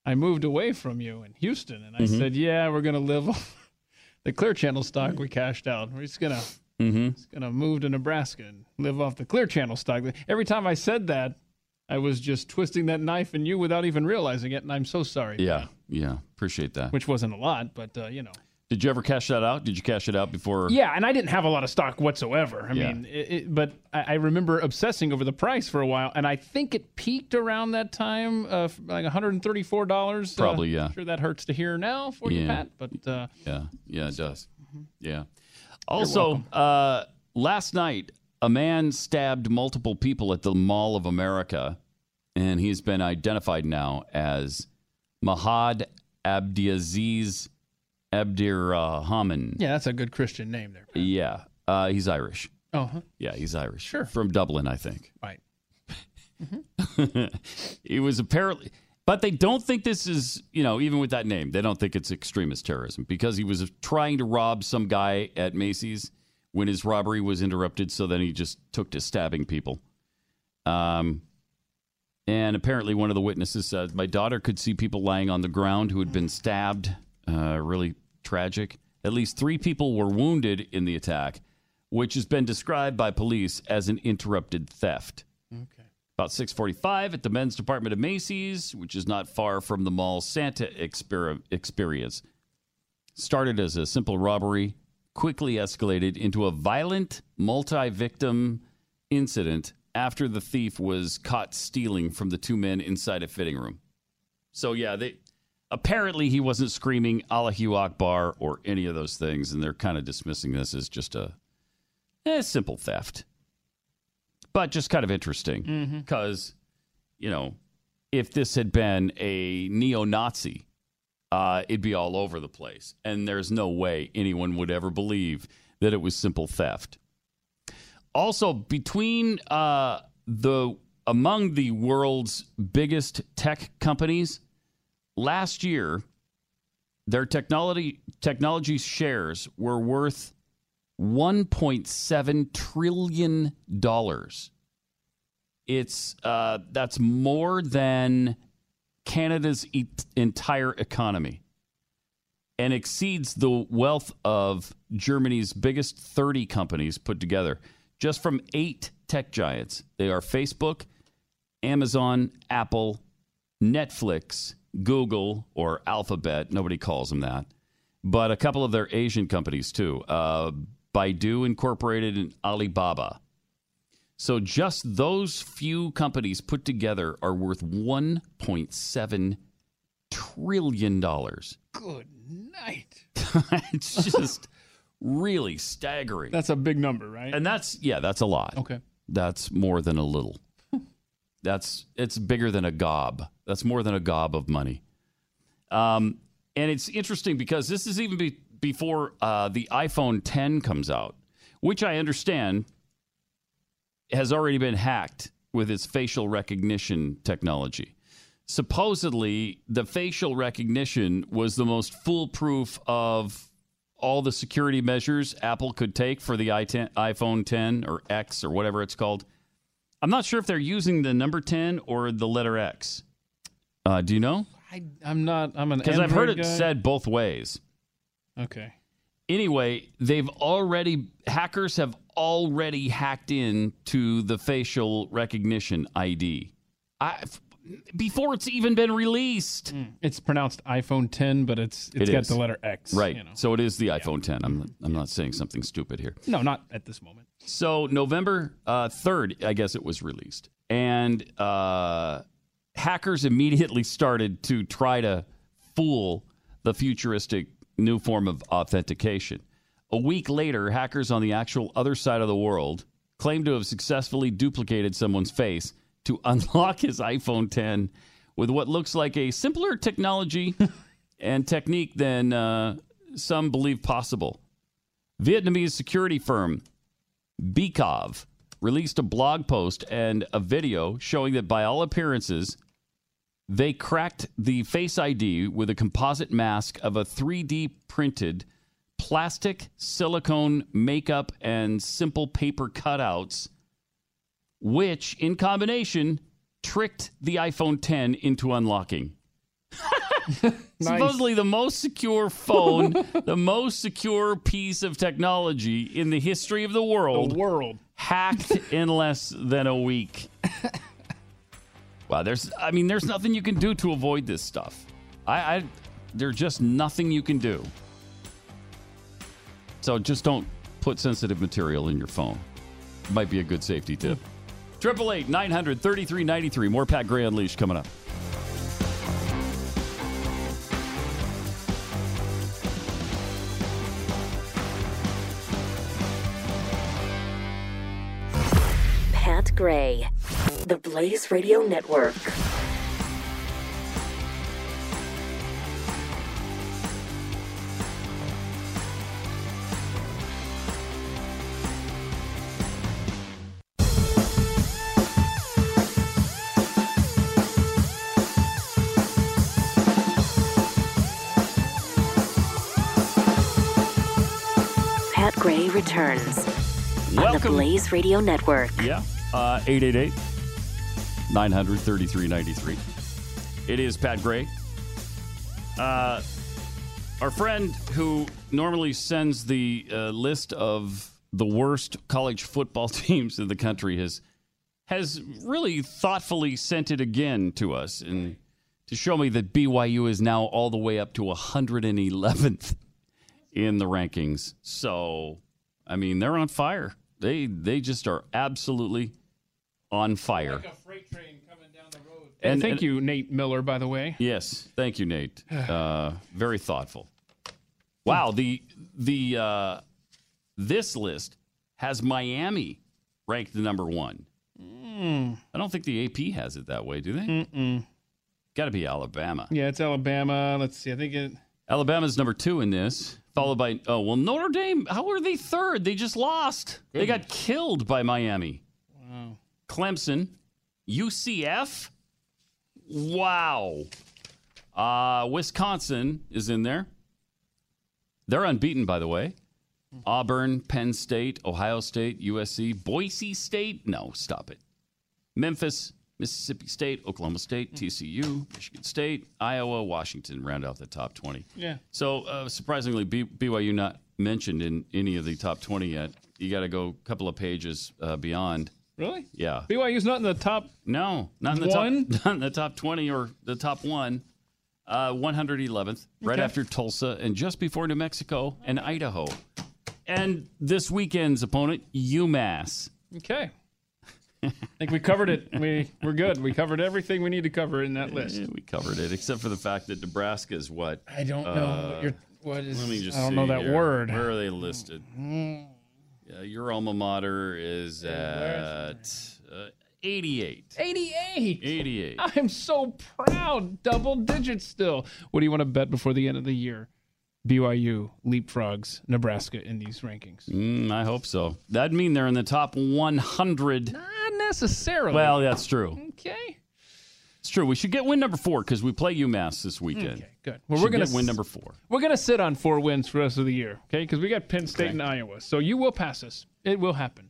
I moved away from you in Houston, and I Mhm. said, "Yeah, we're gonna live off the Clear Channel stock we cashed out. We're just gonna Mm-hmm. just gonna move to Nebraska and live off the Clear Channel stock." Every time I said that, I was just twisting that knife in you without even realizing it, and I'm so sorry. Yeah, yeah, appreciate that. Which wasn't a lot, but uh, you know. Did you ever cash that out? Did you cash it out before? Yeah, and I didn't have a lot of stock whatsoever. I Yeah. mean, it, it, but I, I remember obsessing over the price for a while, and I think it peaked around that time, uh, like one hundred and thirty-four dollars. Probably, yeah. I'm sure that hurts to hear now for you, Yeah. Pat. But uh, Yeah, yeah, it does. Mm-hmm. Yeah. Also, uh, last night, a man stabbed multiple people at the Mall of America, and he's been identified now as Mahad Abdiaziz Abdirrahman. yeah, that's a good Christian name there. Yeah, uh, he's Irish. Oh, huh. Yeah, he's Irish. Sure. From Dublin, I think. right. he was apparently but they don't think this is you know even with that name they don't think it's extremist terrorism because he was trying to rob some guy at macy's when his robbery was interrupted so then he just took to stabbing people um and apparently one of the witnesses said my daughter could see people lying on the ground who had been stabbed uh, really tragic at least three people were wounded in the attack which has been described by police as an interrupted theft Okay. about 6:45 at the men's department of Macy's, which is not far from the mall's Santa exper- experience. Started as a simple robbery, quickly escalated into a violent multi-victim incident after the thief was caught stealing from the two men inside a fitting room. So yeah, they apparently he wasn't screaming Allahu Akbar or any of those things, and they're kind of dismissing this as just a, eh, simple theft but just kind of interesting because you know if this had been a neo-nazi uh, it'd be all over the place and there's no way anyone would ever believe that it was simple theft also between uh, the among the world's biggest tech companies last year their technology technology shares were worth 1.7 trillion dollars. It's uh, that's more than Canada's e- entire economy, and exceeds the wealth of Germany's biggest 30 companies put together. Just from eight tech giants, they are Facebook, Amazon, Apple, Netflix, Google, or Alphabet. Nobody calls them that. but a couple of their Asian companies too. Uh, Baidu Incorporated and Alibaba. So just those few companies put together are worth 1.7 trillion dollars. Good night. it's just really staggering. That's a big number, right? And that's yeah, that's a lot. Okay. That's more than a little. that's it's bigger than a gob. That's more than a gob of money. Um, and it's interesting because this is even be, before uh, the iPhone 10 comes out, which I understand has already been hacked with its facial recognition technology. Supposedly, the facial recognition was the most foolproof of all the security measures Apple could take for the iPhone 10 or X or whatever it's called. I'm not sure if they're using the number 10 or the letter X. Uh, do you know? I, I'm not. I'm an Because I've heard it guy. said both ways. Okay. Anyway, they've already hackers have already hacked in to the facial recognition ID. I, before it's even been released. It's pronounced iPhone 10, but it's it's It got is. the letter X. Right. you know. So it is the iPhone 10. I'm I'm not saying something stupid here. No, not at this moment. So November uh, 3rd, I guess it was released. And uh, hackers immediately started to try to fool the futuristic new form of authentication. A week later, hackers on the actual other side of the world claimed to have successfully duplicated someone's face to unlock his iPhone 10 with what looks like a simpler technology and technique than uh, some believe possible. Vietnamese security firm Bkav released a blog post and a video showing that by all appearances, they cracked the Face ID with a composite mask of a 3D printed plastic, silicone makeup, and simple paper cutouts, which in combination tricked the iPhone 10 into unlocking. Supposedly the most secure phone, the most secure piece of technology in the history of the world. The world. Hacked in less than a week. there's I mean, there's nothing you can do to avoid this stuff. I, I there's just nothing you can do. So just don't put sensitive material in your phone. Might be a good safety tip. Triple eight nine hundred thirty three ninety three. More Pat Gray Unleashed coming up. Gray, the Blaze Radio Network. Pat Gray returns on the Blaze Radio Network. Yeah. Uh, 888 900 3393. It is Pat Gray. Uh, our friend who normally sends the uh, list of the worst college football teams in the country has has really thoughtfully sent it again to us and to show me that BYU is now all the way up to 111th in the rankings. So, I mean, they're on fire. They they just are absolutely on fire. And, And- thank and- you, Nate Miller, by the way. Yes, thank you, Nate. Uh, very thoughtful. Wow the the uh, this list has Miami ranked the number one. Mm. I don't think the AP has it that way, do they? Got to be Alabama. Yeah, it's Alabama. Let's see. I think it. Alabama's number two in this, followed by oh well Notre Dame. How are they third? They just lost. They got killed by Miami. Clemson, UCF. Wow. Uh, Wisconsin is in there. They're unbeaten, by the way. Auburn, Penn State, Ohio State, USC, Boise State. No, stop it. Memphis, Mississippi State, Oklahoma State, TCU, Michigan State, Iowa, Washington round out the top 20. Yeah. So uh, surprisingly, B- BYU not mentioned in any of the top 20 yet. You got to go a couple of pages uh, beyond. Really? Yeah. BYU's not in the top. No, not in the One? top, not in the top 20 or the top one. Uh, 111th, right after Tulsa, and just before New Mexico and Idaho. And this weekend's opponent, UMass. Okay. I think we covered it. We we're good. We covered everything we need to cover in that list. Yeah, we covered it, except for the fact that Nebraska is what? I don't know what you're- what is- Let me just I don't see know that here. word. Where are they listed? Yeah, your alma mater is at uh, 88. 88. 88. I'm so proud. Double digits still. What do you want to bet before the end of the year? BYU leapfrogs Nebraska in these rankings. Mm, I hope so. That'd mean they're in the top 100. Not necessarily. Well, that's true. Okay. It's true. We should get win number four because we play UMass this weekend. Okay, good. Well, we're gonna get win number four. We're gonna sit on four wins for the rest of the year, okay? Because we got Penn State and Iowa, so you will pass us. It will happen.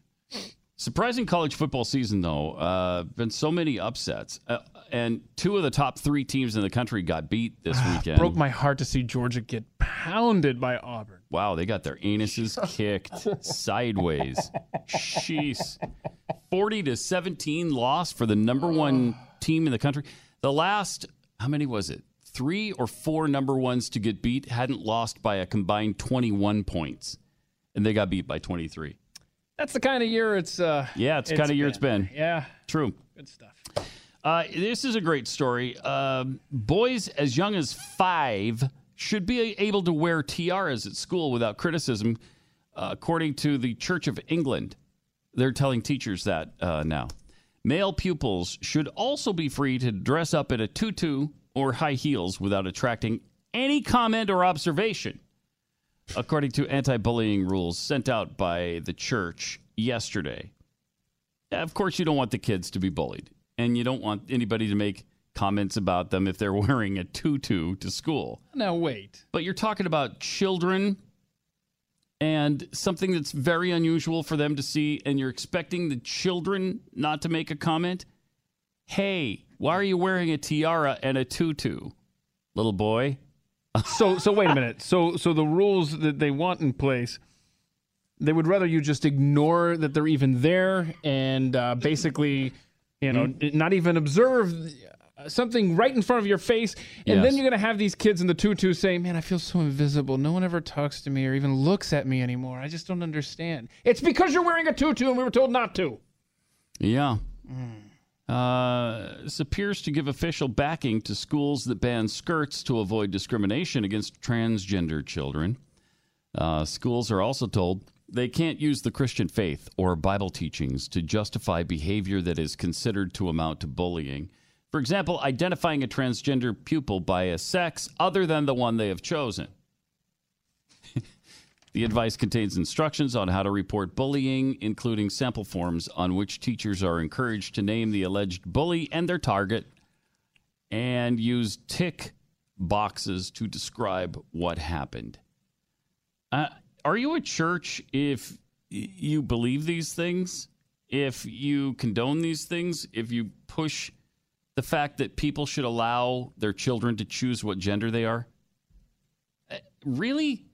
Surprising college football season, though. Uh, been so many upsets, uh, and two of the top three teams in the country got beat this weekend. Broke my heart to see Georgia get pounded by Auburn. Wow, they got their anuses kicked sideways. Jeez. 40 to 17 loss for the number one team in the country. The last, how many was it? Three or four number ones to get beat hadn't lost by a combined 21 points. And they got beat by 23. That's the kind of year it's. uh Yeah, it's the kind of year it's been. Yeah, True. good stuff. Uh, this is a great story. Um, boys as young as five should be able to wear tiaras at school without criticism, uh, according to the Church of England. They're telling teachers that uh, now. Male pupils should also be free to dress up in a tutu or high heels without attracting any comment or observation, according to anti bullying rules sent out by the church yesterday. Of course, you don't want the kids to be bullied, and you don't want anybody to make comments about them if they're wearing a tutu to school. Now wait. But you're talking about children and something that's very unusual for them to see, and you're expecting the children not to make a comment. Hey, why are you wearing a tiara and a tutu, little boy? So so wait a minute. So so the rules that they want in place, they would rather you just ignore that they're even there and uh, basically, you know, Mm-hmm. not even observe something right in front of your face, and then you're gonna have these kids in the tutu saying, "Man, I feel so invisible. No one ever talks to me or even looks at me anymore. I just don't understand." It's because you're wearing a tutu and we were told not to. Yeah. Uh, this appears to give official backing to schools that ban skirts to avoid discrimination against transgender children. Uh, schools are also told they can't use the Christian faith or Bible teachings to justify behavior that is considered to amount to bullying. For example, identifying a transgender pupil by a sex other than the one they have chosen. The advice contains instructions on how to report bullying, including sample forms on which teachers are encouraged to name the alleged bully and their target and use tick boxes to describe what happened. Uh, are you a church if you believe these things? If you condone these things? If you push the fact that people should allow their children to choose what gender they are? Uh, Really?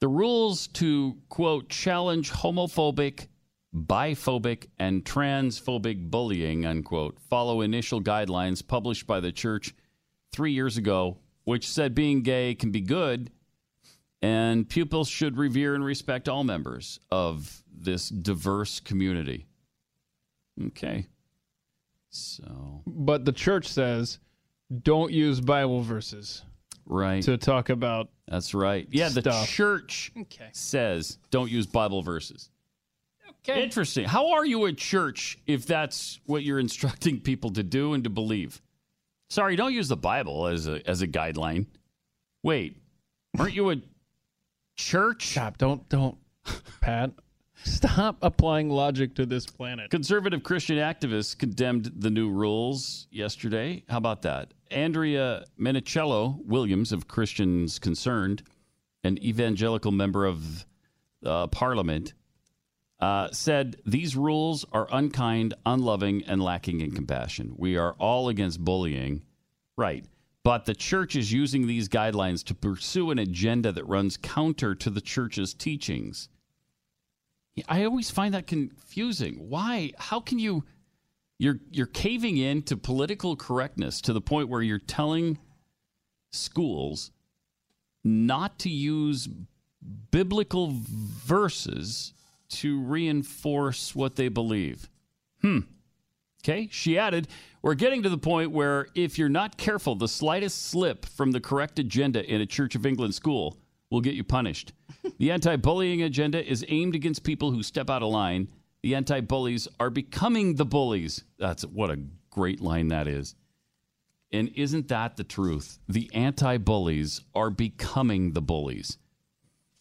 The rules to, quote, challenge homophobic, biphobic, and transphobic bullying, unquote, follow initial guidelines published by the church three years ago, which said being gay can be good and pupils should revere and respect all members of this diverse community. Okay. So, But the church says, don't use Bible verses right. to talk about. That's right. Yeah, the stuff. church Okay. says don't use Bible verses. Okay. Interesting. How are you at church if that's what you're instructing people to do and to believe? Sorry, don't use the Bible as a as a guideline. Wait, aren't you a church? Stop. Don't don't, Pat. Stop applying logic to this planet. Conservative Christian activists condemned the new rules yesterday. How about that? Andrea Minichiello Williams of Christians Concerned, an evangelical member of uh, Parliament, uh, said these rules are unkind, unloving, and lacking in compassion. We are all against bullying, right? But the church is using these guidelines to pursue an agenda that runs counter to the church's teachings. I always find that confusing. Why? How can you you're you're caving in to political correctness to the point where you're telling schools not to use biblical verses to reinforce what they believe. Hmm. Okay, she added, We're getting to the point where if you're not careful, the slightest slip from the correct agenda in a Church of England school will get you punished. the anti bullying agenda is aimed against people who step out of line. The anti bullies are becoming the bullies. That's what a great line that is. And isn't that the truth? The anti bullies are becoming the bullies.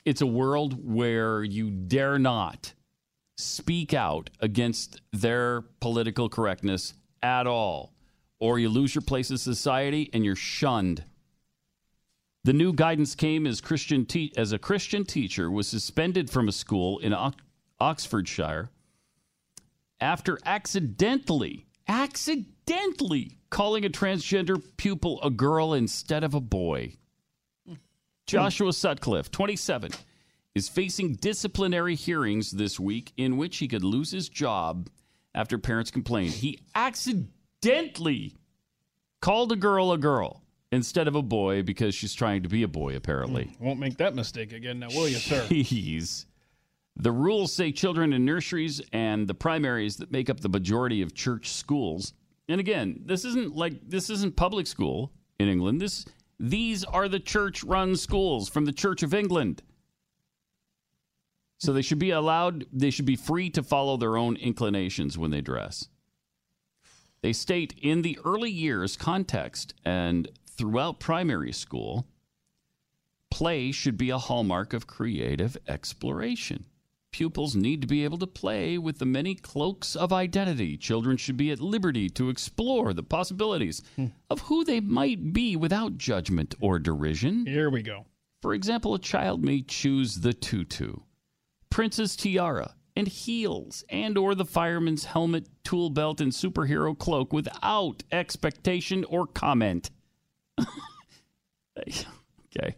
It's a world where you dare not speak out against their political correctness at all, or you lose your place in society and you're shunned. The new guidance came as Christian te- as a Christian teacher was suspended from a school in Ox- Oxfordshire after accidentally accidentally calling a transgender pupil a girl instead of a boy. Hmm. Joshua Sutcliffe, 27, is facing disciplinary hearings this week in which he could lose his job after parents complained. He accidentally called a girl a girl instead of a boy because she's trying to be a boy, apparently. Hmm. Won't make that mistake again now, will you, sir? Jeez. The rules say children in nurseries and the primaries that make up the majority of church schools. And again, this isn't like this isn't public school in England. This these are the church-run schools from the Church of England. So they should be allowed they should be free to follow their own inclinations when they dress. They state in the early years context and throughout primary school, play should be a hallmark of creative exploration. Pupils need to be able to play with the many cloaks of identity. Children should be at liberty to explore the possibilities hmm. of who they might be without judgment or derision. Here we go. For example, a child may choose the tutu, princess tiara, and heels, and or the fireman's helmet, tool belt, and superhero cloak without expectation or comment. okay.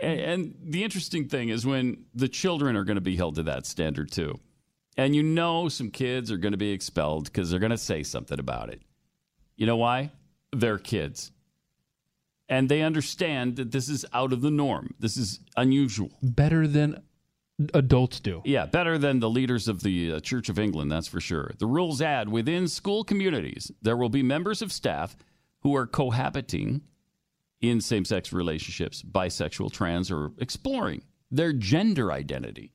And, and the interesting thing is when the children are going to be held to that standard too. And you know some kids are going to be expelled because they're going to say something about it. You know why? They're kids. And they understand that this is out of the norm. This is unusual. Better than adults do. Yeah, better than the leaders of the uh, Church of England, that's for sure. The rules add within school communities, there will be members of staff who are cohabiting in same sex relationships, bisexual, trans, or exploring their gender identity.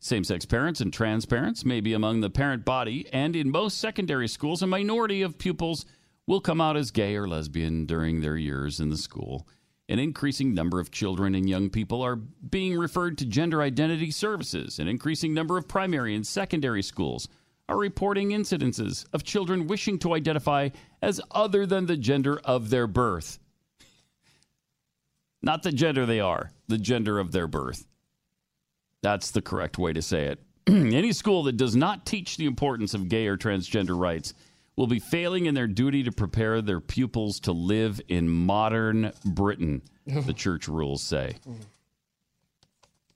Same sex parents and trans parents may be among the parent body, and in most secondary schools, a minority of pupils will come out as gay or lesbian during their years in the school. An increasing number of children and young people are being referred to gender identity services. An increasing number of primary and secondary schools are reporting incidences of children wishing to identify as other than the gender of their birth. Not the gender they are, the gender of their birth. That's the correct way to say it. Any school that does not teach the importance of gay or transgender rights will be failing in their duty to prepare their pupils to live in modern Britain, the church rules say.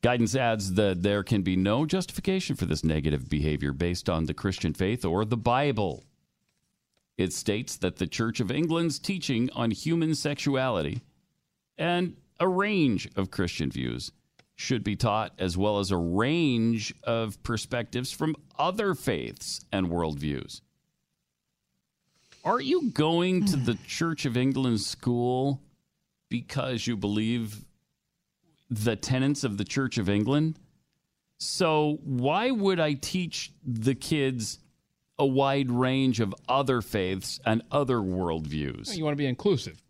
Guidance adds that there can be no justification for this negative behavior based on the Christian faith or the Bible. It states that the Church of England's teaching on human sexuality and a range of Christian views should be taught, as well as a range of perspectives from other faiths and worldviews. Are you going to the Church of England school because you believe the tenets of the Church of England? So, why would I teach the kids a wide range of other faiths and other worldviews? You want to be inclusive.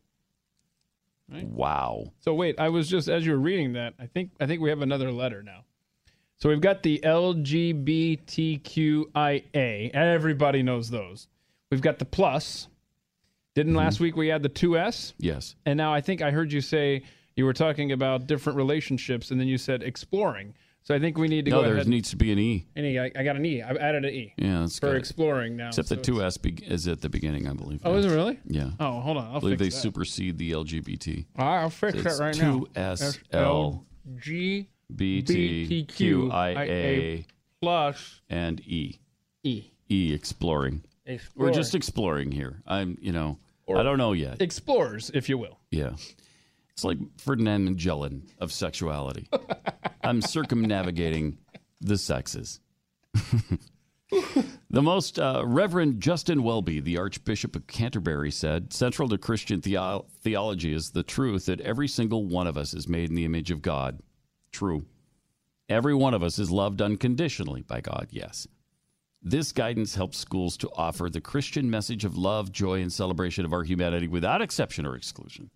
Wow. So wait, I was just as you were reading that, I think I think we have another letter now. So we've got the LGBTQIA. Everybody knows those. We've got the plus. Didn't last mm-hmm. week we had the 2S? Yes. And now I think I heard you say you were talking about different relationships and then you said exploring. So I think we need to no, go No, there needs to be an E. An E. I, I got an E. I've added an E. Yeah, that's for good. exploring now. Except so the it's- 2S be- is at the beginning, I believe. Oh, is it really? Yeah. Oh, hold on. I I'll believe fix they that. supersede the LGBT. I'll fix It's that right now. 2SL. G BTQIA plus and E. E. E exploring. Exploring. We're just exploring here. I'm, you know, Or I don't know yet. Explorers, if you will. Yeah. It's like Ferdinand Magellan of sexuality. I'm circumnavigating the sexes. the most uh, Reverend Justin Welby, the Archbishop of Canterbury, said Central to Christian theo- theology is the truth that every single one of us is made in the image of God. True. Every one of us is loved unconditionally by God, yes. This guidance helps schools to offer the Christian message of love, joy, and celebration of our humanity without exception or exclusion.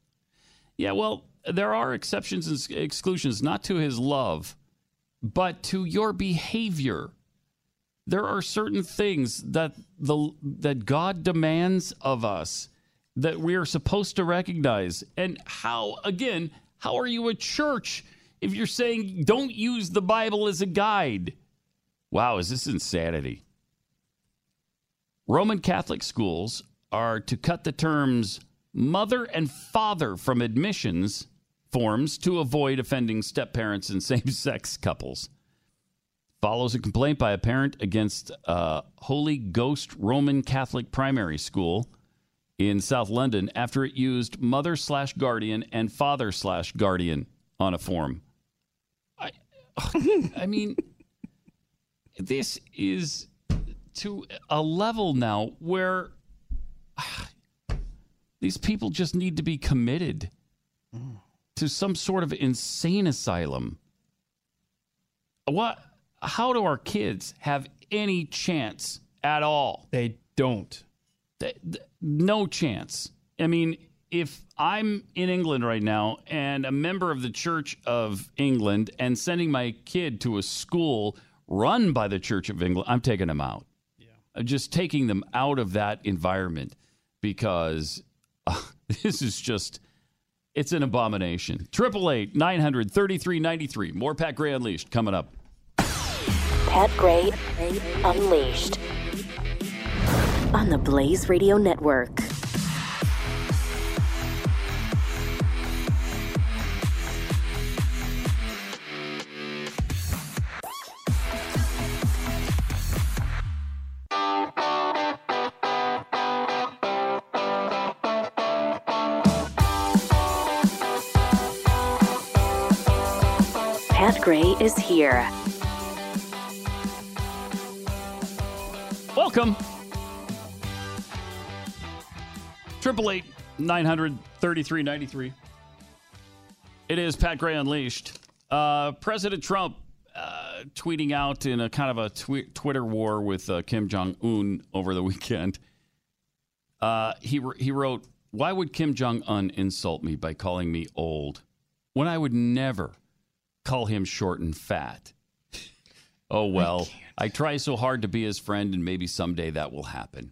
Yeah, well, there are exceptions and exclusions, not to his love, but to your behavior. There are certain things that the that God demands of us that we are supposed to recognize. And how again, how are you a church if you're saying don't use the Bible as a guide? Wow, is this insanity? Roman Catholic schools are to cut the terms mother and father from admissions forms to avoid offending step parents and same sex couples. Follows a complaint by a parent against uh, Holy Ghost Roman Catholic Primary School in South London after it used mother slash guardian and father slash guardian on a form. I, I mean, this is to a level now where these people just need to be committed to some sort of insane asylum. What? How do our kids have any chance at all? They don't. They, no chance. I mean, if I'm in England right now and a member of the Church of England and sending my kid to a school run by the Church of England, I'm taking them out. Yeah. I'm Just taking them out of that environment because uh, this is just it's an abomination. Triple eight nine hundred thirty three ninety three. More Pat Gray Unleashed coming up. Pat Gray Unleashed on the Blaze Radio Network. Is here. Welcome. Triple eight nine hundred thirty three ninety three. It is Pat Gray Unleashed. Uh, President Trump uh, tweeting out in a kind of a twi- Twitter war with uh, Kim Jong Un over the weekend. Uh, he he wrote, "Why would Kim Jong Un insult me by calling me old, when I would never call him short and fat?" Oh well, I, try so hard to be his friend, and maybe someday that will happen.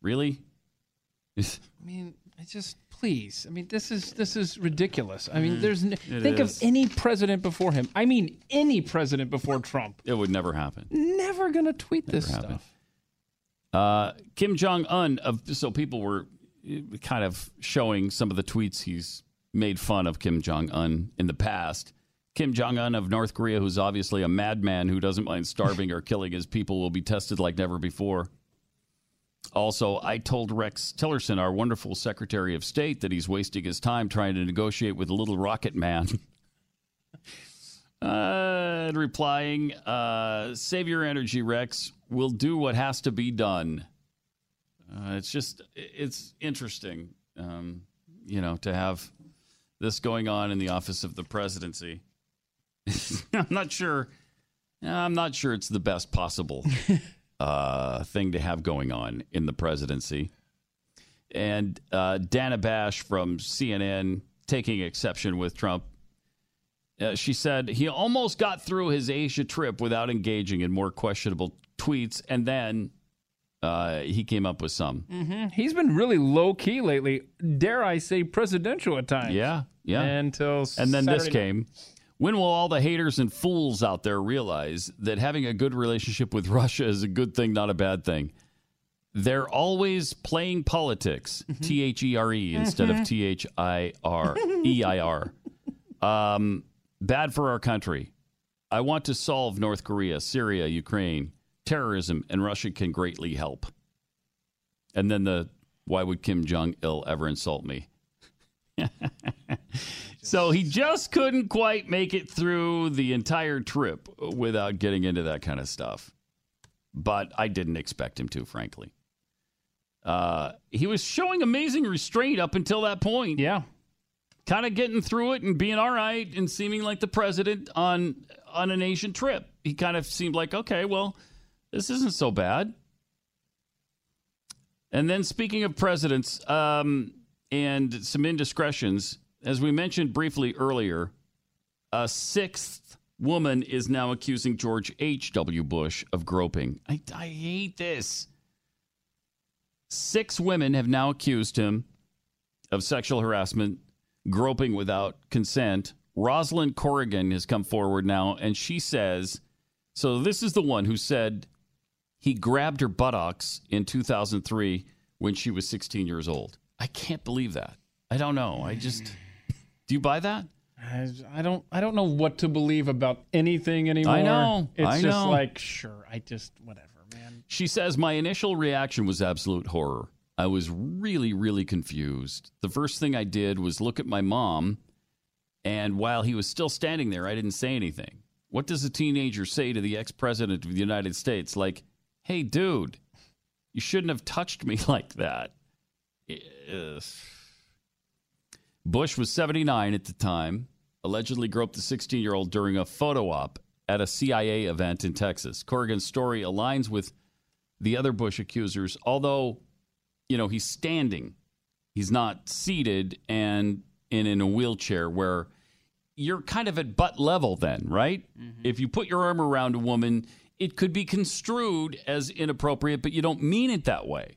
Really? I mean, I just please. I mean, this is this is ridiculous. I mean, there's n- think is. of any president before him. I mean, any president before Trump. It would never happen. Never gonna tweet this happen. stuff. Uh, Kim Jong Un of so people were uh, kind of showing some of the tweets he's made fun of Kim Jong Un in the past. Kim Jong Un of North Korea, who's obviously a madman who doesn't mind starving or killing his people, will be tested like never before. Also, I told Rex Tillerson, our wonderful Secretary of State, that he's wasting his time trying to negotiate with a little rocket man. Uh, and replying, uh, save your energy, Rex. We'll do what has to be done. Uh, it's just, it's interesting, um, you know, to have this going on in the office of the presidency. I'm not sure. I'm not sure it's the best possible uh, thing to have going on in the presidency. And uh, Dana Bash from CNN taking exception with Trump. Uh, she said he almost got through his Asia trip without engaging in more questionable tweets, and then uh, he came up with some. hmm He's been really low key lately. Dare I say, presidential at times. Yeah, yeah. Until and then this night. came. When will all the haters and fools out there realize that having a good relationship with Russia is a good thing, not a bad thing? They're always playing politics, T H E R E instead of Mhm. T H I R E I R. Um, bad for our country. I want to solve North Korea, Syria, Ukraine, terrorism, and Russia can greatly help. And then the Why would Kim Jong Il ever insult me? So he just couldn't quite make it through the entire trip without getting into that kind of stuff. But I didn't expect him to, frankly. Uh, he was showing amazing restraint up until that point. Yeah. Kind of getting through it and being all right and seeming like the president on on a nation trip. He kind of seemed like, okay, well, this isn't so bad. And then speaking of presidents um, and some indiscretions, as we mentioned briefly earlier, a sixth woman is now accusing George H.W. Bush of groping. I, I hate this. Six women have now accused him of sexual harassment, groping without consent. Rosalind Corrigan has come forward now, and she says so. This is the one who said he grabbed her buttocks in 2003 when she was 16 years old. I can't believe that. I don't know. I just. Do you buy that? I, I don't. I don't know what to believe about anything anymore. I know. It's I just know. like sure. I just whatever, man. She says, My initial reaction was absolute horror. I was really, really confused. The first thing I did was look at my mom, and while he was still standing there, I didn't say anything. What does a teenager say to the ex president of the United States? Like, hey, dude, you shouldn't have touched me like that. Ugh. Bush was 79 at the time, allegedly groped the 16 year old during a photo op at a CIA event in Texas. Corrigan's story aligns with the other Bush accusers, although, you know, he's standing, he's not seated and, and in a wheelchair where you're kind of at butt level then, right? Mm-hmm. If you put your arm around a woman, it could be construed as inappropriate, but you don't mean it that way.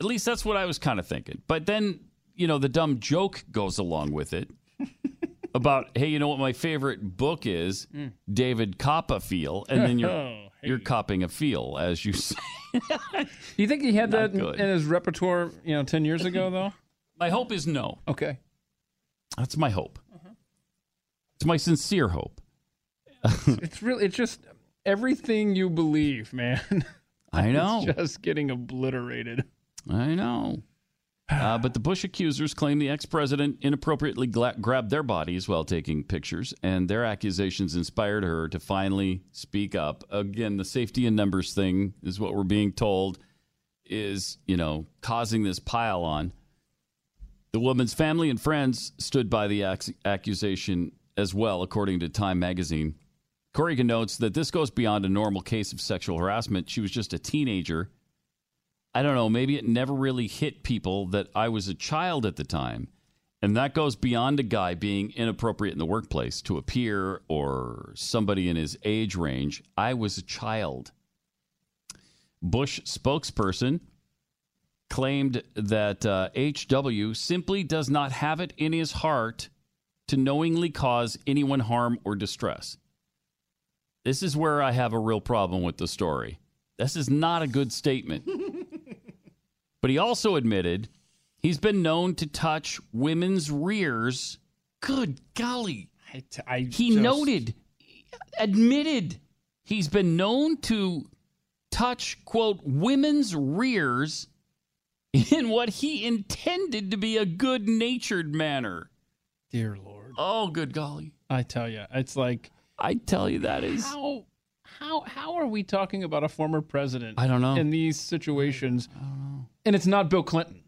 At least that's what I was kind of thinking. But then, you know, the dumb joke goes along with it about, hey, you know what my favorite book is? Mm. David Copperfield. And then you're Oh, you're copping a feel, as you say. Do you think he had Not that in, good. in his repertoire, you know, ten years ago though? My hope is no. Okay. That's my hope. It's my sincere hope. it's really it's just everything you believe, man. I know. It's just getting obliterated. I know. Uh, but the Bush accusers claim the ex president inappropriately gla- grabbed their bodies while taking pictures, and their accusations inspired her to finally speak up. Again, the safety in numbers thing is what we're being told is, you know, causing this pile on. The woman's family and friends stood by the ac- accusation as well, according to Time magazine. Corrigan notes that this goes beyond a normal case of sexual harassment. She was just a teenager. I don't know, maybe it never really hit people that I was a child at the time. And that goes beyond a guy being inappropriate in the workplace to a peer or somebody in his age range. I was a child. Bush spokesperson claimed that uh, HW simply does not have it in his heart to knowingly cause anyone harm or distress. This is where I have a real problem with the story. This is not a good statement. but he also admitted he's been known to touch women's rears. Good golly. I, I he just- noted, admitted he's been known to touch, quote, women's rears in what he intended to be a good natured manner. Dear Lord. Oh, good golly. I tell you, it's like I tell you that is how how how are we talking about a former president? I don't know. in these situations. I don't know. And it's not Bill Clinton.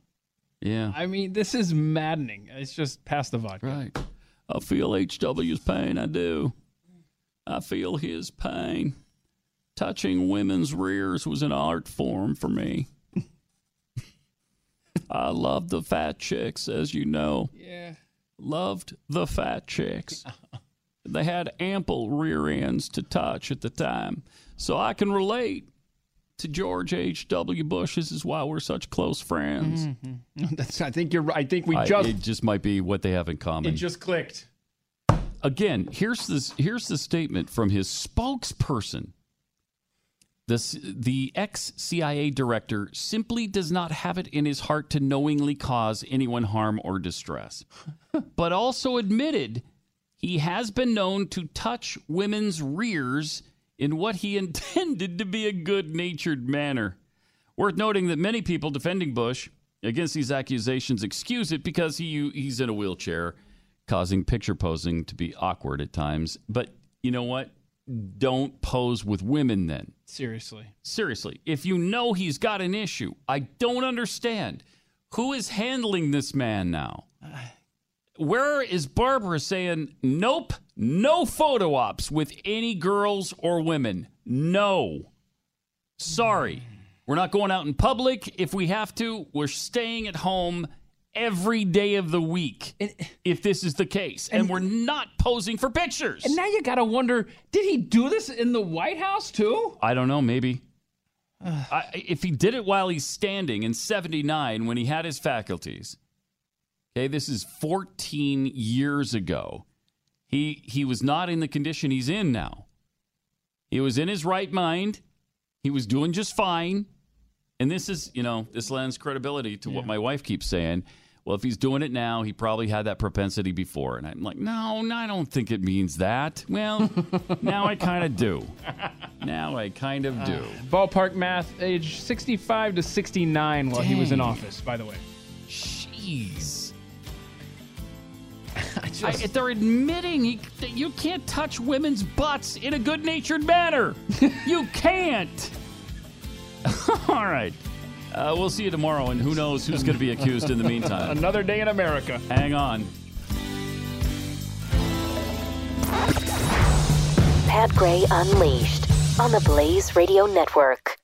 Yeah. I mean, this is maddening. It's just past the vodka. Right. I feel HW's pain. I do. I feel his pain. Touching women's rears was an art form for me. I love the fat chicks, as you know. Yeah. Loved the fat chicks. they had ample rear ends to touch at the time. So I can relate to George H.W. Bush. This is why we're such close friends. Mhm. That's, I think you're right. I think we I- just it just might be what they have in common. it just clicked. Again, here's this here's the statement from his spokesperson. This, the ex CIA director simply does not have it in his heart to knowingly cause anyone harm or distress, but also admitted he has been known to touch women's rears in what he intended to be a good natured manner. Worth noting that many people defending Bush against these accusations excuse it because he he's in a wheelchair, causing picture posing to be awkward at times. But you know what? Don't pose with women then. Seriously. Seriously, if you know he's got an issue, I don't understand. Who is handling this man now? Uh, Where is Barbara saying, nope, no photo ops with any girls or women? No. Sorry. We're not going out in public. If we have to, we're staying at home every day of the week if this is the case. And, we're not posing for pictures. And now you got to wonder did he do this in the White House too? I don't know, maybe. I, if he did it while he's standing in 79 when he had his faculties, okay, this is 14 years ago. He, he was not in the condition he's in now. He was in his right mind. He was doing just fine. And this is, you know, this lends credibility to what my wife keeps saying. Well, if he's doing it now, he probably had that propensity before. And I'm like, no, no I don't think it means that. Well, now I kind of do. Now I kind of do. Ballpark math, age 65 to 69 while he was in office, by the way. Jeez. I, they're admitting he, that you can't touch women's butts in a good natured manner. you can't. All right. Uh, we'll see you tomorrow, and who knows who's going to be accused in the meantime. Another day in America. Hang on. Pat Gray Unleashed on the Blaze Radio Network.